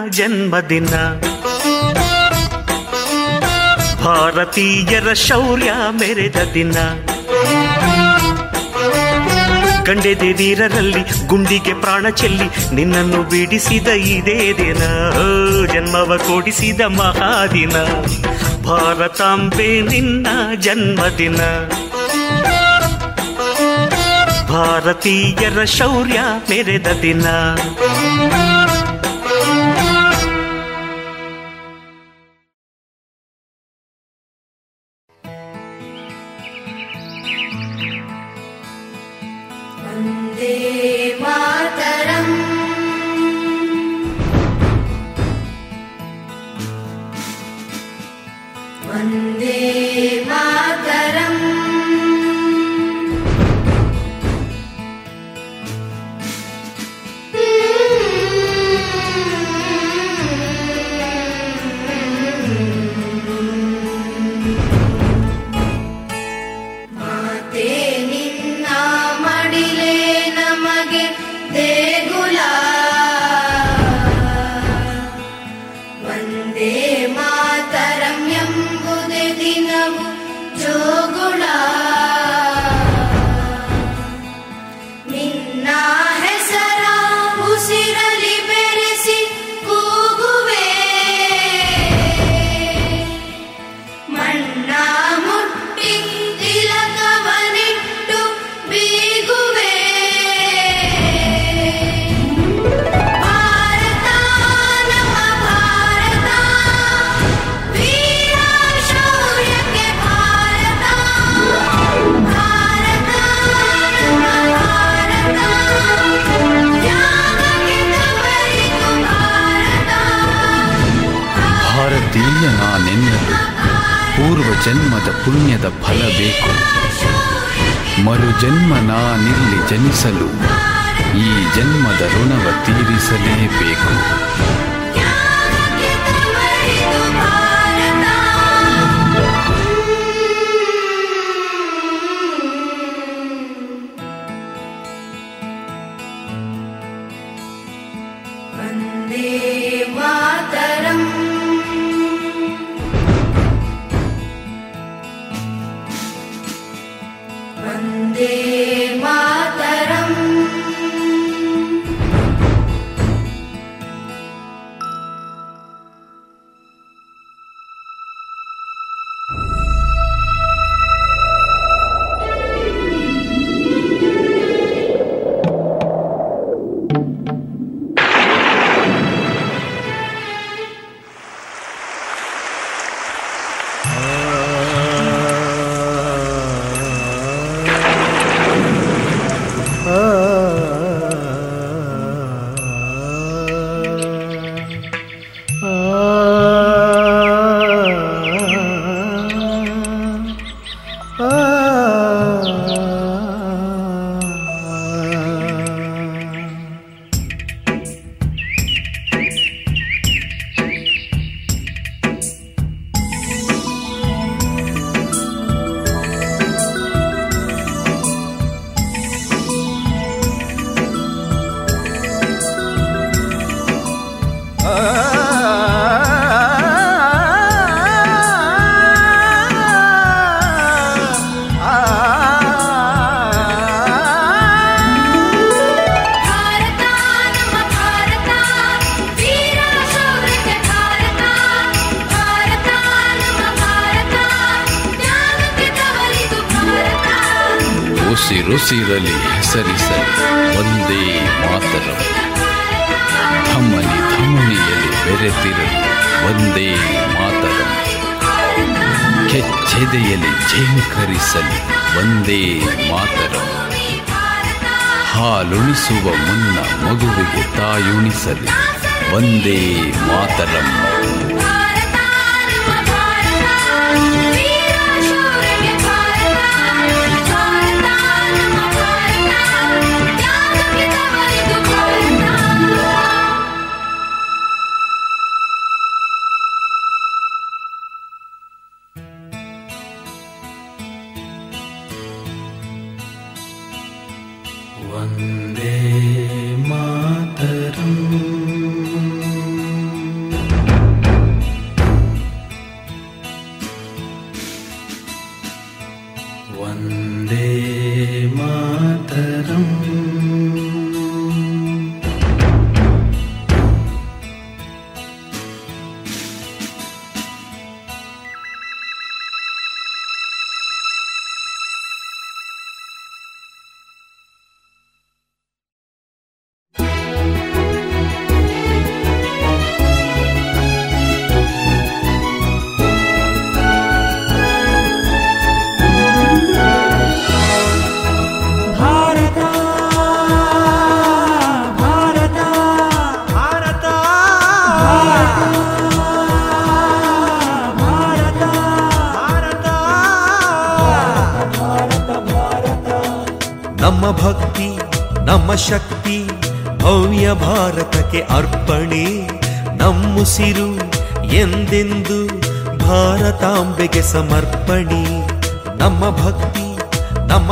ಜನ್ಮದಿನ. ಭಾರತೀಯರ ಶೌರ್ಯ ಮೆರೆದ ದಿನ. ಕಂಡೆದೆ ವೀರರಲ್ಲಿ ಗುಂಡಿಗೆ ಪ್ರಾಣ ಚೆಲ್ಲಿ ನಿನ್ನನ್ನು ಬಿಡಿಸಿದ ಇದೇ ದಿನ. ಜನ್ಮವ ಕೊಡಿಸಿದ ಮಹಾದಿನ. ಭಾರತಾಂಬೆ ನಿನ್ನ ಜನ್ಮದಿನ. ಭಾರತೀಯರ ಶೌರ್ಯ ಮೆರೆದ ದಿನ. ಉಸಿರುಸಿರಲಿ ಹೆಸರಿಸಲಿ ಒಂದೇ ಮಾತರಂ ಧಮನಿ, ಧಮನಿಯಲ್ಲಿ ಬೆರೆತಿರಲಿ ಒಂದೇ ಮಾತರಂ ಕೆಚ್ಚೆದೆಯಲ್ಲಿ ಝೇಂಕರಿಸಲಿ ಒಂದೇ ಮಾತರಂ ಹಾಲುಣಿಸುವ ಮುನ್ನ ಮಗುವಿಗೆ ತಾಯುಣಿಸಲಿ ಒಂದೇ ಮಾತರಂ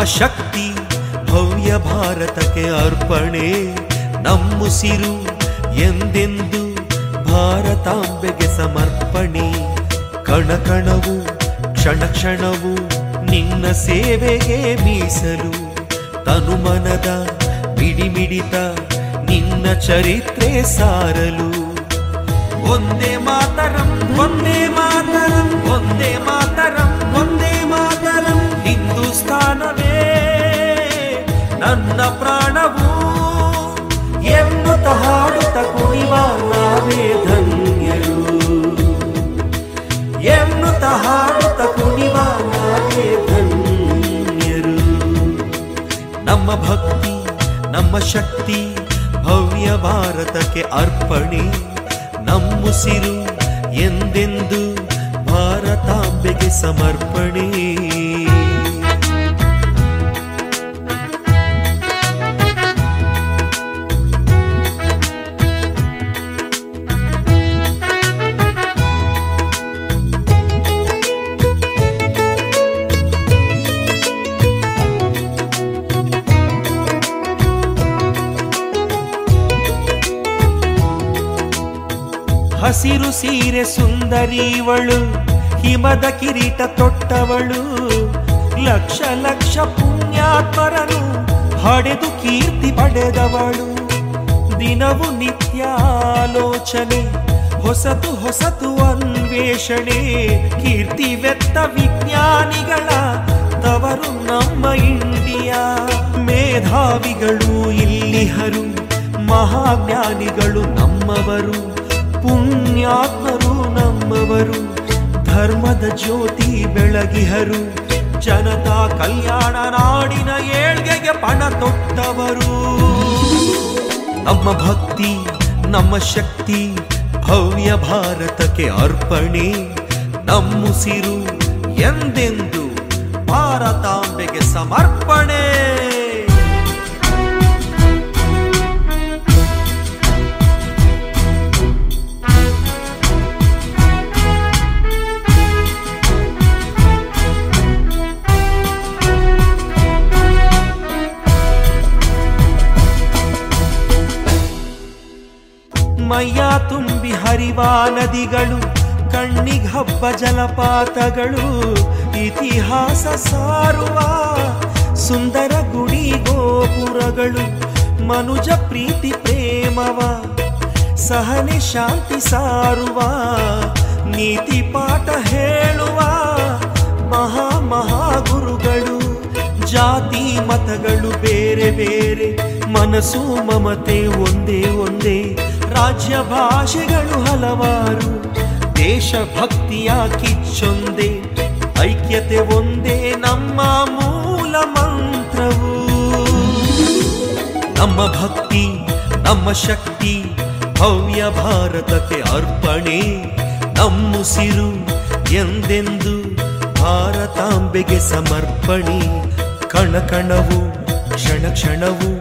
ಶಕ್ತಿ ಭವ್ಯ ಭಾರತಕ್ಕೆ ಅರ್ಪಣೆ. ನಮ್ಮುಸಿರು ಎಂದೆಂದು ಭಾರತಾಂಬೆಗೆ ಸಮರ್ಪಣೆ. ಕಣಕಣವು ಕ್ಷಣ ಕ್ಷಣವು ನಿನ್ನ ಸೇವೆಗೆ ಮೀಸಲು. ತನುಮನದ ಮಿಡಿಮಿಡಿತ ನಿನ್ನ ಚರಿತ್ರೆ ಸಾರಲು. ಒಂದೇ ಮಾತರಂ ಒಂದೇ ಮಾತರಂ ಒಂದೇ ಮಾತರಂ, ಒಂದೇ ನನ್ನ ಪ್ರಾಣವು ಎನ್ನುತ್ತ ಹಾಡುತ್ತ ಕುಣಿವ ನಾವೇ ಧನ್ಯರು. ಎನ್ನುತ್ತ ಹಾಡುತ್ತ ಕುಣಿವ ನಾವೇ ಧನ್ಯರು. ನಮ್ಮ ಭಕ್ತಿ, ನಮ್ಮ ಶಕ್ತಿ ಭವ್ಯ ಭಾರತಕ್ಕೆ ಅರ್ಪಣೆ. ನಮ್ಮುಸಿರು ಎಂದೆಂದು ಭಾರತಾಂಬೆಗೆ ಸಮರ್ಪಣೆ. ಹಸಿರು ಸೀರೆ ಸುಂದರಿವಳು, ಹಿಮದ ಕಿರೀಟ ತೊಟ್ಟವಳು. ಲಕ್ಷ ಲಕ್ಷ ಪುಣ್ಯಾತ್ಮರನು ಹಡೆದು ಕೀರ್ತಿ ಪಡೆದವಳು. ದಿನವು ನಿತ್ಯ ಆಲೋಚನೆ ಹೊಸತು ಹೊಸತು ಅನ್ವೇಷಣೆ, ಕೀರ್ತಿ ವೆತ್ತ ವಿಜ್ಞಾನಿಗಳ ತವರು ನಮ್ಮ ಇಂಡಿಯಾ. ಮೇಧಾವಿಗಳು, ಇಲ್ಲಿಹರು, ಮಹಾಜ್ಞಾನಿಗಳು ನಮ್ಮವರು. ಪುಣ್ಯಾತ್ಮರು ನಮ್ಮವರು ಧರ್ಮದ ಜ್ಯೋತಿ ಬೆಳಗಿಹರು, ಜನತಾ ಕಲ್ಯಾಣ ನಾಡಿನ ಏಳ್ಗೆಗೆ ಪಣ ತೊಟ್ಟವರು. ನಮ್ಮ ಭಕ್ತಿ, ನಮ್ಮ ಶಕ್ತಿ, ಭವ್ಯ ಭಾರತಕ್ಕೆ ಅರ್ಪಣೆ, ನಮ್ಮುಸಿರು ಎಂದೆಂದು ಭಾರತಾಂಬೆಗೆ ಸಮರ್ಪಣೆ. ಮೈಯ ತುಂಬಿ ಹರಿವ ನದಿಗಳು, ಕಣ್ಣಿಗೆ ಹಬ್ಬ ಜಲಪಾತಗಳು, ಇತಿಹಾಸ ಸಾರುವ ಸುಂದರ ಗುಡಿ ಗೋಪುರಗಳು, ಮನುಜ ಪ್ರೀತಿ ಪ್ರೇಮವ, ಸಹನೆ ಶಾಂತಿ ಸಾರುವ, ನೀತಿ ಪಾಠ ಹೇಳುವ ಮಹಾ ಮಹಾಗುರುಗಳು ಜಾತಿ ಮತಗಳು ಬೇರೆ ಬೇರೆ, ಮನಸ್ಸು ಮಮತೆ ಒಂದೇ ಒಂದೇ. ರಾಜ್ಯ ಭಾಷೆಗಳು ಹಲವಾರು, ದೇಶ ಭಕ್ತಿಯ ಕಿಚ್ಚೊಂದೇ, ಐಕ್ಯತೆ ಒಂದೇ ನಮ್ಮ ಮೂಲ ಮಂತ್ರವು. ನಮ್ಮ ಭಕ್ತಿ, ನಮ್ಮ ಶಕ್ತಿ, ಭವ್ಯ ಭಾರತಕ್ಕೆ ಅರ್ಪಣೆ ನಮ್ಮುಸಿರು ಎಂದೆಂದು ಭಾರತಾಂಬೆಗೆ ಸಮರ್ಪಣೆ. ಕಣ ಕಣವು, ಕ್ಷಣ ಕ್ಷಣವು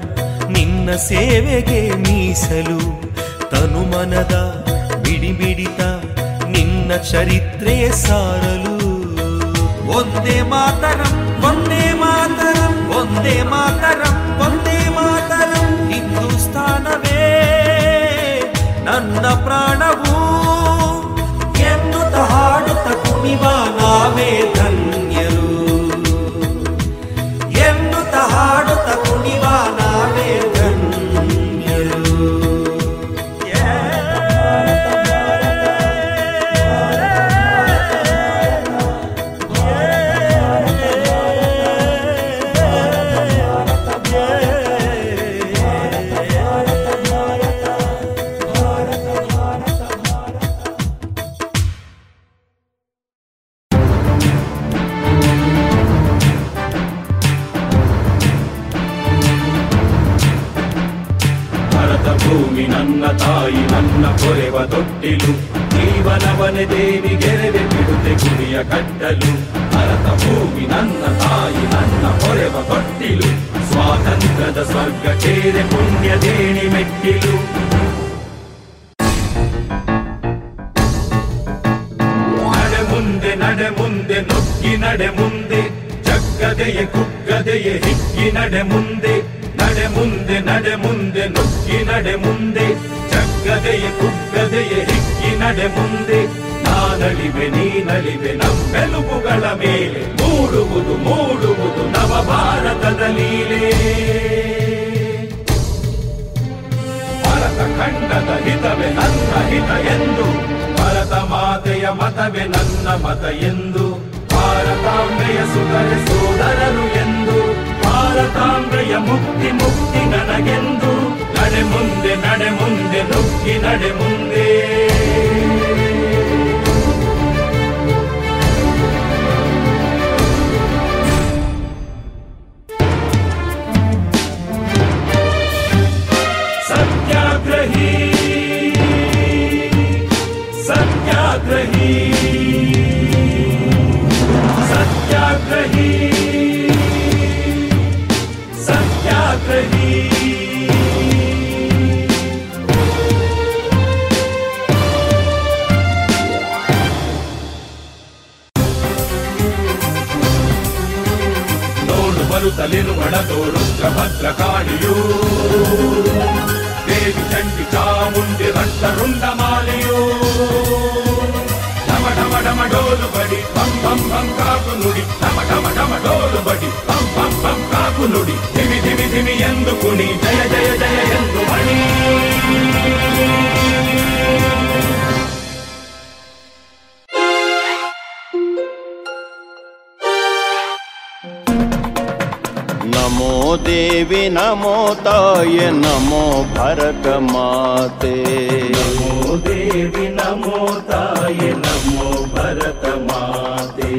ನಿನ್ನ ಸೇವೆಗೆ ಮೀಸಲು. ತನುಮನದ ಬಿಡಿಬಿಡಿತ ನಿನ್ನ ಚರಿತ್ರೆ ಸಾರಲು. ಒಂದೇ ಮಾತರಂ ಒಂದೇ ಮಾತರಂ ಒಂದೇ ಮಾತರಂ ಒಂದೇ ಮಾತರಂ ಹಿಂದೂಸ್ತಾನವೇ ನನ್ನ ಪ್ರಾಣವೂ, ಎನ್ನುತ್ತ ಹಾಡುತ್ತ ಕುಣಿವ ನಾವೇ ಧನ್ಯರು ನುಗ್ಗಿ ನಡೆ ಮುಂದೆ, ಜಗ್ಗದೆಯ ಕುಗ್ಗದೆಯ ಹಿಗ್ಗಿ ನಡೆ ಮುಂದೆ ನಡೆ ಮುಂದೆ ನಡೆ ಮುಂದೆ, ನುಗ್ಗಿ ನಡೆ ಮುಂದೆ, ಜಗ್ಗದೆಯ ಕುಗ್ಗದೆಯ ಹಿಗ್ಗಿ ನಡೆ ಮುಂದೆ. ನಾನಳಿವೆ, ನೀನಳಿವೆ, ನಮ್ಮೆಲುಬುಗಳ ಮೇಲೆ, ಮೂಡುವುದು ಮೂಡುವುದು ನವ ಭಾರತದ ಲೀಲೆ. ಭರತ ಖಂಡದ ಹಿತವೇ ನನ್ನ ಹಿತ ಎಂದು, ಭರತ ಮಾತೆಯ ಮತವೇ ನನ್ನ ಮತ ಎಂದು. ಭಾರತಾಂಬೆಯ ಸುತರೆ ಸೋದರರು ಎಂದು, ಭಾರತಾಂಬೆಯ ಮುಕ್ತಿ ಮುಕ್ತಿ ನನಗೆಂದು, ನಡೆ ಮುಂದೆ ನಡೆ ಮುಂದೆ, ನುಗ್ಗಿ ನಡೆ ಮುಂದೆ. ಸತ್ಯಾಗ್ರಹಿ ಸತ್ಯಾಗ್ರಹಿ ನೋಡು ಬರುತ್ತಲಿರು ಒಡತೋರು ಭದ್ರ ಕಾಳಿಯೂ ದೇವಿ ಚಂಡಿ ಚಾಮುಂಡಿ ರಟ್ಟ ರುಂಡ ಮಾಲೆಯೋ ಢಮ ಢಮ ಢಮ ಡೋಲು ಬಡಿ ಪಂ ಪಂ ಪಂ ಕಾಕು ನುಡಿ ಢಮ ಢಮ ಢಮ ಡೋಲು ಬಡಿ ಪಂ ಪಂ ಪಂ ಕಾಕು ನುಡಿ ಧಿಮಿ ಧಿಮಿ ದೇವಿ ನಮೋ ತಾಯೆ ನಮೋ ಭರತ ಮಾತೆ ನಮೋ ದೇವಿ ನಮೋ ತಾಯೆ ನಮೋ ಭರತ ಮಾತೆ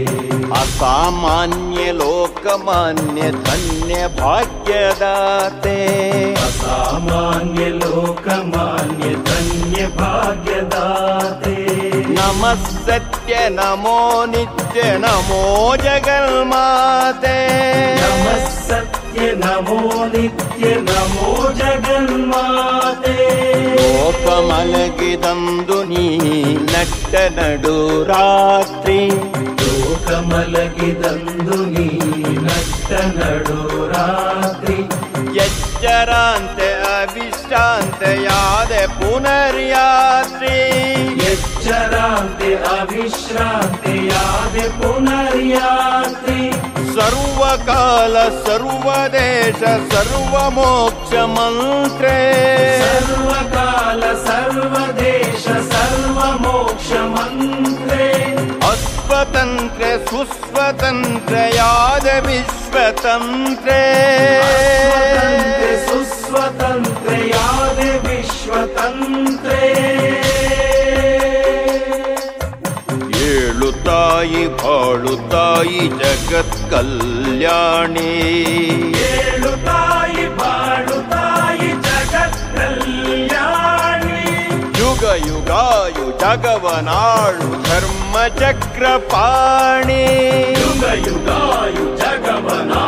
ಅಸಾಮಾನ್ಯ ಲೋಕಮಾನ್ಯ ಧನ್ಯ ಭಾಗ್ಯದಾತೆ ಅಸಾಮಾನ್ಯ ಲೋಕಮಾನ್ಯ ಧನ್ಯ ಭಾಗ್ಯದಾತೆ ನಮಃ ಸತ್ಯ ನಮೋ ನಿತ್ಯ ನಮೋ नित्य नमो नित्य नमो लोकमलगिदं दुनि नष्टनडुरास्त्री लोकमलगिदं दुनि नष्टनडुरास्त्री यश्चरान्त अविश्रान्त याद पुनर्यास्त्री चराते अभिश्राते याद पुनर्याति सर्वकाल सर्वदेश सर्वमोक्षमन्त्रे सर्वकाल सर्वदेश मंत्रे। स्वतन्त्रे सुस्वतन्त्र याद विश्वतन्त्रे सुस्वतन्त्र याद विश्वतन्त्रे ತಾಯಿ ಬಾಳು ತಾಯಿ ಜಗತ್ ಕಲ್ಯಾಣಿ. ಏಳು ತಾಯಿ ಬಾಳು ತಾಯಿ ಜಗತ್ ಕಲ್ಯಾಣಿ. ಯುಗ ಯುಗಾಯು ಜಗವನಾಳು ಧರ್ಮ ಚಕ್ರಪಾಣಿ. ಯುಗ ಯುಗಾಯು ಜಗವನಾಳು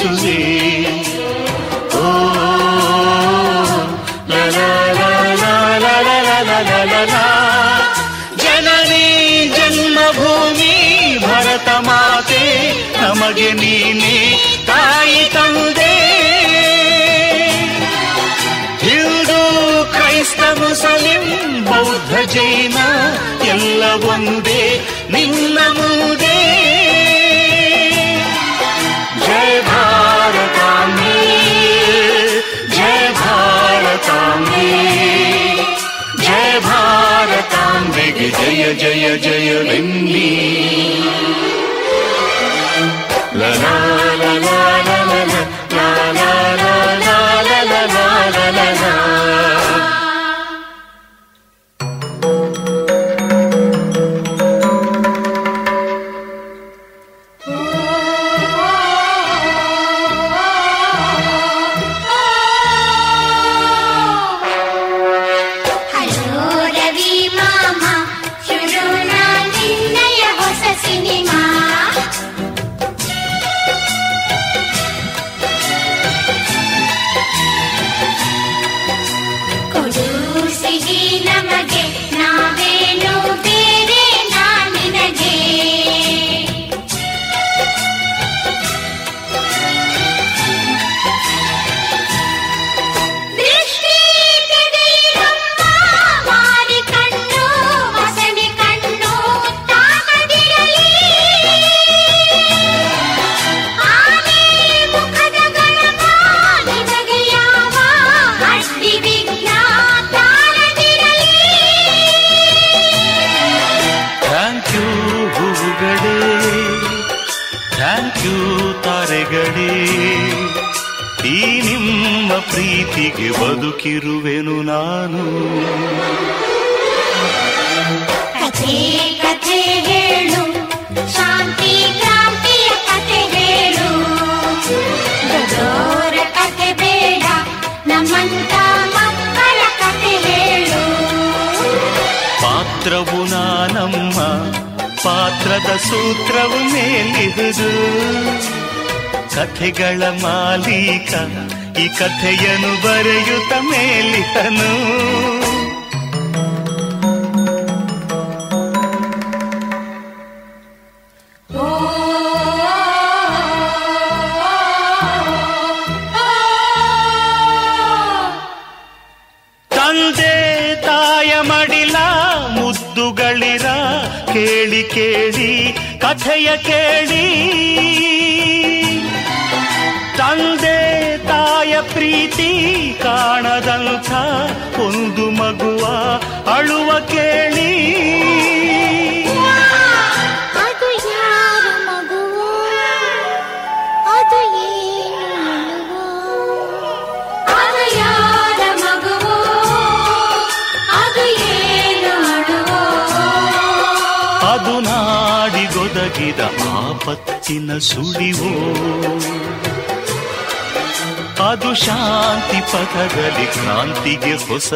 ಸೂಚಿಸುವೆ ಓ ಲಲ ಜನನಿ ಜನ್ಮಭೂಮಿ ಭರತ ಮಾತೆ ನಮಗೆ ನೀನೆ ತಾಯಿ ತಂದೆ ಹಿಂದೂ ಕ್ರೈಸ್ತ ಮುಸಲಿಂ ಬೌದ್ಧ ಜೈನ ಎಲ್ಲ ಒಂದೇ जय जय बिन्दी ल ಬದುಕಿರುವೆನು ನಾನು. ಕಥೆ ಕಥೆ ಹೇಳು ಶಾಂತಿ ಕ್ರಾಂತಿಯ ಕಥೆ ಹೇಳು. ದೊಡ್ಡೋರ ಕಥೆ ಬೇಡ ನಮ್ಮಂತ ಮಕ್ಕಳ ಕಥೆ ಹೇಳು. ಪಾತ್ರವು ನಾನಮ್ಮ ಪಾತ್ರದ ಸೂತ್ರವು ಮೇಲಿಹುದು ಕಥೆಗಳ ಮಾಲೀಕ ಈ ಕಥೆಯನ್ನು ಬರೆಯುತ್ತ ಮೇಲಿತನು ತಂದೆ ತಾಯ ಮಡಿಲ ಮುದ್ದುಗಳಿರ ಕೇಳಿ ಕೇಳಿ ಕಥೆಯ ಕೇಳಿ ಆಪತ್ತಿನ ಸುಳಿವೋ? ಅದು ಶಾಂತಿ ಪಥದಲ್ಲಿ ಕ್ರಾಂತಿಗೆ ಹೊಸ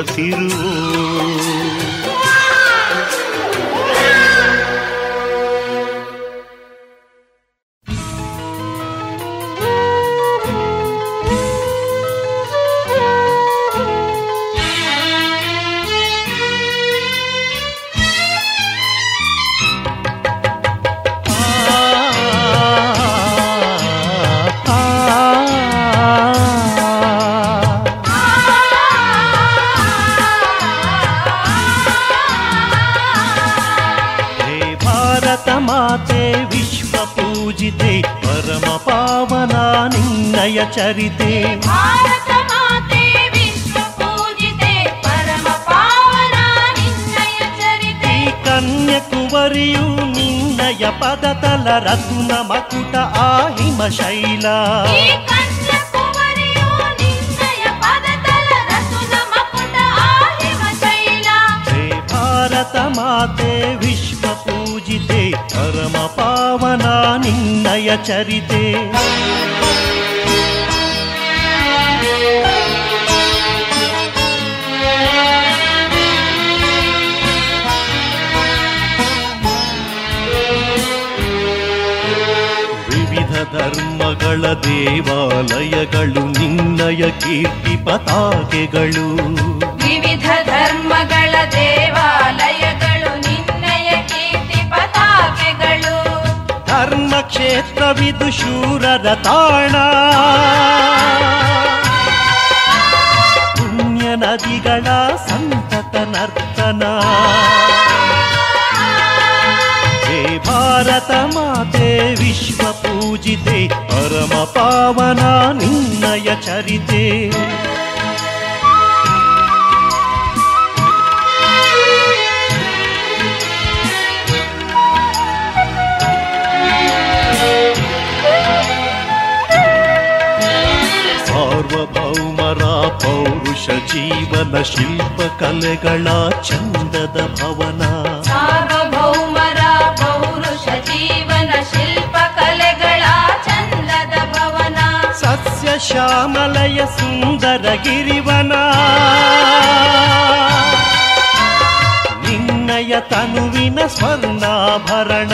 ನಿನ್ನಯ ಚರಿತೆ ಭಾರತ ಮಾತೆ ವಿಶ್ವ ಪೂಜಿತೆ ಪರಮ ಪಾವನ ನಿನ್ನಯ ಚರಿತೆ ಈ ಕನ್ಯಕುವರಿಯು ನಿನ್ನಯ ಪದತಲ ರತ್ನ ಮಕುಟ ದೇವಾಲಯಗಳು ನಿನ್ನಯ ಕೀರ್ತಿ ಪತಾಕೆಗಳು. ವಿವಿಧ ಧರ್ಮಗಳ ದೇವಾಲಯಗಳು ನಿನ್ನಯ ಕೀರ್ತಿ ಪತಾಕೆಗಳು. ಧರ್ಮ ಕ್ಷೇತ್ರವಿದು ಶೂರರ ತಾಣ. ಪುಣ್ಯ ನದಿಗಳ ಸಂತತ ನರ್ತನ. ಹೇ ಭಾರತ ಮಾತೆ ವಿಶ್ವ ಪೂಜಿತೆ ಪರಮ ಪಾವನ ನಿನ್ನಯ ಚರಿತೆ. ಸಾರ್ವಭೌಮರ ಪೌರುಷ ಜೀವನ ಶಿಲ್ಪ ಕಲೆಗಳ ಚಂದದ ಭವನ. ಶ್ಯಾಮಲಯ ಸುಂದರ ಗಿರಿವನ ನಿನ್ನಯ ತನುವಿನ ಸ್ವರ್ಣಾಭರಣ.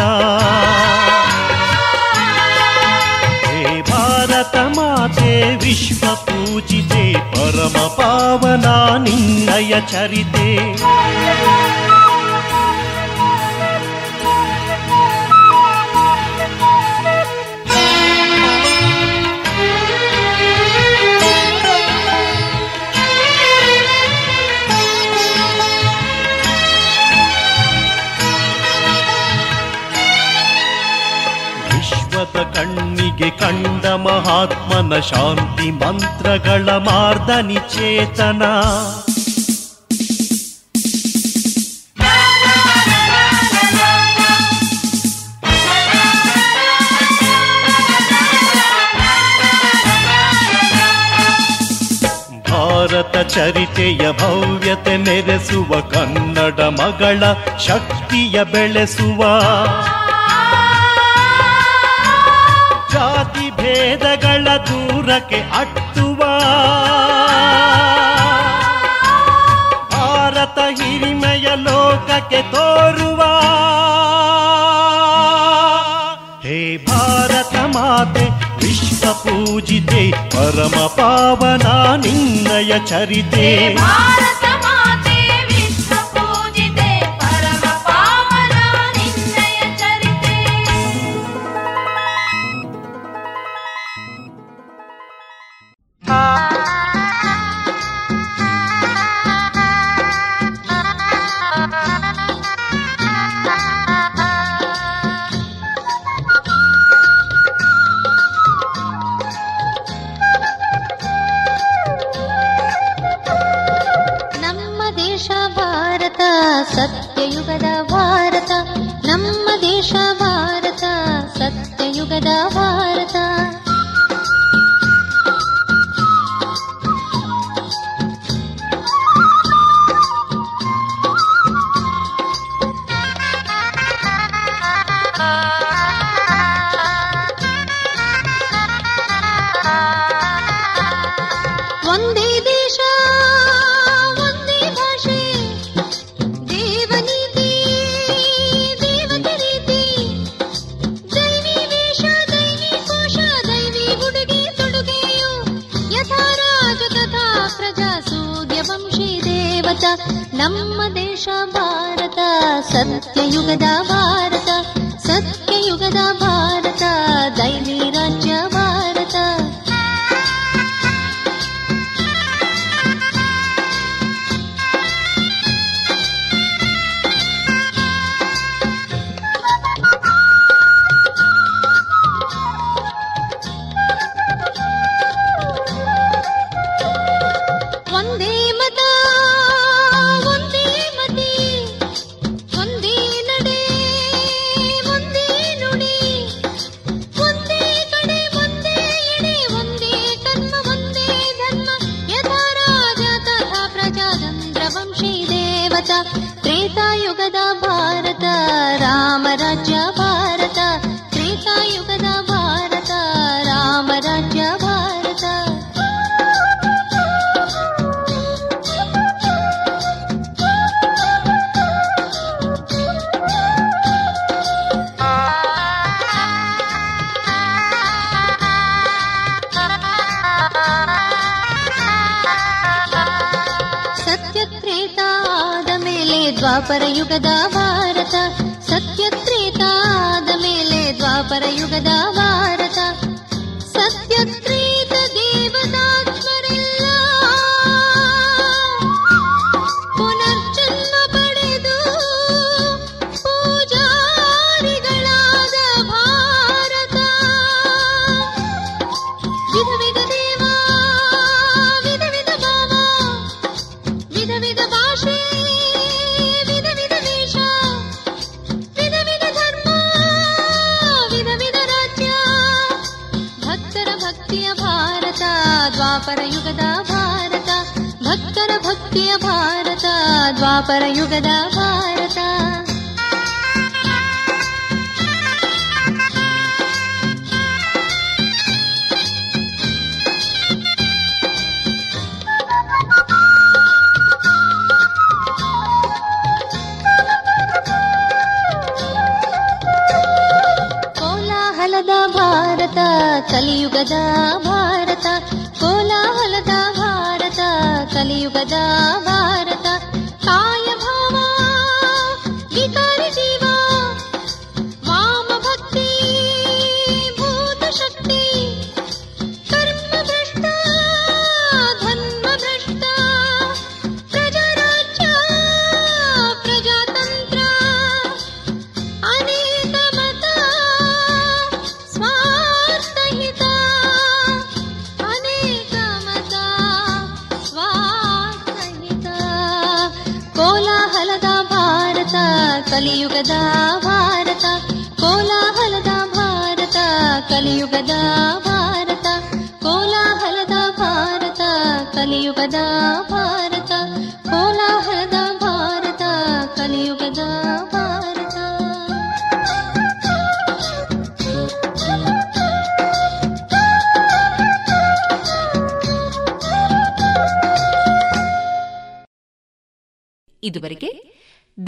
ಹೇ ಭಾರತ ಮಾತೆ, ವಿಶ್ವ ಪೂಜಿತೆ, ಪರಮ ಪಾವನ, ನಿನ್ನಯ ಚರಿತೆ. ಕಣ್ಣಿಗೆ ಕಂಡ ಮಹಾತ್ಮನ ಶಾಂತಿ ಮಂತ್ರಗಳ ಮಾರ್ದನಿ ಚೇತನ. ಭಾರತ ಚರಿತೆಯ ಭವ್ಯತೆ ಮೆರೆಸುವ ಕನ್ನಡ ಮಗಳ ಶಕ್ತಿಯ ಬೆಳೆಸುವ ದೂರಕ್ಕೆ ಅಟ್ಟುವ. ಭಾರತ ಹಿರಿಮೆಯ ಲೋಕಕ್ಕೆ ತೋರುವ. ಹೇ ಭಾರತ ಮಾತೆ, ವಿಶ್ವ ಪೂಜಿತೆ, ಪರಮ ಪಾವನ, ನಿನ್ನಯ ಚರಿತೆ. सदा